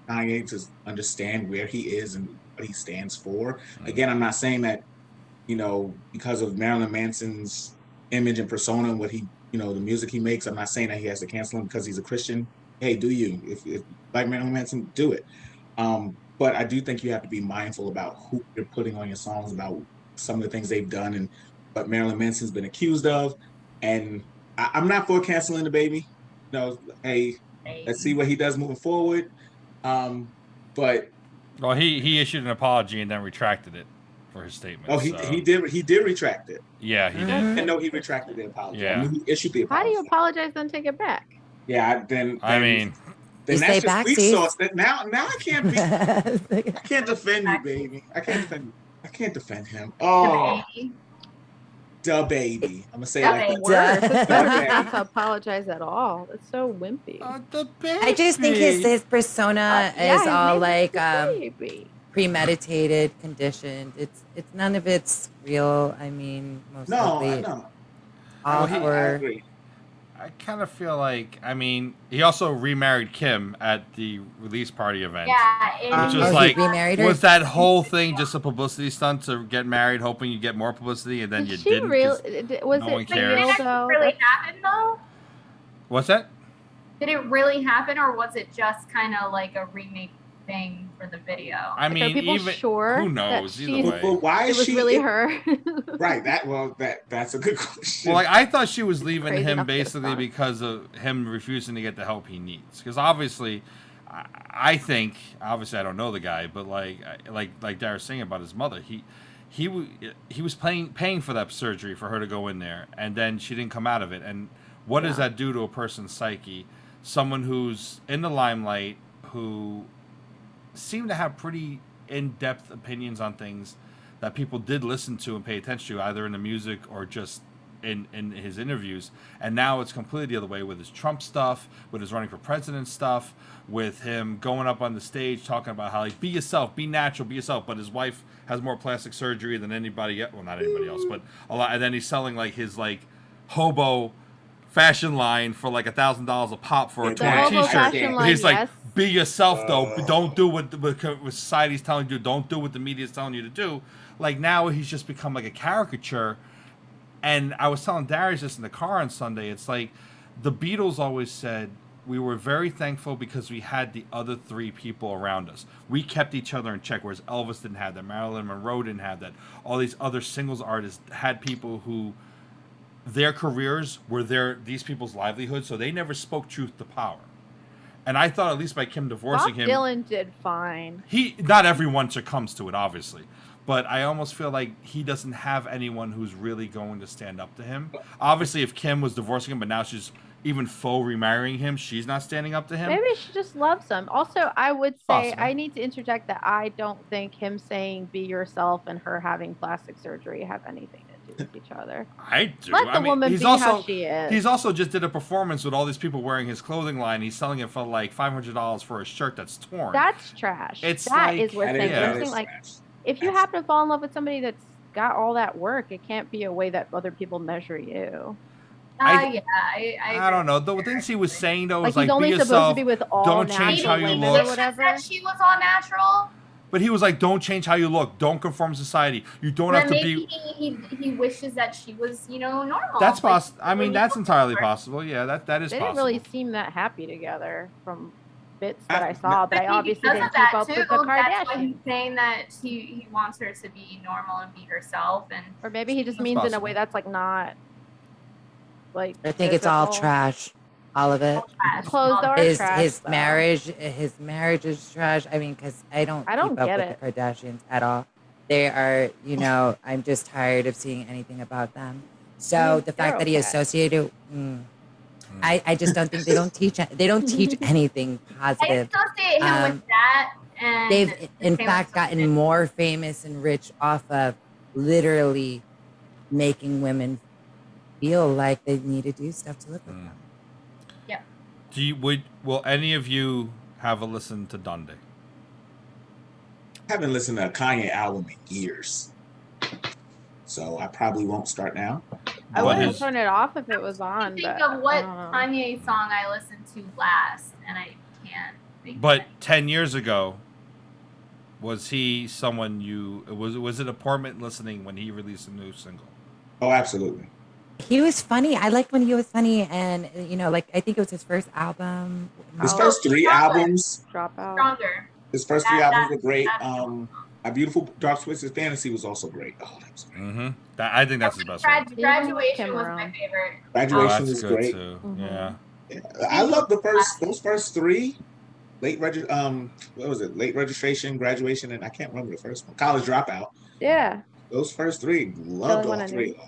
Kanye to understand where he is and what he stands for. Mhm. Again, I'm not saying that, you know, because of Marilyn Manson's image and persona and what he, you know, the music he makes, I'm not saying that he has to cancel him because he's a Christian. Hey, do you? If, if like Marilyn Manson, do it. Um, but I do think you have to be mindful about who you're putting on your songs, about some of the things they've done and what Marilyn Manson's been accused of. And I, I'm not for canceling the baby. No, hey, let's see what he does moving forward. Um, but Well, he he issued an apology and then retracted it for his statement. oh, he, so- he did he did retract it. Yeah, he did. And no, he retracted the apology. Yeah. I mean, he issued the How apology. do you apologize then take it back? Yeah, I- then, I mean, then You that's stay just back, weak Steve? sauce. That now, now I can't be, I can't defend you, baby. I can't defend you. I can't defend him. Oh, Baby. the baby. I'm gonna say it like baby. that. Worse. It's Da better baby. not apologize at all. It's so wimpy. Oh, the I just think his his persona Uh, yeah, is all like the um, premeditated, conditioned. It's it's none of it's real. I mean, most No, I likely know. all Well, he- I for agree. I kind of feel like, I mean, he also remarried Kim at the release party event. Yeah, it, Which Oh, was he like, remarried her? was that whole thing just a publicity stunt to get married, hoping you get more publicity, and then Did you she didn't? 'cause- really? Was no it one Wait, cares. did real it though? actually really happen though? What's that? Did it really happen, or was it just kind of like a remake thing for the video? I Like, mean, are people even sure who knows? she's- Either way. Well, why It is was she really her. right? That well, that that's a good question. Well, like I thought she was leaving him enough to get a basically because of him refusing to get the help he needs. Because obviously, I, I think obviously I don't know the guy, but like like like Dara's saying about his mother, he he he was paying paying for that surgery for her to go in there, and then she didn't come out of it. And what does that do to a person's psyche? Someone who's in the limelight who seem to have pretty in-depth opinions on things that people did listen to and pay attention to either in the music or just in, in his interviews. And now it's completely the other way with his trump stuff with his running for president stuff with him going up on the stage talking about how like be yourself be natural be yourself. But his wife has more plastic surgery than anybody well not anybody else but a lot. And then he's selling like his like hobo fashion line for like a thousand dollars a pop for a torn t-shirt. But he's like yes. be yourself though. Don't do what, what what society's telling you. Do don't do what the media's telling you to do. Like now he's just become like a caricature. And i was telling darius this in the car on sunday. It's like the beatles always said we were very thankful because we had the other three people around us. We kept each other in check, whereas Elvis didn't have that, Marilyn Monroe didn't have that. All these other singles artists had people who their careers were their these people's livelihood, so they never spoke truth to power. And I thought at least by Kim Bob divorcing him, Dylan did fine. he not everyone succumbs to it, obviously. But I almost feel like he doesn't have anyone who's really going to stand up to him. Obviously, if Kim was divorcing him, but now she's even faux remarrying him, she's not standing up to him. Maybe she just loves him. Also, I would say Possible. I need to interject that I don't think him saying "be yourself" and her having plastic surgery have anything to with each other. I do. Let the I mean, woman he's be also how she is. he's also just did a performance with all these people wearing his clothing line. He's selling it for like five hundred dollars for a shirt that's torn. That's trash. It's That like- is worth saying. Yeah. I'm saying, is like trash. if you That's- happen to fall in love with somebody that's got all that work, it can't be a way that other people measure you. Uh, I- yeah, I, I, I don't know. The things he was saying though Like was he's like, only be supposed yourself. to be with all don't change how you look. or. That she was all natural. But he was like, don't change how you look. Don't conform to society. You don't then have to maybe be. he, he he wishes that she was, you know, normal. That's like, possible. I mean, that's you- entirely possible. Yeah, that that is They didn't possible. really seem that happy together from bits uh, that I- I saw, but I obviously because didn't of keep up too. with the That's why he's saying that he he wants her to be normal and be herself. And Or maybe he just That's means in a way that's like not like I think it's all trash, all of it. trash. Clothes are. His trash, his though. marriage, his marriage is trash. I mean, because I don't I don't keep up get with it. the Kardashians at all. They are, you know, I'm just tired of seeing anything about them. So mean, the they're fact that he associated, mm, I, I just don't think they don't teach they don't teach anything I positive. associate him Um, with that. And They've in fact gotten more famous and rich off of literally making women feel like they need to do stuff to look like Mm. them. Do you would will any of you have a listen to Donda? I haven't listened to a Kanye album in years, so I probably won't start now. I What wouldn't is- turn it off if it was on. think but of what I. Kanye song I listened to last, and I can't think. But it. ten years ago, was he someone you was was it apartment listening when he released a new single? Oh, absolutely. He was funny. I liked when he was funny, and you know, like I think it was his first album. His Oh, first three Chocolate. albums, Dropout. stronger. his first three That- albums were great. Um, A Beautiful Dark Twisted Fantasy was also great. Oh, that was great. Mm-hmm. That, I think that's his best. one. Grad- graduation was my favorite. Oh, Graduation that's is good great. too. Mhm. Yeah. Yeah, I love the first those first three. Late reg um what was it? Late registration, graduation, and I can't remember the first one. College dropout. Yeah. Those first three, loved one all I knew. three.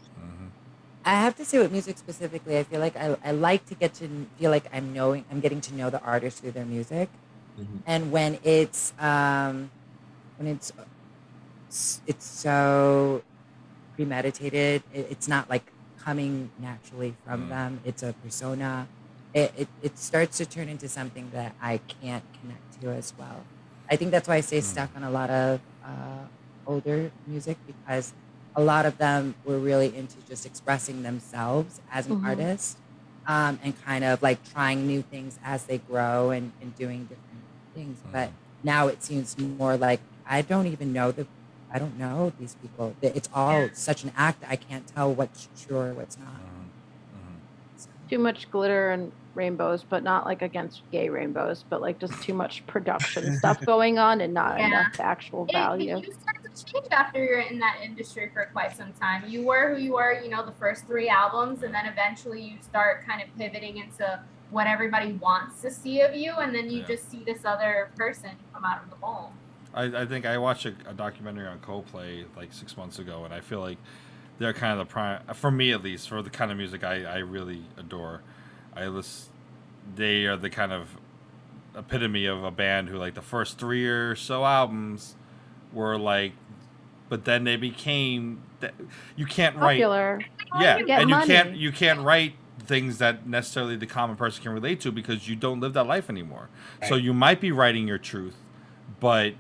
I have to say with music specifically, I feel like I, I like to get to feel like I'm knowing I'm getting to know the artist through their music, Mhm. and when it's um when it's it's so premeditated. It, it's not like coming naturally from Mm. them. It's a persona. It, it it starts to turn into something that I can't connect to as well. I think that's why I stay Mm. stuck on a lot of uh, older music because a lot of them were really into just expressing themselves as an Mhm. artist um, and kind of like trying new things as they grow and, and doing different things. But now it seems more like I don't even know the I don't know these people. It's all Yeah. such an act. I can't tell what's true or what's not. Mhm. Mhm. So, Too much glitter and rainbows, but not like against gay rainbows, but like just too much production stuff going on and not Yeah. enough actual It- it- change after you're in that industry for quite some time. You were who you were, you know, the first three albums, and then eventually you start kind of pivoting into what everybody wants to see of you, and then you Yeah. just see this other person come out of the mold. I, I think I watched a, a documentary on Coldplay like six months ago, and I feel like they're kind of the prime, for me at least, for the kind of music I, I really adore. I listen, they are the kind of epitome of a band who like the first three or so albums were like, but then they became that you can't write Popular. yeah, Get and you money. can't you can't write things that necessarily the common person can relate to because you don't live that life anymore. So you might be writing your truth, but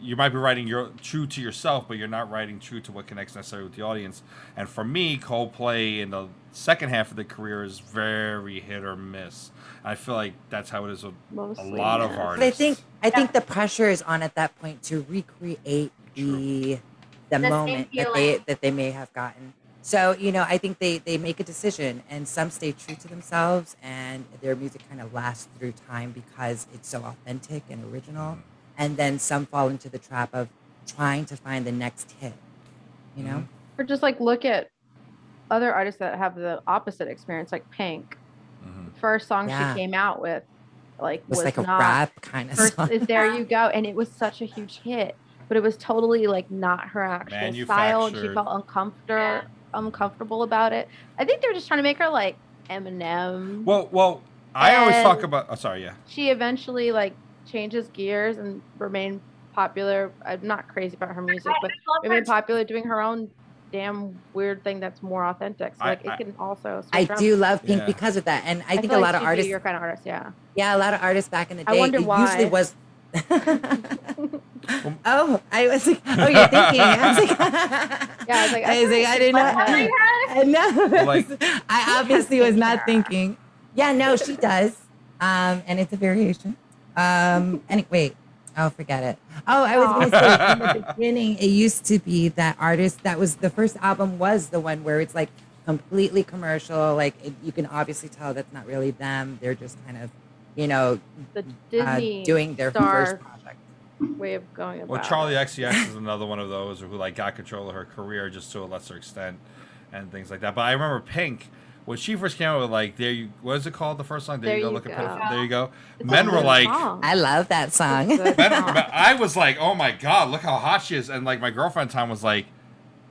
you might be writing your true to yourself, but you're not writing true to what connects necessarily with the audience. And for me, Coldplay in the second half of the career is very hit or miss. I feel like that's how it is with a Mostly, lot of yeah. artists. But I think I think the pressure is on at that point to recreate the the, The moment that they that they may have gotten. So you know, I think they they make a decision, and some stay true to themselves, and their music kind of lasts through time because it's so authentic and original. And then some fall into the trap of trying to find the next hit. You know, Or just like look at other artists that have the opposite experience, like Pink. Mhm. First song Yeah. she came out with, like, it was was like a rap kind of first song. is there you go and it was such a huge hit but it was totally like not her actual style and she felt uncomfortable uncomfortable about it i think they were just trying to make her like eminem Well, well, I always talk And- about. Oh, sorry, yeah. she eventually like changes gears and remained popular i'm not crazy about her music but love remained popular doing her own damn weird thing that's more authentic so I- like it I- can also I switch around. do love Pink Yeah. because of that, and I, think feel a like lot of she'd be artists your kind of artist yeah Yeah, a lot of artists back in the day. I wonder it why. usually was. oh, I was like, oh, you're thinking. I was like, Yeah, I was like, I was like, I didn't know. I know. Like- I obviously was not thinking. Yeah, no, she does. Um, and it's a variation. Um, and wait, oh, forget it. Oh, I was going to say in the beginning, it used to be that artist that was the first album was the one where it's like completely commercial. Like it, you can obviously tell that's not really them. They're just kind of, you know, the uh, disney doing their star first project. way of going about Well, it. Charli XCX is another one of those who like got control of her career just to a lesser extent and things like that. But I remember Pink when she first came out with like there you what is it called the first song? There, There you go, You look at pitiful. There you go. It's Men were like song. I love that song. It's a good Men, song. I was like, oh my god, look how hot she is, and like my girlfriend Tom was like,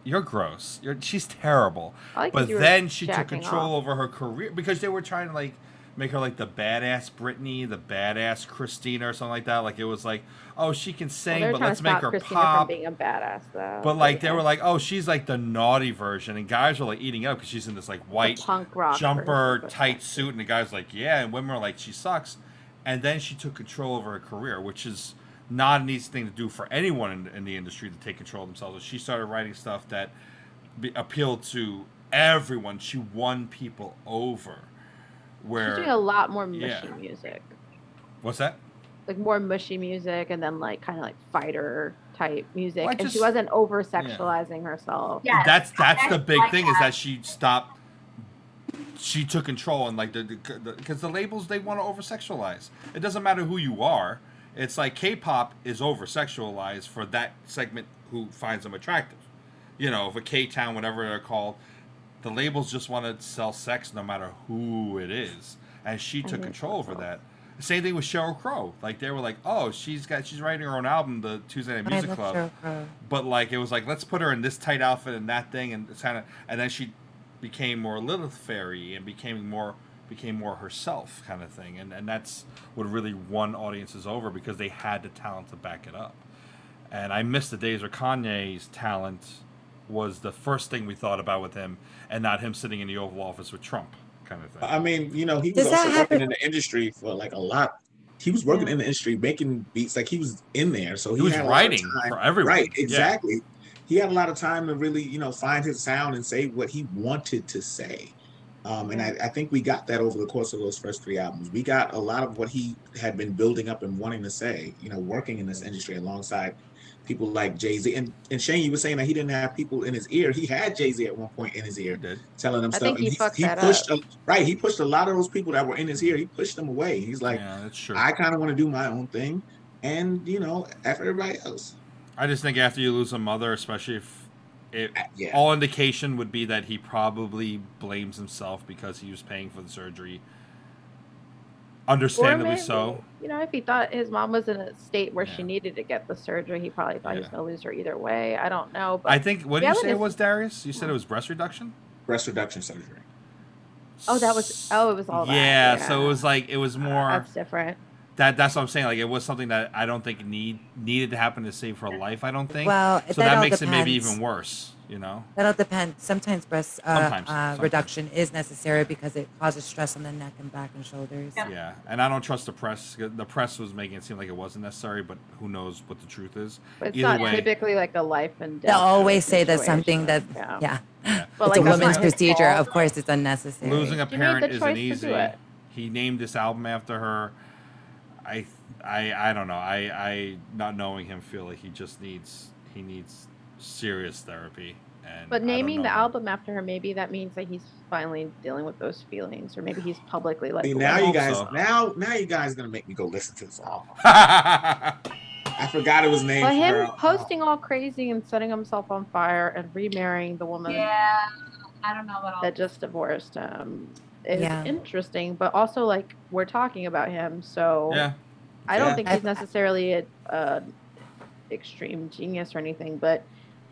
you're gross. You're she's terrible. Like But then she took control off. over her career because they were trying to like make her like the badass Britney, the badass Christina, or something like that. Like it was like, oh, she can sing, they're but let's make her Christina pop. from being a badass, though. But like they were like, oh, she's like the naughty version, and guys were like eating up because she's in this like white punk rock jumper, tight suit, and the guys like, yeah, and women were like, she sucks. And then she took control over her career, which is not an easy thing to do for anyone in, in the industry to take control of themselves. She started writing stuff that be, appealed to everyone. She won people over. Where She's doing a lot more mushy Yeah. music, what's that? like more mushy music, and then like kind of like fighter type music, Well, I and she wasn't over sexualizing herself. Yes, that's that's I the big like thing is that. that she stopped she took control and like the because the, 'cause the labels they want to over sexualize it doesn't matter who you are it's like k-pop is over sexualized for that segment who finds them attractive you know for k-town whatever they're called the labels just want to sell sex no matter who it is and she took Mhm. control over that same thing with Sheryl Crow. Like they were like, "Oh, she's got she's writing her own album, the Tuesday Night Music Club." But like it was like let's put her in this tight outfit and that thing and it's kind of and then she became more Lilith fairy and became more became more herself kind of thing and and that's what really won audiences over because they had the talent to back it up and I miss the days where Kanye's talent was the first thing we thought about with him, and not him sitting in the Oval Office with Trump, kind of thing. I mean, you know, he was Does that also happen- working in the industry for like a lot. He was working in the industry, making beats. Like he was in there, so he, He was had a lot of writing for everyone. Right, Yeah. exactly. He had a lot of time to really, you know, find his sound and say what he wanted to say. Um, and I, I think we got that over the course of those first three albums. We got a lot of what he had been building up and wanting to say. You know, working in this industry alongside people like Jay Z. And and Shane, you were saying that he didn't have people in his ear. He had Jay Z at one point in his ear telling him I stuff. think he and fucked he, that pushed a, right. He pushed a lot of those people that were in his ear. He pushed them away. He's like, yeah, that's true. I kind of want to do my own thing, and you know, after everybody else. I just think after you lose a mother, especially if it, Uh, Yeah. all indication would be that he probably blames himself because he was paying for the surgery. Understandably maybe, so. You know, if he thought his mom was in a state where she needed to get the surgery, he probably thought he was going to lose her either way. I don't know. But I think what did you say it was, Darius? You said it was breast reduction. breast reduction surgery. oh, that was oh, it was all that. Yeah, so it was like it was uh, more That's different. that. That's what I'm saying. Like it was something that I don't think need needed to happen to save her life. I don't think. Well, so that that all makes it maybe even worse. You know. That'll depend. Sometimes breast uh, Sometimes, uh, sometimes. reduction is necessary because it causes stress on the neck and back and shoulders. Yeah. Yeah, and I don't trust the press. The press was making it seem like it wasn't necessary, but who knows what the truth is. But it's Either not way- typically like a life and death. They'll always say that's something that, situation. yeah, Yeah. But it's like a woman's procedure. Of course, it's unnecessary. Losing a parent isn't easy. He named this album after her. I, I, I don't know. I, I, not knowing him, feel like he just needs he needs serious therapy. And But naming the album after her, maybe that means that he's finally dealing with those feelings, or maybe he's publicly like. See, "Well, now you guys, so. now now you guys gonna make me go listen to this album. I forgot it was named. But for him her. posting all crazy and setting himself on fire and remarrying the woman Yeah, I don't know about all that just divorced him is Yeah. interesting. But also, like, we're talking about him, so yeah. I don't Yeah. think he's necessarily a, a extreme genius or anything. But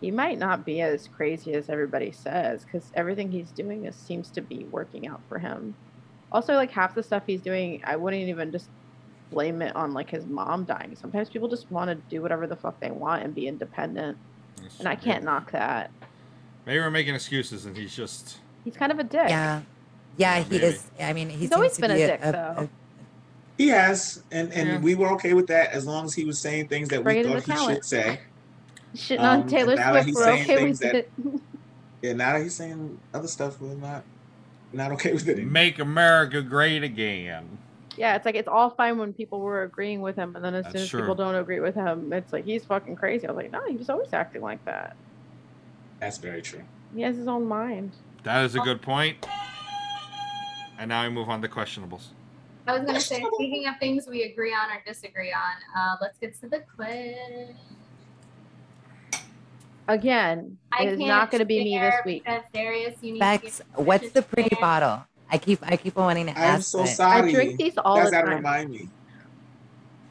he might not be as crazy as everybody says, because everything he's doing is seems to be working out for him. Also, like half the stuff he's doing, I wouldn't even just blame it on like his mom dying. Sometimes people just want to do whatever the fuck they want and be independent, and I can't knock that. Maybe we're making excuses, and he's just. He's kind of a dick. Yeah, yeah, he Maybe. is. I mean, he He's always to been a be dick, though. He has, and and Yeah. we were okay with that as long as he was saying things that Bring we thought he talent. should say. Shitting Um, on and Taylor Swift, he's we're okay with that- it. Yeah, now that he's saying other stuff, we're not not okay with it. Make America great again. yeah, it's like it's all fine when people were agreeing with him, and then as That's soon as true. people don't agree with him, it's like he's fucking crazy. I was like, no, he was always acting like that. That's very true. He has his own mind. That is a good point. And now we move on to questionables. I was gonna say, speaking of things we agree on or disagree on, uh, let's get to the quiz. Again, I it is can't going to be me this week. Because Darius, you need Bex, give what's the pretty permission bottle? I keep, I keep wanting to I am ask. so it. sorry. I drink these all That's the gotta time. remind me.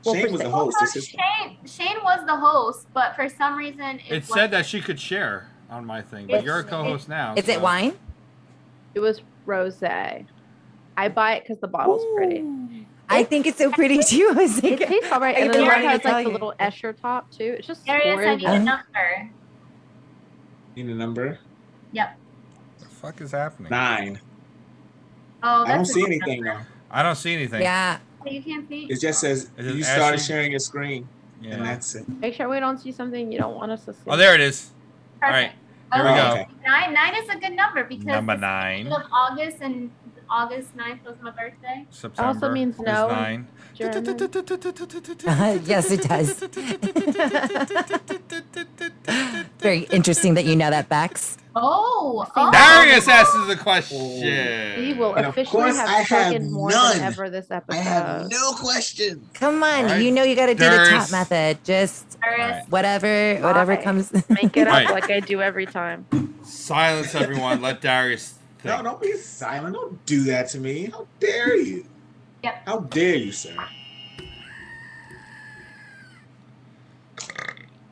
Well, Shane was the host. Well, It's his Shane, Shane was the host, but for some reason It was- said that she could share on my thing, but It's- you're a co-host now. Is so- it wine? It was rose. I buy it because the bottle's pretty. I think it's so pretty too. I was It like, tastes all right, I've and then it wanting has tell like the little Escher top too. It's just Darius, I need gorgeous. a number. Need a number Yep. The fuck is happening? nine. Oh, I don't see anything number. though. I don't see anything. yeah. Oh, you can't see. It just says it you started Ashley? sharing your screen, Yeah. and that's it. Make sure we don't see something you don't want us to see. Oh, there it is. All right. Perfect. Here we oh, go. Okay. Nine, nine is a good number because Number it's the nine. of August and August 9th was my birthday. September also means is no. nine. German. yes, it does. Very interesting that you know that, Bex. Oh, oh. Darius asks the question. Oh. He will And officially course, have I have spoken more none. than ever this episode. I have no question. Come on, Alright. you know you got to do the top method. Just Darius. Alright. whatever, whatever Why? comes. Make it up Right. like I do every time. Silence, everyone. Let Darius think. No, don't be silent. Don't do that to me. How dare you? Yep. How dare you, sir?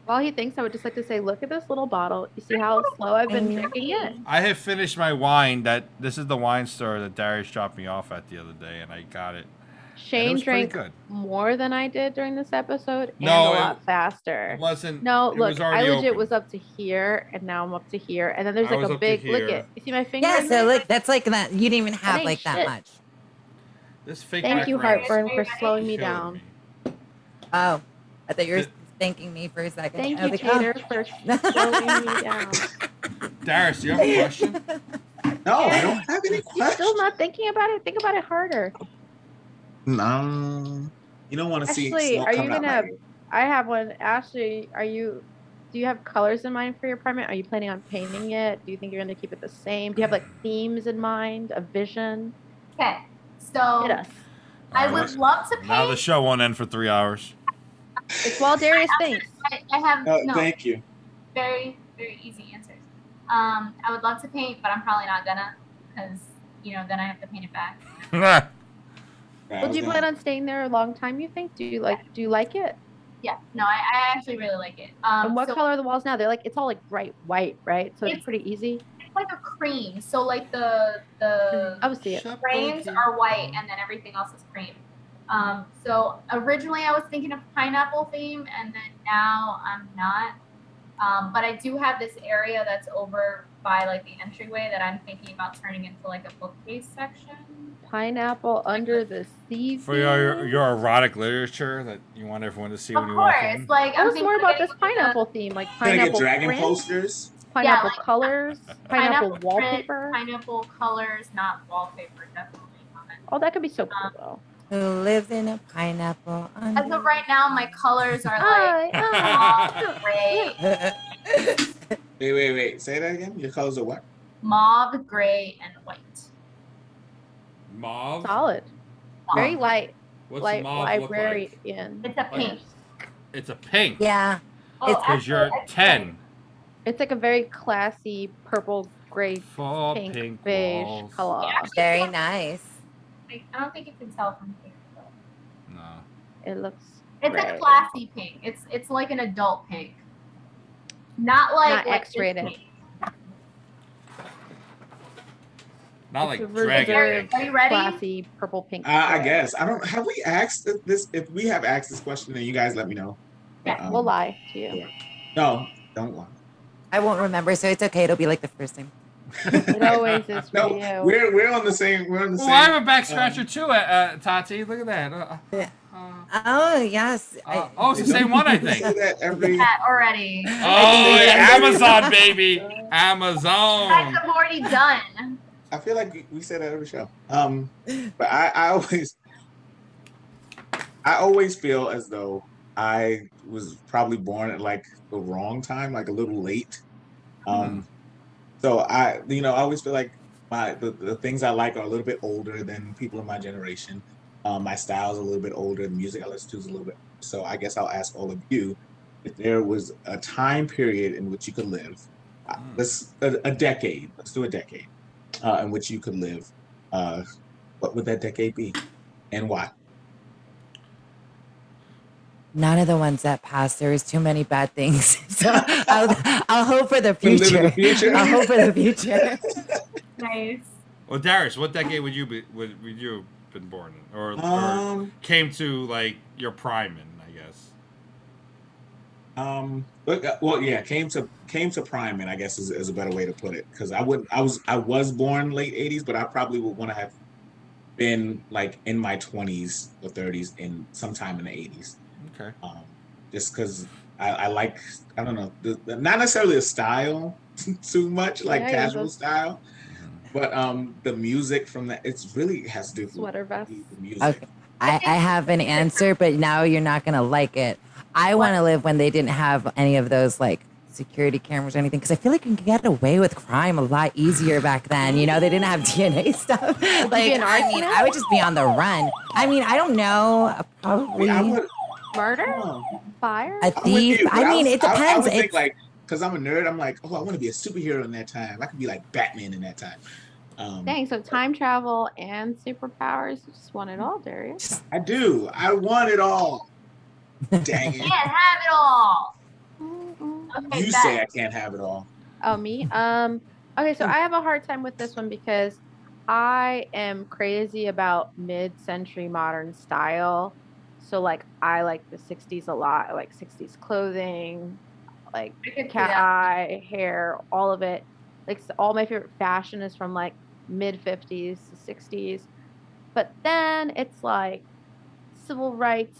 While he thinks, I would just like to say, look at this little bottle. You see how slow I've been drinking it? I have finished my wine. That this is the wine store that Darius dropped me off at the other day, and I got it. Shane was pretty drank good. more than I did during this episode No, and a it- lot faster. It wasn't. No, it look, was I legit open. was up to here, and now I'm up to here, and then there's like a big look here. at. You see my finger? Yeah, so there? look, that's like that. You didn't even have ain't like that much. This fake Thank you, background is Heartburn, for slowing me killing down. me. Oh, I thought you were Did- thanking me for a second. Thank I you, was like, oh. Tater, for slowing me down. Darius, do you have a question? No, I don't have any You're questions. still not thinking about it. Think about it harder. No, you don't want to see Ashley, smoke are you coming out my gonna? ear. I have one. Ashley, are you? Do you have colors in mind for your apartment? Are you planning on painting it? Do you think you're gonna keep it the same? Do you have like themes in mind? A vision? Okay, so Hit us. I would love to paint. Now the show won't end for three hours. It's while Darius thinks. I, I have Uh, no Thank you. very very easy answers. Um, I would love to paint, but I'm probably not gonna, because you know then I have to paint it back. Well, do you plan on staying there a long time? You think? Do you like? Do you like it? Yeah, no, I, I actually really like it. Um, and what so color are the walls now? They're like it's all like bright white, right? So it's, It's- pretty easy. It's like a cream. So like the the I see it. frames are white and then everything else is cream. Um, so originally I was thinking of pineapple theme and then now I'm not. Um, but I do have this area that's over by like the entryway that I'm thinking about turning into like a bookcase section. Pineapple under the sea. For your your erotic literature that you want everyone to see Of when you walk course, in. like I was more about this like a pineapple theme, like Gonna get pineapple dragon print, posters. Pineapple like- colors, pineapple, print, wallpaper. pineapple colors, not wallpaper, definitely not. Oh, that could be so cool um, though. Who lives in a pineapple? As of right now, my colors are like Hi, mauve, gray, Wait, wait, wait. Say that again. Your colors are what? mauve, gray, and white. Mauve. Solid. Very light, What's light mauve look like? It's a pink. It's a pink. yeah. Oh, It's- Because you're ten. It's like a very classy purple, gray, Full pink, pink, beige walls. color. Yeah. Very nice. pink. I don't think you can tell from here. No. It looks. It's gray. a classy pink. It's it's like an adult pink. Not like Not like this X-rated. pink. Not like It's a dragon. reserved, pink. Are you ready? Classy purple pink. Uh, I color. guess I don't. Have we asked if this? If we have asked this question, then you guys let me know. Yeah, Um, we'll lie to you. No, don't lie. I won't remember, so it's okay. It'll be like the first time. It always is for No, you. we're we're on the same. We're on the Well, same. Well, I'm a back scratcher too, uh, uh, Tati. Look at that. Uh, Yeah. uh, Oh yes. uh, I- oh, it's the same one, I think. That every. That already. Oh, yeah, Amazon, baby. You guys Amazon. have already done. I feel like we- we say that every show. Um, but I, I always, I always feel as though I was probably born at like the wrong time, like a little late. Um, so I, you know, I always feel like my the, the things I like are a little bit older than people in my generation. Um, my style's a little bit older. The music I listen to is a little bit. So I guess I'll ask all of you if there was a time period in which you could live. Mm. Let's a, a decade. Let's do a decade uh, in which you could live. Uh, what would that decade be, and why? None of the ones that passed. There was too many bad things. So I'll, I'll hope for the You live in future. the future? I'll hope for the future. Nice. Well, Darius, what decade would you be? Would, would you have been born in, or, or Um, came to like your prime in? I guess. um, uh, well, yeah, came to came to prime, and I guess is, is a better way to put it. Because I wouldn't, I was, I was born late '80s, but I probably would want to have been like in my 20s or 30s in sometime in the 80s. Okay. um, just because I, I like I don't know the, the- not necessarily the style too much like Yeah, yeah, casual those- style, but um the music from that it's really has to do with Sweater vest. the music. Okay. I, I have an answer, but now you're not gonna like it. I want to live when they didn't have any of those like security cameras or anything because I feel like you can get away with crime a lot easier back then. You know, they didn't have DNA stuff. like, an I mean. I would just be on the run. I mean, I don't know, I probably mean, I would, Murder? Fire? a I'm with thief. you, I mean, was- it I, I depends. would think like because I'm a nerd, I'm like, oh, I want to be a superhero in that time. I could be like Batman in that time. Um, Dang, so time travel and superpowers. You just want it all, Darius. I do. I want it all. Dang it. Can't have it all. Okay, You bet. say I can't have it all. Oh, me? Um, okay, so I have a hard time with this one because I am crazy about mid-century modern style. So like I like the 60s a lot. I like 60s clothing, like I could see cat that. eye, hair, all of it. Like all my favorite fashion is from like mid 50s to 60s. But then it's like civil rights,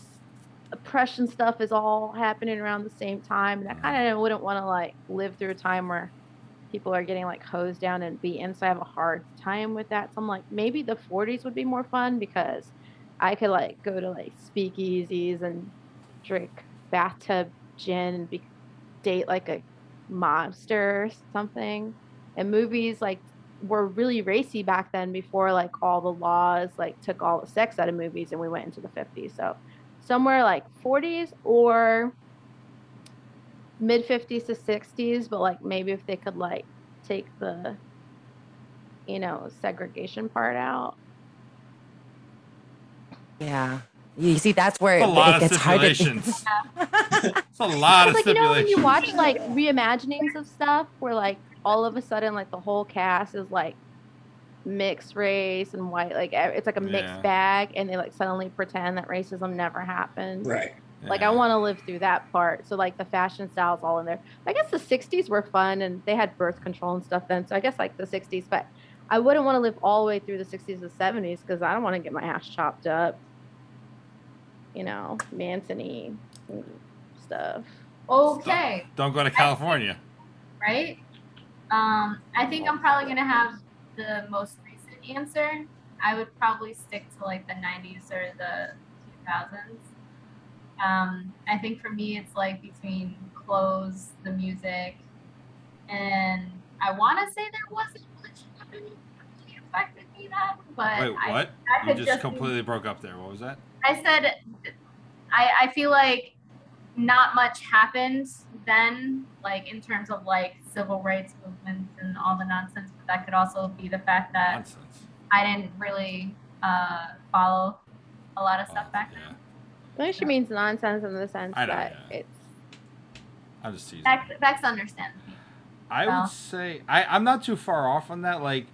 oppression stuff is all happening around the same time. And I mm-hmm. kind of wouldn't want to like live through a time where people are getting like hosed down and beaten. So I have a hard time with that. So I'm like, maybe the 40s would be more fun because I could like go to like speakeasies and drink bathtub gin and be, date like a mobster or something. And movies like were really racy back then before like all the laws like took all the sex out of movies and we went into the 50s. So somewhere like 40s or mid 50s to 60s, but like maybe if they could like take the you know segregation part out. Yeah. You see, that's where It's it, a lot it of gets hard to think. stipulations. It's a lot of It's like you know when you watch like reimaginings of stuff where like all of a sudden like the whole cast is like mixed race and white like it's like a mixed Yeah. bag and they like suddenly pretend that racism never happened Right. like i want to live through that part so like the fashion styles all in there i guess the 60s were fun and they had birth control and stuff then so i guess like the 60s but i wouldn't want to live all the way through the 60s and 70s because i don't want to get my ass chopped up you know manson stuff Okay, Don't go to California. right? Um, I think I'm probably gonna have the most recent answer. I would probably stick to like the 90s or the 2000s. Um, I think for me, it's like between clothes, the music, and I want to say there wasn't much happening really affected me then, but Wait, what? I You just just completely broke up there. What was that? I said I, I feel like not much happened then, like in terms of like civil rights movements and all the nonsense, but that could also be the fact that Nonsense. I didn't really uh, follow a lot of stuff Oh, back yeah. then. I think she means nonsense in the sense I that yeah. it's. I'm just teasing. Bex, Bex understands me. I Well. would say I, I'm not too far off on that. Like,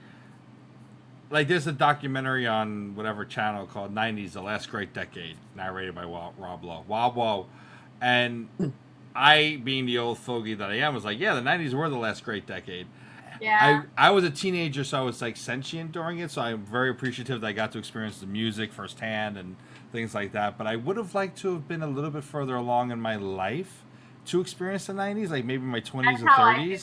like there's a documentary on whatever channel called '90s: The Last Great Decade, narrated by Rob Lowe. Rob Lowe, and I, being the old fogey that I am, was like, yeah, the '90s were the last great decade. Yeah. I, I was a teenager, so I was like sentient during it. So I'm very appreciative that I got to experience the music firsthand and things like that. But I would have liked to have been a little bit further along in my life to experience the 90s, like maybe my 20s That's and 30s.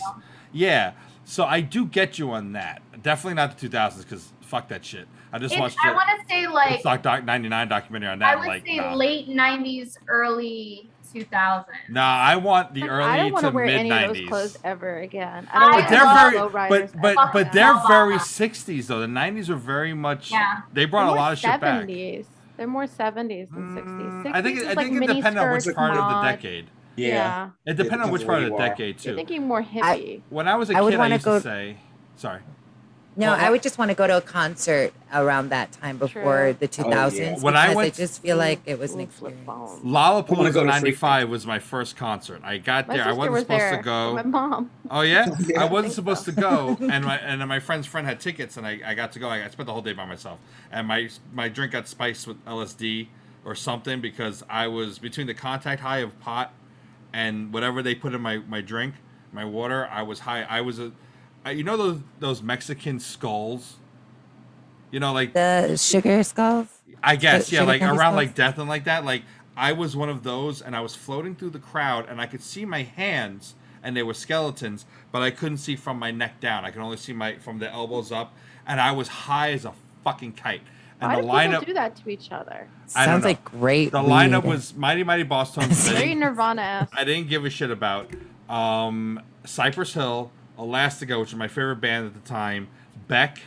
Yeah. So I do get you on that. Definitely not the 2000s because fuck that shit. I just It's, watched I want to say like Woodstock doc 99 documentary on that. I would like, say nah. late '90s, early 2000s. Nah, I want the Like, early I don't want to to wear mid any of those 90s. clothes ever again. I I don't But want they're to very, but but but they're Lala. very 60s though. The 90s are very much. Yeah. They brought a lot of shit back. 70s. They're more 70s than 60s. Mm, 60s I think is I like think it depends on which skirts, part of the decade. Yeah. Yeah. It depends on which part of the you are. decade You're too. thinking more hippie. When I was a I would kid, I wanna used go- to say, sorry. No, Well, I would just want to go to a concert around that time before True. the 2000s When I because went- I just feel like it was an Little flip experience. Lollapalooza go '95 was my first concert. I got My there. I sister wasn't was supposed there. to go. My mom. Oh yeah, Yeah. I wasn't I supposed think to go, and my and my friend's friend had tickets, and I, I got to go. I, I spent the whole day by myself, and my my drink got spiced with LSD or something because I was between the contact high of pot and whatever they put in my my drink, my water. I was high. I was a, you know those those Mexican skulls, you know like The sugar skulls. I guess, Sugar yeah, like around skulls? like death and like that. Like I was one of those, and I was floating through the crowd, and I could see my hands, and they were skeletons, but I couldn't see from my neck down. I could only see my from the elbows up, and I was high as a fucking kite. And Why the do lineup, people do that to each other? I Sounds like great. the lineup weed. was Mighty Mighty Bosstones. I Very didn't- Nirvana I didn't give a shit about. Um, Cypress Hill, Elastica, which was my favorite band at the time, Beck,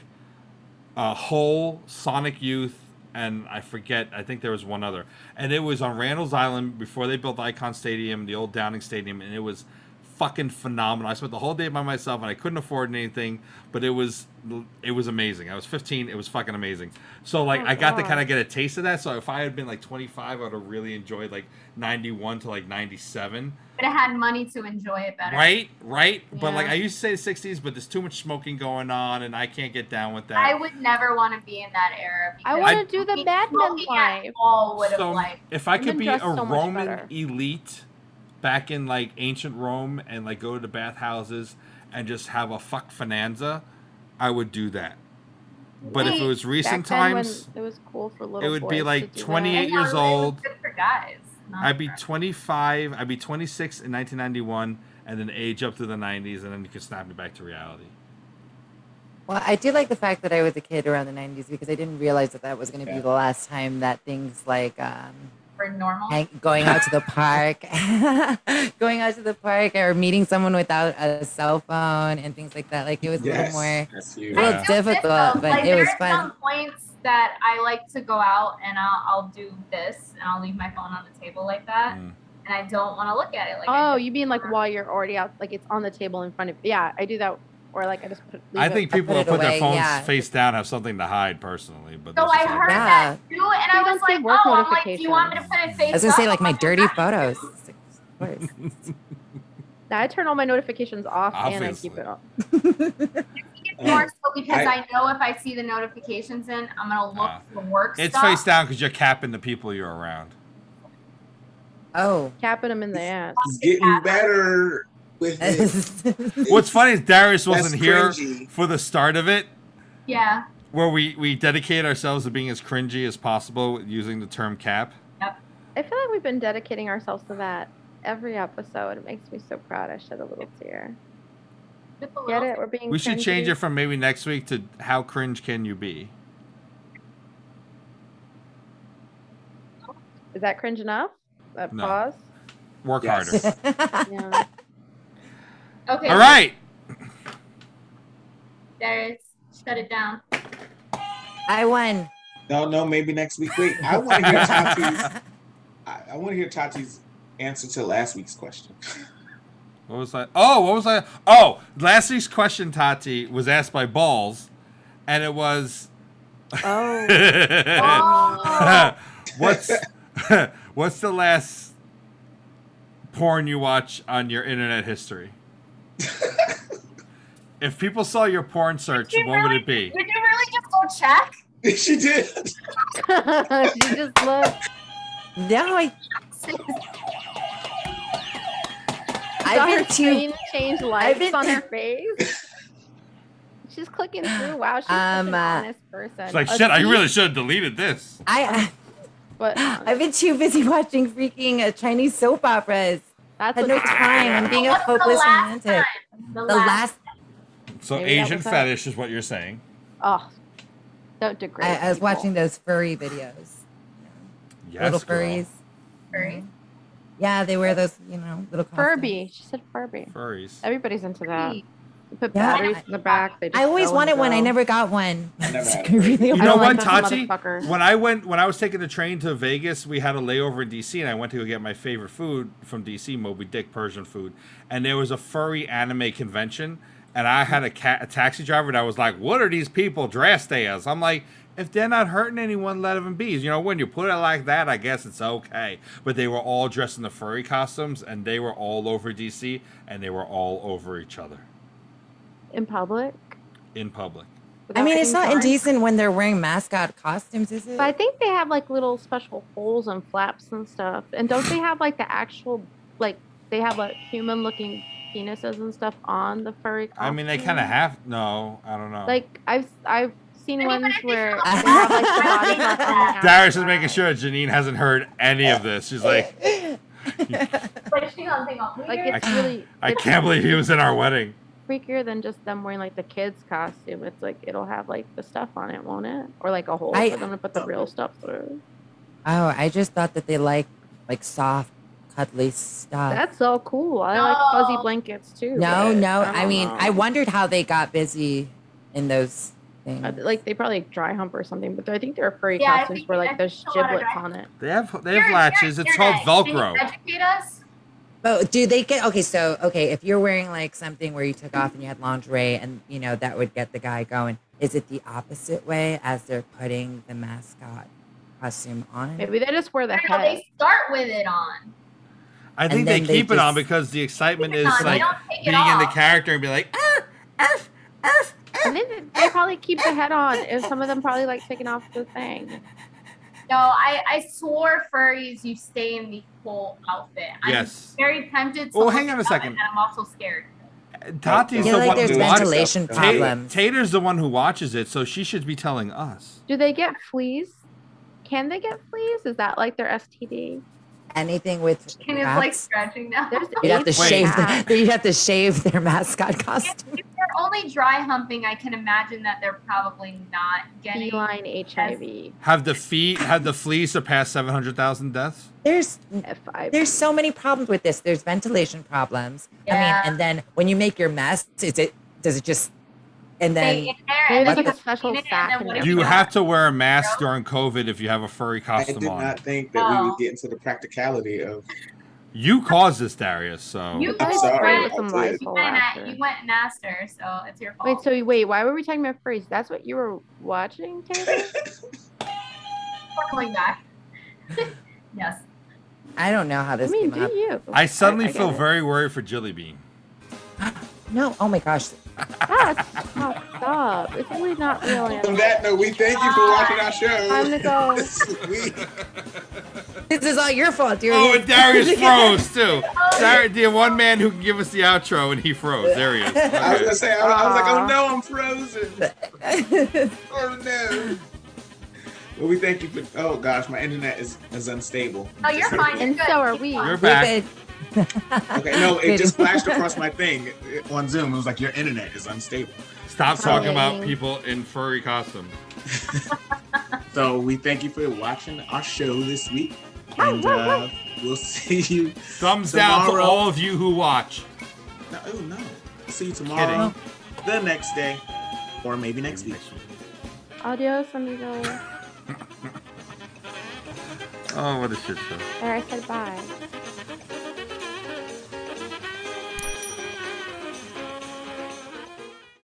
uh, Hole, Sonic Youth, and I forget. I think there was one other, and it was on Randall's Island before they built Icahn Stadium, the old Downing Stadium, and it was fucking phenomenal. I spent the whole day by myself and I couldn't afford anything, but it was it was amazing. I was 15. It was fucking amazing. So like Oh, I got to kind of get a taste of that. So if I had been like 25, I would have really enjoyed like 91 to like 97. But it had money to enjoy it better. Right, right. But like I used to say the 60s, but there's too much smoking going on, and I can't get down with that. I would never want to be in that era. I want to do the smoking- Mad Men smoking at life. all would have so like. if I could be a so Roman better. elite back in like ancient Rome and like go to the bathhouses and just have a fuck finanza, I would do that. But if it was recent Back then when times, it was cool for little it would be boys like to do 28 that. years it was old. Good for guys. Not I'd be for- 25, I'd be 26 in 1991, and then age up to the 90s, and then you can snap me back to reality. Well, I do like the fact that I was a kid around the 90s because I didn't realize that that was going to Yeah. be the last time that things like um, for normal. hang- going out to the park, going out to the park or meeting someone without a cell phone and things like that. Like it was a little more. that's huge. Well, I Yeah. difficult, but like, it was fun. Some points that I like to go out and I'll, I'll do this and I'll leave my phone on the table like that, Mm. and I don't want to look at it. Like Oh, you mean like while you're already out, like it's on the table in front of? Yeah, I do that, or like I just put. leave I it- think I people put that it put their away, phones yeah. face down have something to hide personally. But So that's I just heard Yeah. that too, and They I was don't see like, work oh, I'm like, do you want me to put it face I was gonna say like my dirty photos. true." It's like, of course. Now I turn all my notifications off and I keep it on. It's more so because I- I, know if I see the notifications in, I'm gonna look Ah. for work It's stuff. face down because you're capping the people you're around. Oh. Capping them in the ass. He's getting better with it. What's funny is Darius wasn't here for the start of it, Yeah. where we we dedicate ourselves to being as cringy as possible using the term cap. Yep. I feel like we've been dedicating ourselves to that every episode. It makes me so proud. I shed a little tear. Just a Get it? We're being. We should change it from maybe next week to how cringe can you be? Is that cringe enough? That No. pause. Work Yes. harder. Yeah. Okay. All right. Darius, shut it down. I won. No, no, maybe next week. Wait, I want to hear Tati's. I, I want to hear Tati's answer to last week's question. What was that? Oh, what was that? Oh, last week's question, Tati, was asked by Balls, and it was. Oh. Oh. what's what's the last porn you watch on your internet history? if people saw your porn search, Did you what would it be? Did you really just go check? she did. she just looked. No, I, Saw I've her been too. screen change lights been- on her face. She's clicking through. Wow, she's Um, such an uh, honest person. It's like A shit. I really should have deleted this. I, But I've been too busy watching freaking uh, Chinese soap operas. that's Had no time. I'm being a What's the hopeless last romantic. time? The, The last, So Maybe Asian fetish is what you're saying. Oh, don't degrade. I, I was people. watching those furry videos. Yes, little girl. furries. Furries. Yeah, they wear those, you know, little costumes. Furby. She said Furby. Furries. Everybody's into that. You put Yeah. batteries in the back. They just I always go wanted one. I go. never got one. I never had I a really You I know don't what, like those Tati? motherfuckers. When I went, when I was taking the train to Vegas, we had a layover in DC, and I went to go get my favorite food from DC, Moby Dick Persian food, and there was a furry anime convention, and I had a, ca- a taxi driver that was like, "What are these people dressed as?" I'm like. If they're not hurting anyone, let them be. You know, when you put it like that, I guess it's okay. But they were all dressed in the furry costumes, and they were all over DC, and they were all over each other in public. in public. I mean, it's not being indecent when they're wearing mascot costumes, is it? But I think they have like little special holes and flaps and stuff. And don't they have like the actual like they have like human looking penises and stuff on the furry? I mean, they kind of have. No, I don't know. Like I've I've seen I ones where they have like the body them on the Darius is making sure Janine hasn't heard any of this. She's like, But she gonna think I'm Like it's really I it's can't believe he was in our wedding. freakier than just them wearing like the kids costume. It's like it'll have like the stuff on it, won't it? Or like a hole I- for them to put the real stuff through. oh, I just thought that they like like soft, cuddly stuff. That's so cool. I like fuzzy blankets too. no, no. I, I, mean, know. I wondered how they got busy in those things. Uh, like they probably dry hump or something, but I think there are furry Yeah, I costumes where like there's think a lot of giblets on it. They have they You're- have latches. you're- It's you're called right. Can you Velcro. Educate us. But do they get okay? So okay, if you're wearing like something where you took off and you had lingerie, and you know that would get the guy going. Is it the opposite way as they're putting the mascot costume on? Maybe they just wear the I know, head. they start with it on. I think they then they keep it on because the excitement is on, like don't take it being in the character and be like, "Ah, arf, arf, I think they probably keep the head on. If some of them probably like taking off the thing. No, I, I swore furries you stay in the full outfit. I'm Yes. very tempted to Well, hang on a second. And I'm also scared. Tati's Yeah, the like one there's who watches. ventilation Ta- problems. Tater's the one who watches it, so she should be telling us. Do they get fleas? Can they get fleas? Is that like their STD? Anything with Ken is like rats? stretching now. You'd have to shave. The, you'd have to shave their mascot costume. if they're only dry humping, I can imagine that they're probably not getting. feline HIV. Have the fee have the fleas surpassed seven hundred thousand deaths? There's F5. there's so many problems with this. There's ventilation problems. I mean, and then when you make your mess, is it does it just and Stay then in there Maybe and there's like a you special clean it, sack then in what if You don't? have to wear a mask during COVID if you have a furry I costume did on. not think that we No. would oh. get into the practicality of. You caused this, Darius. So You I'm guys sorry, sprayed I with some did. You Lysol went, after. at, you went and asked her, so it's your fault. Wait, so wait, why were we talking about furries? That's what you were watching, Taylor? Circling back. yes. I don't know how I this mean, came do up. you? I suddenly I get feel it. very worried for Jilly Bean. No, oh my gosh. That's fucked up. It's really not real. On animals. that note, we thank you for watching our show. Time to go. this week. This is all your fault, dear. Oh, and Darius froze too. Dar- the one man who can give us the outro, and he froze. There he is. I was gonna say, I was, I was like, oh no, I'm frozen. Oh no. Well, we thank you for. Oh gosh, my internet is is unstable. No, you're fine. And so are we. You're We've back. Been- Okay, no, it just flashed across my thing on Zoom. It was like your internet is unstable. Stop talking about people in furry costumes. So we thank you for watching our show this week, and uh, we'll see you. Thumbs down to all of you who watch. No, oh no, see you tomorrow, the next day, or maybe next week. Adios, amigos. Oh, what a shit show. There, I said bye.